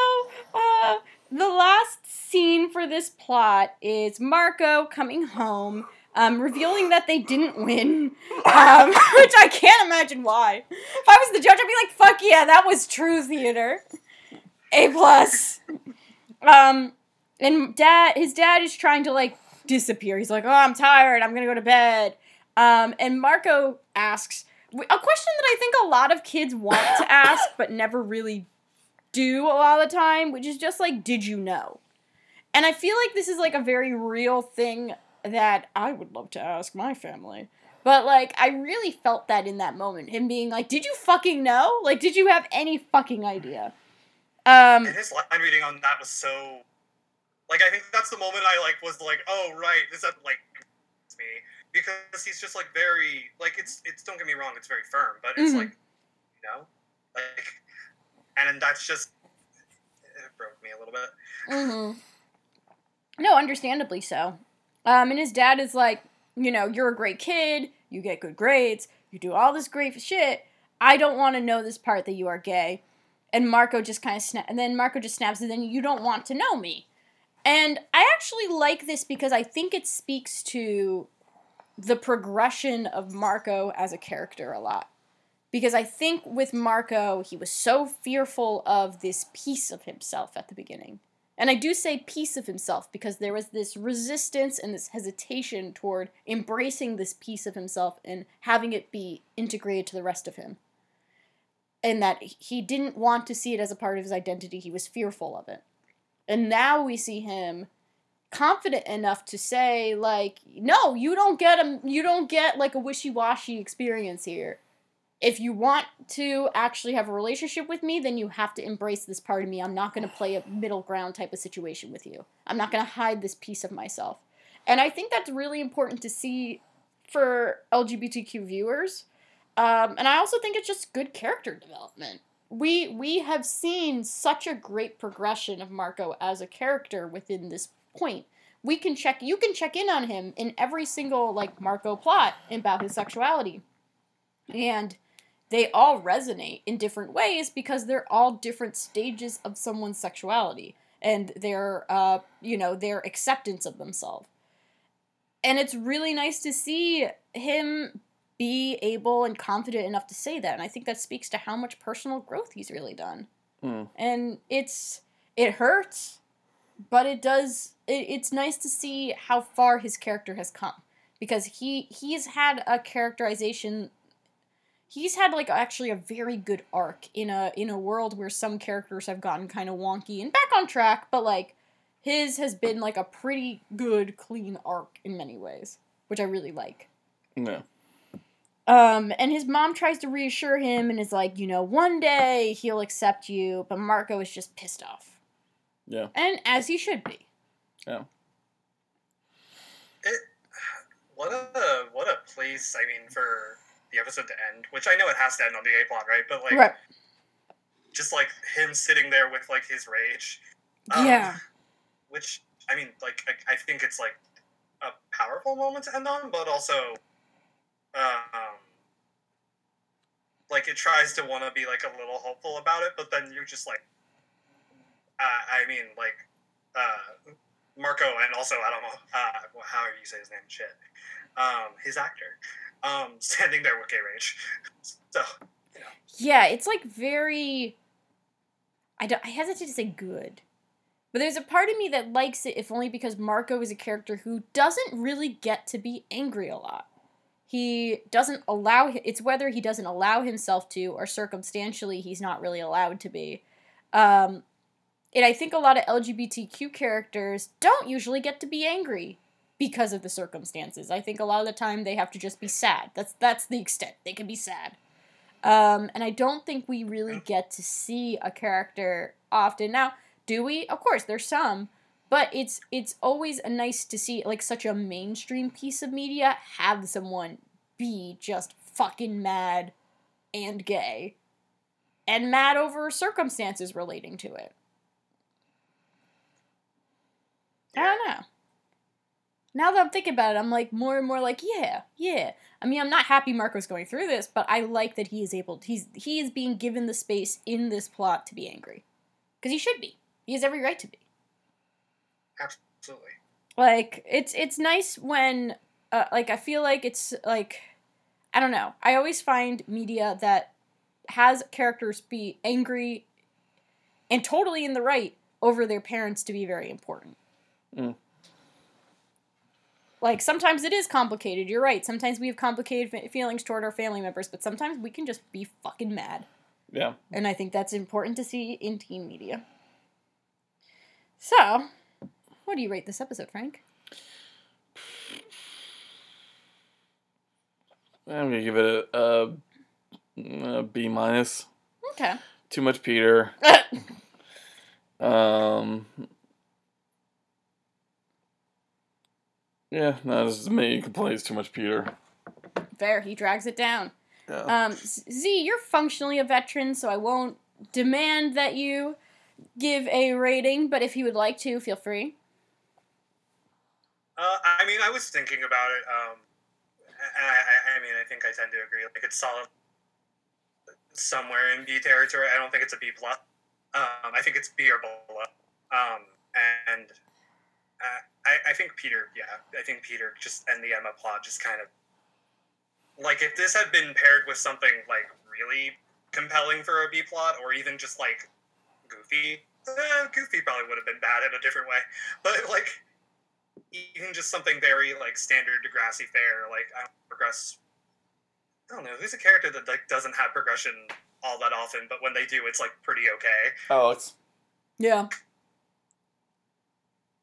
Speaker 1: uh, the last scene for this plot is Marco coming home, um, revealing that they didn't win, um, which I can't imagine why. If I was the judge, I'd be like, fuck yeah, that was true theater. A plus. Um, and dad, his dad is trying to, like, disappear. He's like, oh, I'm tired. I'm gonna go to bed. Um, and Marco asks, a question that I think a lot of kids want to ask but never really do a lot of the time, which is just like, did you know? And I feel like this is like a very real thing that I would love to ask my family. But like, I really felt that in that moment. Him being like, did you fucking know? Like, did you have any fucking idea? Um,
Speaker 3: And his line reading on that was so, like, I think that's the moment I like was like, "Oh right, this is like me," because he's just like very like it's it's. Don't get me wrong, it's very firm, but it's
Speaker 1: Mhm.
Speaker 3: like, you know, like, and that's just it broke me a little bit.
Speaker 1: hmm No, understandably so. Um, and his dad is like, you know, you're a great kid, you get good grades, you do all this great shit. I don't want to know this part that you are gay. And Marco just kind of snap, and then Marco just snaps, and then you don't want to know me. And I actually like this because I think it speaks to the progression of Marco as a character a lot. Because I think with Marco, he was so fearful of this piece of himself at the beginning. And I do say piece of himself because there was this resistance and this hesitation toward embracing this piece of himself and having it be integrated to the rest of him. And that he didn't want to see it as a part of his identity, he was fearful of it. And now we see him confident enough to say like no you don't get a you don't get like a wishy-washy experience here if you want to actually have a relationship with me, then you have to embrace this part of me. I'm not going to play a middle ground type of situation with you. I'm not going to hide this piece of myself. And I think that's really important to see for LGBTQ viewers. Um, and I also think it's just good character development. We we have seen such a great progression of Marco as a character within this point. We can check you can check in on him in every single like Marco plot about his sexuality. And they all resonate in different ways because they're all different stages of someone's sexuality and their uh you know their acceptance of themselves and it's really nice to see him be able and confident enough to say that and i think that speaks to how much personal growth he's really done
Speaker 2: Mm.
Speaker 1: and it's it hurts but it does it, it's nice to see how far his character has come because he he's had a characterization he's had like actually a very good arc in a in a world where some characters have gotten kind of wonky and back on track but like his has been like a pretty good clean arc in many ways which i really like
Speaker 2: Yeah.
Speaker 1: um, and his mom tries to reassure him and is like, you know, one day he'll accept you, but Marco is just pissed off.
Speaker 2: Yeah.
Speaker 1: And as he should be. Yeah.
Speaker 3: It, what a what a place. I mean, for the episode to end, which I know it has to end on the A plot, right? But like,
Speaker 1: right.
Speaker 3: just like him sitting there with like his rage. Um,
Speaker 1: yeah.
Speaker 3: Which I mean, like I, I think it's like a powerful moment to end on, but also, um, like it tries to want to be like a little hopeful about it, but then you're just like, uh, I mean, like, uh, Marco and also I don't know uh, however you say his name, shit, um, his actor, um, standing there with gay rage. So
Speaker 1: Yeah, it's like very. I, don't, I hesitate to say good. But there's a part of me that likes it, if only because Marco is a character who doesn't really get to be angry a lot. He doesn't allow. It's whether he doesn't allow himself to, or circumstantially, he's not really allowed to be. Um, and I think a lot of LGBTQ characters don't usually get to be angry because of the circumstances. I think a lot of the time they have to just be sad. That's that's the extent they can be sad. Um, and I don't think we really get to see a character often. Now, do we? Of course, there's some, but it's it's always a nice to see like such a mainstream piece of media have someone be just fucking mad and gay and mad over circumstances relating to it. I don't know. Now that I'm thinking about it, I'm like more and more like, yeah, yeah. I mean, I'm not happy Marco's going through this, but I like that he is able. he's he is being given the space in this plot to be angry, because he should be. He has every right to be.
Speaker 3: absolutely.
Speaker 1: Like it's it's nice when uh, like I feel like it's like I don't know. I always find media that has characters be angry and totally in the right over their parents to be very important.
Speaker 2: Mm.
Speaker 1: Like sometimes it is complicated. You're right. Sometimes we have complicated fe- feelings toward our family members, but sometimes we can just be fucking mad.
Speaker 2: Yeah.
Speaker 1: And I think that's important to see in teen media. So, what do you rate this episode, Frank?
Speaker 2: I'm gonna give it a, a, a B minus.
Speaker 1: Okay.
Speaker 2: Too much Peter. Um. Yeah, no, this is me. Complains too much Peter.
Speaker 1: Fair. He drags it down.
Speaker 2: Yeah.
Speaker 1: Um, Z- Z, you're functionally a veteran, so I won't demand that you give a rating, but if you would like to, feel free.
Speaker 3: Uh, I mean, I was thinking about it, um, and I, I, I mean, I think I tend to agree. Like, it's solid somewhere in B territory. I don't think it's a B plus. Um, I think it's B or below. Um, and uh, I, I think Peter, yeah, I think Peter just and the Emma plot just kind of like if this had been paired with something like really compelling for a B plot, or even just like goofy. Eh, goofy probably would have been bad in a different way, but like even just something very like standard Degrassi fare, like I don't progress. I don't know who's a character that like doesn't have progression all that often, but when they do, it's like pretty okay.
Speaker 2: Alex.
Speaker 1: Yeah.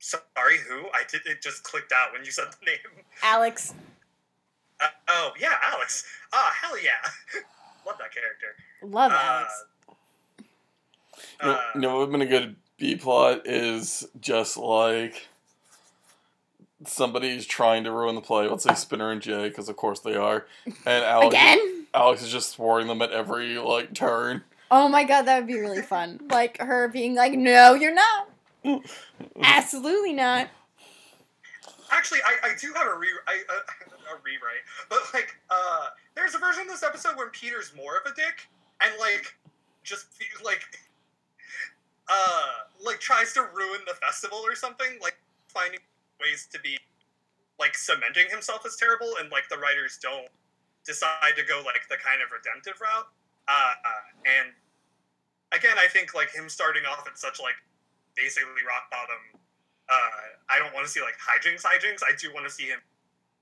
Speaker 3: Sorry, who? I did. It just clicked out when you said the name.
Speaker 1: Alex.
Speaker 3: Uh, oh yeah, Alex. Ah, hell yeah, love that character.
Speaker 1: Love
Speaker 3: Uh,
Speaker 1: Alex.
Speaker 2: You know,
Speaker 3: Uh,
Speaker 2: you know what would have been a good B plot is just like somebody's trying to ruin the play. Let's say Spinner and Jay, because of course they are, and Alex.
Speaker 1: Again?
Speaker 2: Alex is just thwarting them at every like turn.
Speaker 1: Oh my god, that would be really fun. Like her being like, no, you're not. Absolutely not.
Speaker 3: actually, I, I do have a re I, uh, a rewrite, but like, uh, there's a version of this episode where Peter's more of a dick and like, just like, uh, like tries to ruin the festival or something, like finding ways to be like cementing himself as terrible, and like the writers don't decide to go like the kind of redemptive route. Uh, and again, I think like him starting off at such like basically rock bottom. Uh, I don't want to see like hijinks, hijinks. I do want to see him.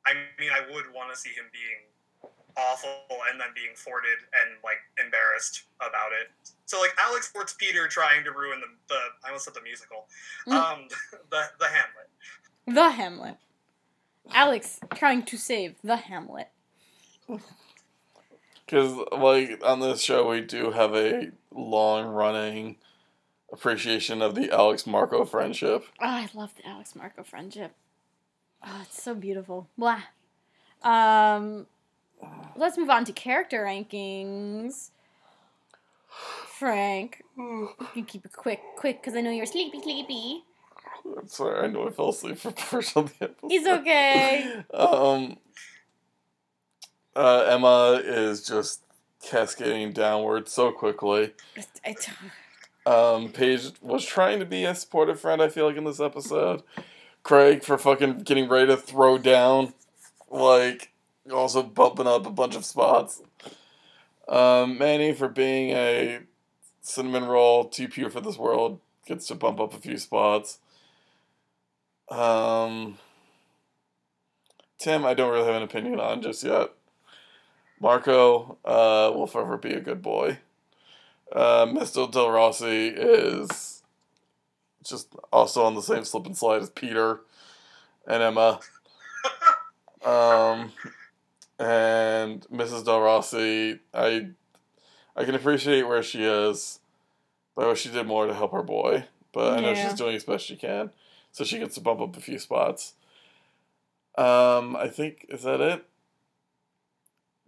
Speaker 3: I mean, I would want to see him being awful and then being thwarted and like embarrassed about it. So like Alex Sports Peter trying to ruin the, the I almost said the musical,
Speaker 1: Mm.
Speaker 3: um, the the Hamlet.
Speaker 1: The Hamlet. Alex trying to save the Hamlet.
Speaker 2: Because, like, on this show, we do have a long running appreciation of the Alex Marco friendship.
Speaker 1: Oh, I love the Alex Marco friendship. Oh, it's so beautiful. Blah. Um, let's move on to character rankings. Frank, you can keep it quick, quick, because I know you're sleepy, sleepy.
Speaker 2: I'm sorry, I know I fell asleep for portion of the episode.
Speaker 1: It's okay.
Speaker 2: Um, uh, Emma is just cascading downward so quickly.
Speaker 1: It's- it's-
Speaker 2: Um, Paige was trying to be a supportive friend, I feel like, in this episode. Craig for fucking getting ready to throw down, like, also bumping up a bunch of spots. Um, Manny for being a cinnamon roll, too pure for this world, gets to bump up a few spots. Um, Tim, I don't really have an opinion on just yet. Marco uh, will forever be a good boy. Uh, Mr. Del Rossi is just also on the same slip and slide as Peter and Emma. Um, and Mrs. Del Rossi, I I can appreciate where she is, but I wish she did more to help her boy. But I know
Speaker 1: Yeah.
Speaker 2: she's doing as best she can, so she gets to bump up a few spots. Um, I think is that it?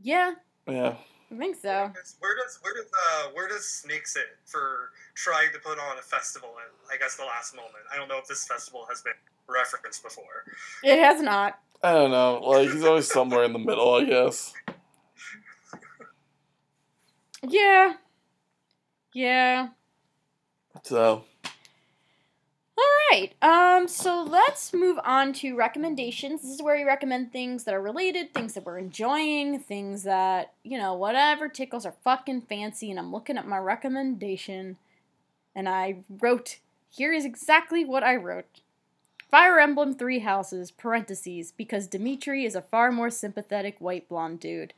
Speaker 1: yeah,
Speaker 2: Yeah.
Speaker 1: I think so.
Speaker 3: Where does where does where does, uh, where does Snake sit for trying to put on a festival at I guess the last moment? I don't know if this festival has been referenced before.
Speaker 1: It has not.
Speaker 2: I don't know. Like he's always somewhere in the middle, I guess.
Speaker 1: Yeah. Yeah.
Speaker 2: So
Speaker 1: All right. Um. So let's move on to recommendations. This is where we recommend things that are related, things that we're enjoying, things that you know, whatever tickles our fucking fancy. And I'm looking at my recommendation, and I wrote. Here is exactly what I wrote. Fire Emblem Three Houses (parentheses) because Dimitri is a far more sympathetic white blonde dude.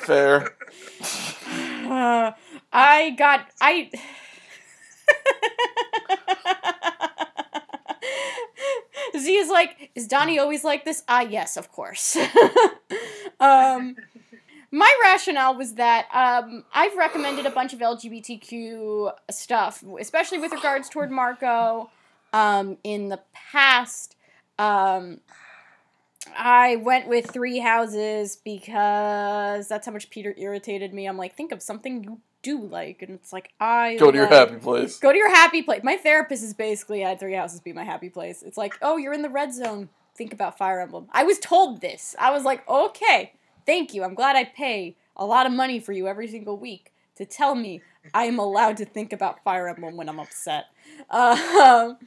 Speaker 2: fair.
Speaker 1: Uh, I got I. Z is like, is Donnie always like this? Ah, yes, of course. um, my rationale was that um, I've recommended a bunch of LGBTQ stuff, especially with regards toward Marco, um, in the past. Um, I went with Three Houses because that's how much Peter irritated me. I'm like, think of something you do like, and it's like I
Speaker 2: Go to your happy place.
Speaker 1: Go to your happy place. My therapist is basically had Three Houses be my happy place. It's like, oh, you're in the red zone. Think about Fire Emblem. I was told this. I was like, okay, thank you. I'm glad I pay a lot of money for you every single week to tell me I am allowed to think about Fire Emblem when I'm upset. Um,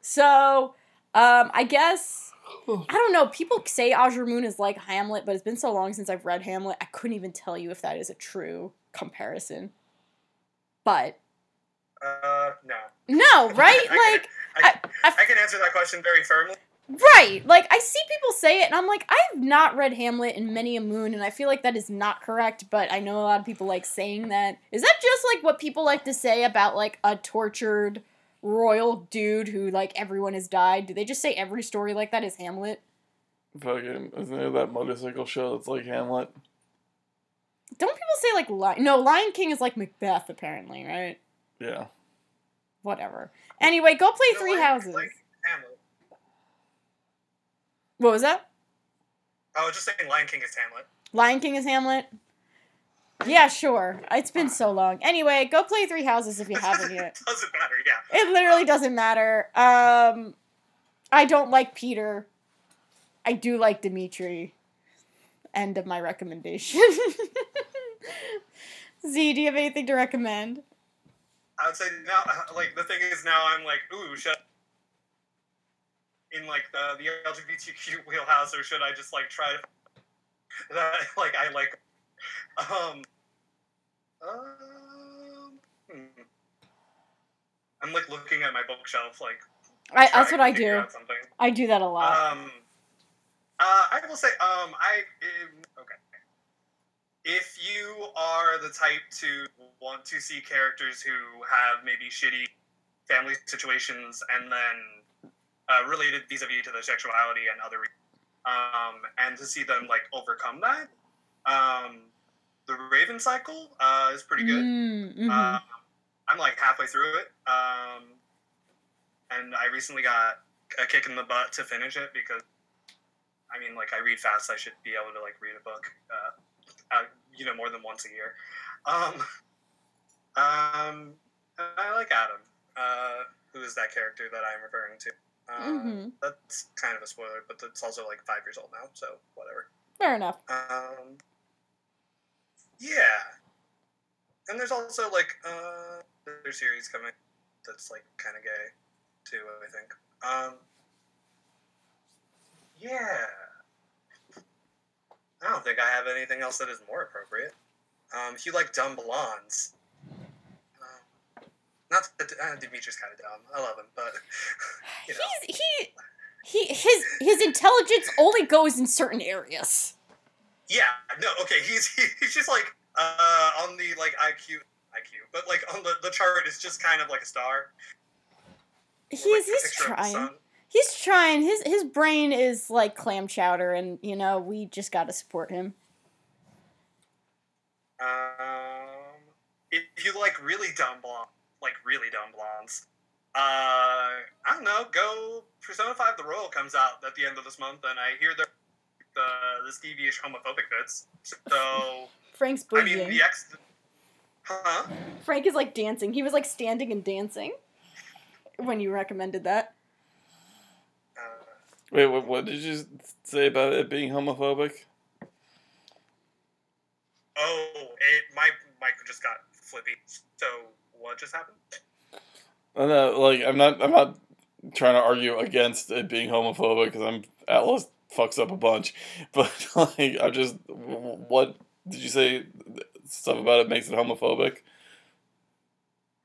Speaker 1: so, um, I guess. I don't know. People say Azure Moon is like Hamlet, but it's been so long since I've read Hamlet, I couldn't even tell you if that is a true comparison. But
Speaker 3: uh, no.
Speaker 1: no, right?
Speaker 3: I
Speaker 1: Like,
Speaker 3: I,
Speaker 1: I-
Speaker 3: I can answer that question very firmly.
Speaker 1: right. Like, I see people say it, and I'm like, I've not read Hamlet in many a moon, and I feel like that is not correct, but I know a lot of people like saying that. Is that just like what people like to say about like a tortured royal dude who like everyone has died? Do they just say every story like that is Hamlet?
Speaker 2: Fucking isn't there that motorcycle show that's like Hamlet?
Speaker 1: Don't people say like Lion? No, Lion King is like Macbeth, apparently, right?
Speaker 2: Yeah.
Speaker 1: Whatever. Anyway, go play
Speaker 3: No,
Speaker 1: Three
Speaker 3: like-
Speaker 1: Houses.
Speaker 3: like
Speaker 1: What was that?
Speaker 3: I was just saying Lion King is Hamlet.
Speaker 1: Lion King is Hamlet. Yeah, sure. It's been so long. Anyway, go play Three Houses if you haven't yet.
Speaker 3: Doesn't matter, yeah.
Speaker 1: It literally doesn't matter. Um, I don't like Peter. I do like Dimitri. End of my recommendation. Z, do you have anything to recommend?
Speaker 3: I would say now, like the thing is now I'm like, ooh, should in like the the LGBTQ wheelhouse, or should I just like try to that like I like um um hmm. I'm like looking at my bookshelf like
Speaker 1: I, that's what I do. I do that a lot.
Speaker 3: Um, uh, I will say, um, I. If you are the type to want to see characters who have maybe shitty family situations and then uh, related vis-a-vis to their sexuality and other, um, and to see them like overcome that, um, the Raven cycle uh, is pretty good.
Speaker 1: Mm, mhm.
Speaker 3: Um, I'm like halfway through it, um, and I recently got a kick in the butt to finish it because, I mean, like I read fast. I should be able to like read a book, uh, uh, you know, more than once a year. Um, um, I like Adam, uh, who is that character that I'm referring to. Uh,
Speaker 1: Mhm.
Speaker 3: That's kind of a spoiler, but it's also like five years old now, so whatever.
Speaker 1: Fair enough.
Speaker 3: Um, yeah, and there's also like uh, there's series coming that's like kind of gay too. I think. Um, yeah, I don't think I have anything else that is more appropriate. Um, if you like dumb blondes, um, not that uh, Dimitri's kind of dumb. I love him, but you know.
Speaker 1: He's he he his his intelligence only goes in certain areas.
Speaker 3: Yeah, no, okay, he's he's just like uh on the like IQ IQ, but like on the, the chart is just kind of like a star.
Speaker 1: He's
Speaker 3: like
Speaker 1: he's
Speaker 3: picture of the
Speaker 1: trying. He's trying. His his brain is like clam chowder, and you know we just got to support him.
Speaker 3: Um, if you like really dumb blonde, like really dumb blondes, uh, I don't know. Go Persona Five: The Royal comes out at the end of this month, and I hear the the this devious homophobic bits. So
Speaker 1: Frank's
Speaker 3: I mean, the ex, huh?
Speaker 1: Frank is like dancing. He was like standing and dancing when you recommended that.
Speaker 2: Wait, what, what did you say about it being homophobic?
Speaker 3: Oh, it my mic just got flippy. So what just happened?
Speaker 2: I know, like I'm not, I'm not trying to argue against it being homophobic because I'm Atlus fucks up a bunch, but like I'm just, what did you say? Stuff about it makes it homophobic.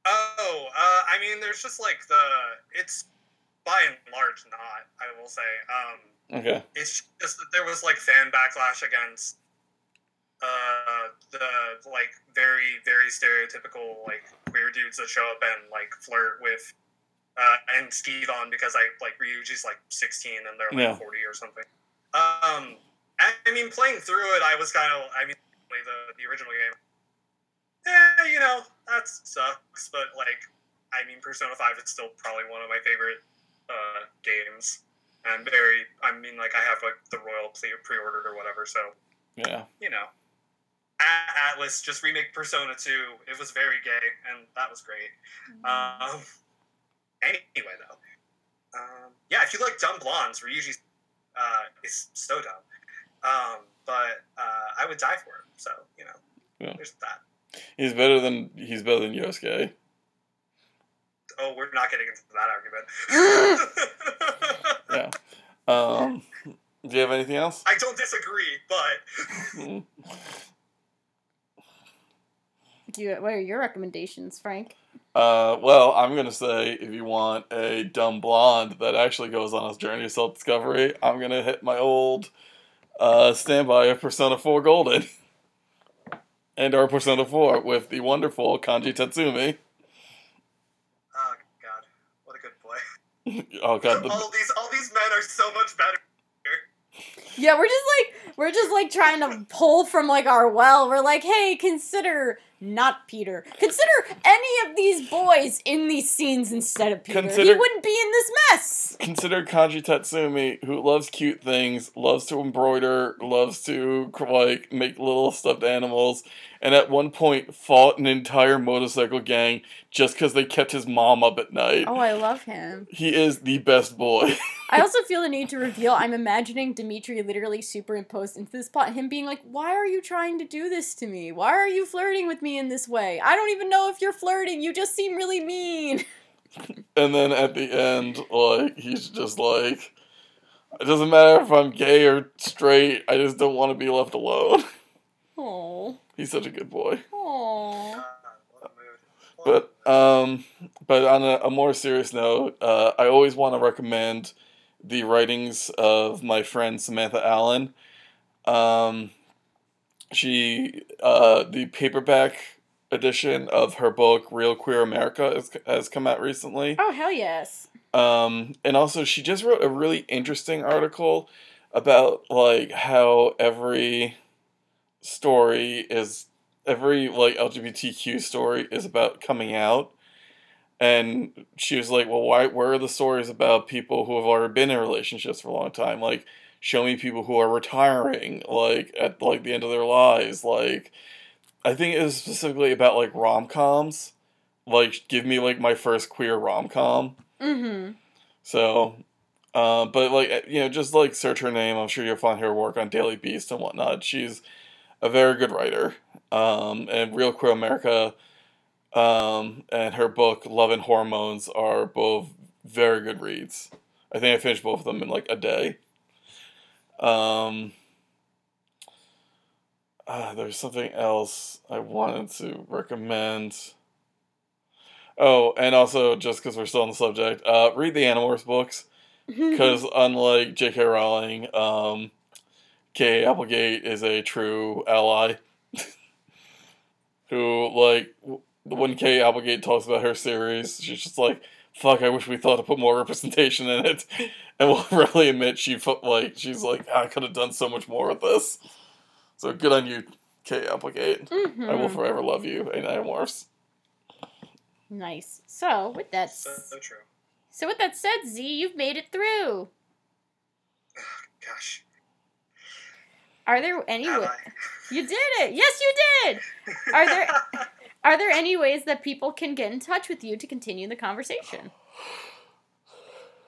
Speaker 3: Oh, uh, I mean, there's just like the it's by and large not. I will say. Um,
Speaker 2: Okay.
Speaker 3: it's just that there was like fan backlash against uh the like very very stereotypical like queer dudes that show up and like flirt with uh and Steve on because I like Ryuji's like 16 and they're like
Speaker 2: Yeah.
Speaker 3: 40 or something. Um I, I mean playing through it I was kind of I mean the the original game eh, you know, that sucks, but like I mean Persona 5 is still probably one of my favorite uh games. And very I mean like I have like the Royal pre ordered or whatever, so
Speaker 2: Yeah.
Speaker 3: you know, A- Atlus just remake Persona 2. It was very gay, and that was great. Um, anyway, though, um, yeah, if you like dumb blondes, Ryuji uh, is so dumb. Um, but uh, I would die for him. So you know,
Speaker 2: Yeah.
Speaker 3: there's that.
Speaker 2: He's better than he's better than Yosuke.
Speaker 3: Oh, we're not getting into that argument.
Speaker 2: Yeah. Um. Do you have anything else?
Speaker 3: I don't disagree, but.
Speaker 1: Do you, what are your recommendations, Frank?
Speaker 2: Uh, well, I'm gonna say if you want a dumb blonde that actually goes on his journey of self discovery, I'm gonna hit my old uh, standby of Persona 4 Golden and our Persona 4 with the wonderful Kanji Tatsumi.
Speaker 3: oh god, what a good boy.
Speaker 2: Oh god, the,
Speaker 3: all these all these men are so much better.
Speaker 1: Yeah, we're just like we're just like trying to pull from like our well. We're like, hey, consider not Peter. Consider any of these boys in these scenes instead of Peter. he wouldn't be in this mess.
Speaker 2: consider Kanji Tatsumi, who loves cute things, loves to embroider, loves to like make little stuffed animals, and at one point fought an entire motorcycle gang just because they kept his mom up at night.
Speaker 1: Oh, I love him.
Speaker 2: He is the best boy.
Speaker 1: I also feel the need to reveal I'm imagining Dimitri literally superimposed into this plot, him being like, Why are you trying to do this to me? Why are you flirting with me in this way? I don't even know if you're flirting. You just seem really mean.
Speaker 2: and then at the end, like, he's just like, it doesn't matter if I'm gay or straight, I just don't want to be left alone.
Speaker 1: Oh.
Speaker 2: He's such a good boy.
Speaker 1: Oh.
Speaker 3: God, what a mood. What
Speaker 2: But um, but on a, a more serious note, uh, I always want to recommend the writings of my friend Samantha Allen. Um, she uh, the paperback edition of her book Real Queer America has, has come out recently.
Speaker 1: Oh, hell yes.
Speaker 2: Um, and also she just wrote a really interesting article about like how every story is every like LGBTQ story is about coming out. And she was like, "Well, why? Where are the stories about people who have already been in relationships for a long time? Like, show me people who are retiring, like at like the end of their lives. Like, I think it was specifically about like rom coms. Like, give me like my first queer rom com.
Speaker 1: Mm-hmm.
Speaker 2: So, uh, but like you know, just like search her name. I'm sure you'll find her work on Daily Beast and whatnot. She's a very good writer. Um, and Real Queer America, um, and her book Love and Hormones are both very good reads. I think I finished both of them in like a day. Um, ah, there's something else I wanted to recommend. Oh, and also just because we're still on the subject, uh, read the Animorphs books because unlike J.K. Rowling, um, Kay Applegate is a true ally. Who like w- when Kay Applegate talks about her series, she's just like, "Fuck, I wish we thought to put more representation in it," and will really admit she felt like she's like, "I could have done so much more with this." So good on you, Kay Applegate. I will
Speaker 1: Mhm.
Speaker 2: forever love you, and Animorphs.
Speaker 1: Nice. So, with that
Speaker 3: So, so true.
Speaker 1: so with that said, Z, you've made it through.
Speaker 3: Gosh.
Speaker 1: Are there any
Speaker 3: Have
Speaker 1: wa-
Speaker 3: I?
Speaker 1: You did it. Yes, you did. Are there are there any ways that people can get in touch with you to continue the conversation?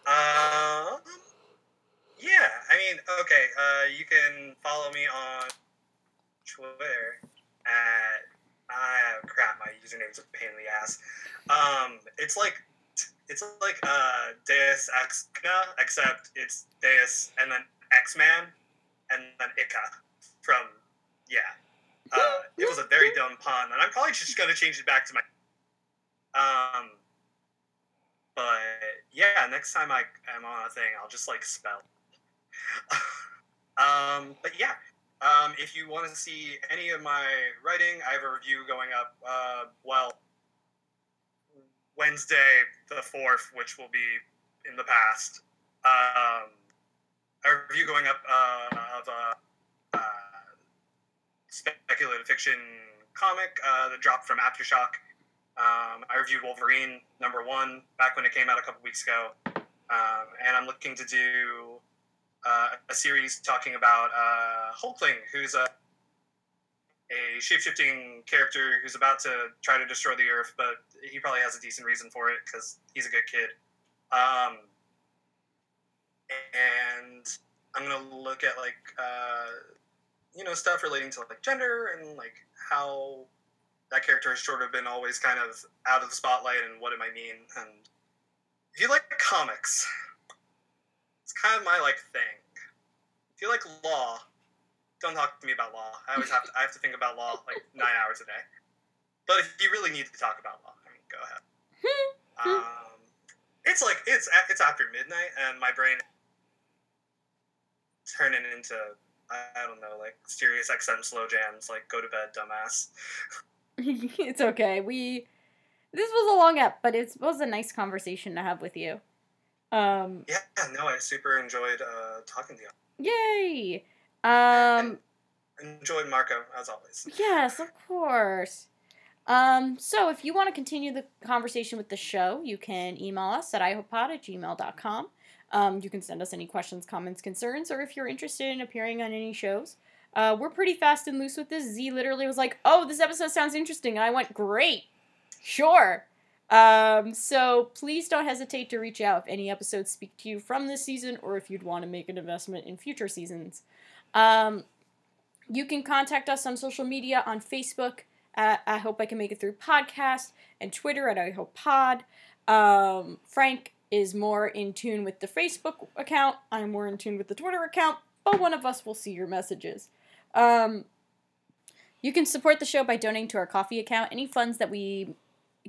Speaker 3: Um, yeah, I mean, okay, uh, you can follow me on Twitter at, ah, crap, my username's a pain in the ass. Um, it's like, it's like, uh, Deus Ex except it's Deus and then X-Man and then Ika from, yeah. Uh, it was a very dumb pun, and I'm probably just gonna change it back to my, um, but yeah, next time I am on a thing, I'll just like spell. um, but yeah, um, if you want to see any of my writing, I have a review going up. Uh, well, Wednesday the fourth, which will be in the past. Um, a review going up uh, of a uh, speculative fiction comic uh, that dropped from Aftershock. Um, I reviewed Wolverine number one back when it came out a couple weeks ago, um, and I'm looking to do uh, a series talking about uh, Hulkling, who's a a shapeshifting character who's about to try to destroy the Earth, but he probably has a decent reason for it because he's a good kid. Um, and I'm gonna look at like uh, you know stuff relating to like gender and like how that character has sort of been always kind of out of the spotlight and what it might mean. And if you like comics, it's kind of my like thing. If you like law, don't talk to me about law. I always have to I have to think about law like nine hours a day. But if you really need to talk about law, I mean, go ahead. Um, it's like it's it's after midnight, and my brain turning into I don't know like Sirius XM slow jams. Like go to bed, dumbass.
Speaker 1: it's okay. We this was a long ep, but it was a nice conversation to have with you. Um,
Speaker 3: Yeah, no, I super enjoyed uh, talking to you.
Speaker 1: yay. Um,
Speaker 3: Enjoyed Marco as always.
Speaker 1: yes, of course. Um, so if you want to continue the conversation with the show, you can email us at ihopod at gmail.com. Um, you can send us any questions, comments, concerns, or if you're interested in appearing on any shows, Uh, we're pretty fast and loose with this. Z literally was like, "Oh, this episode sounds interesting," and I went, "Great, sure." Um, so please don't hesitate to reach out if any episodes speak to you from this season, or if you'd want to make an investment in future seasons. Um, you can contact us on social media on Facebook at I Hope I Can Make It Through Podcast and Twitter at I Hope Pod. Um, Frank is more in tune with the Facebook account. I'm more in tune with the Twitter account, but one of us will see your messages. Um, you can support the show by donating to our Ko-fi account. Any funds that we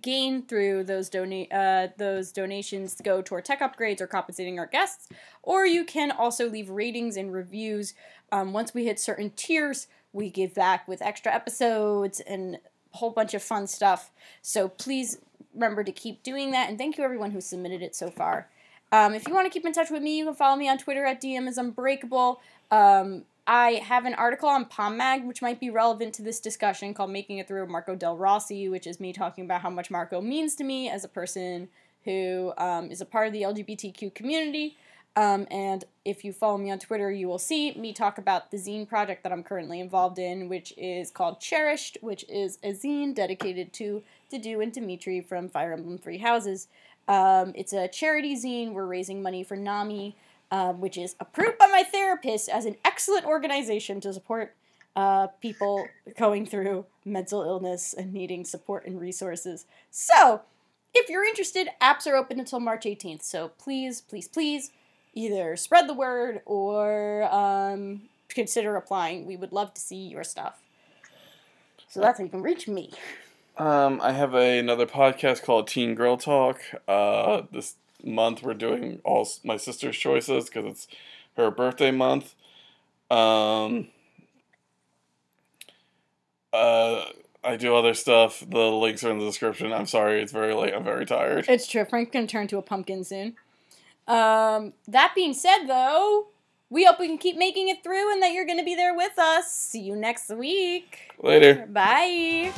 Speaker 1: gain through those donate uh, those donations go toward tech upgrades or compensating our guests. Or you can also leave ratings and reviews. Um, once we hit certain tiers, we give back with extra episodes and a whole bunch of fun stuff. So please remember to keep doing that. And thank you everyone who submitted it so far. Um, if you want to keep in touch with me, you can follow me on Twitter at DM is Unbreakable. Um, I have an article on Palm Mag, which might be relevant to this discussion, called Making It Through Marco Del Rossi, which is me talking about how much Marco means to me as a person who um, is a part of the LGBTQ community. Um, and if you follow me on Twitter, you will see me talk about the zine project that I'm currently involved in, which is called Cherished, which is a zine dedicated to Dedue and Dimitri from Fire Emblem Three Houses. Um, it's a charity zine. We're raising money for NAMI, um, which is approved by my therapist as an excellent organization to support uh, people going through mental illness and needing support and resources. So, if you're interested, apps are open until March 18th. So please, please, please either spread the word or um, consider applying. We would love to see your stuff. So that's how you can reach me.
Speaker 2: Um, I have a, another podcast called Teen Girl Talk. Uh, this month we're doing all my sister's choices because it's her birthday month. Um, uh, I do other stuff. The links are in the description. I'm sorry, it's very late. I'm very tired.
Speaker 1: It's true. Frank's gonna turn to a pumpkin soon. Um, that being said, though, we hope we can keep making it through and that you're gonna be there with us. See you next week.
Speaker 2: Later.
Speaker 1: Bye.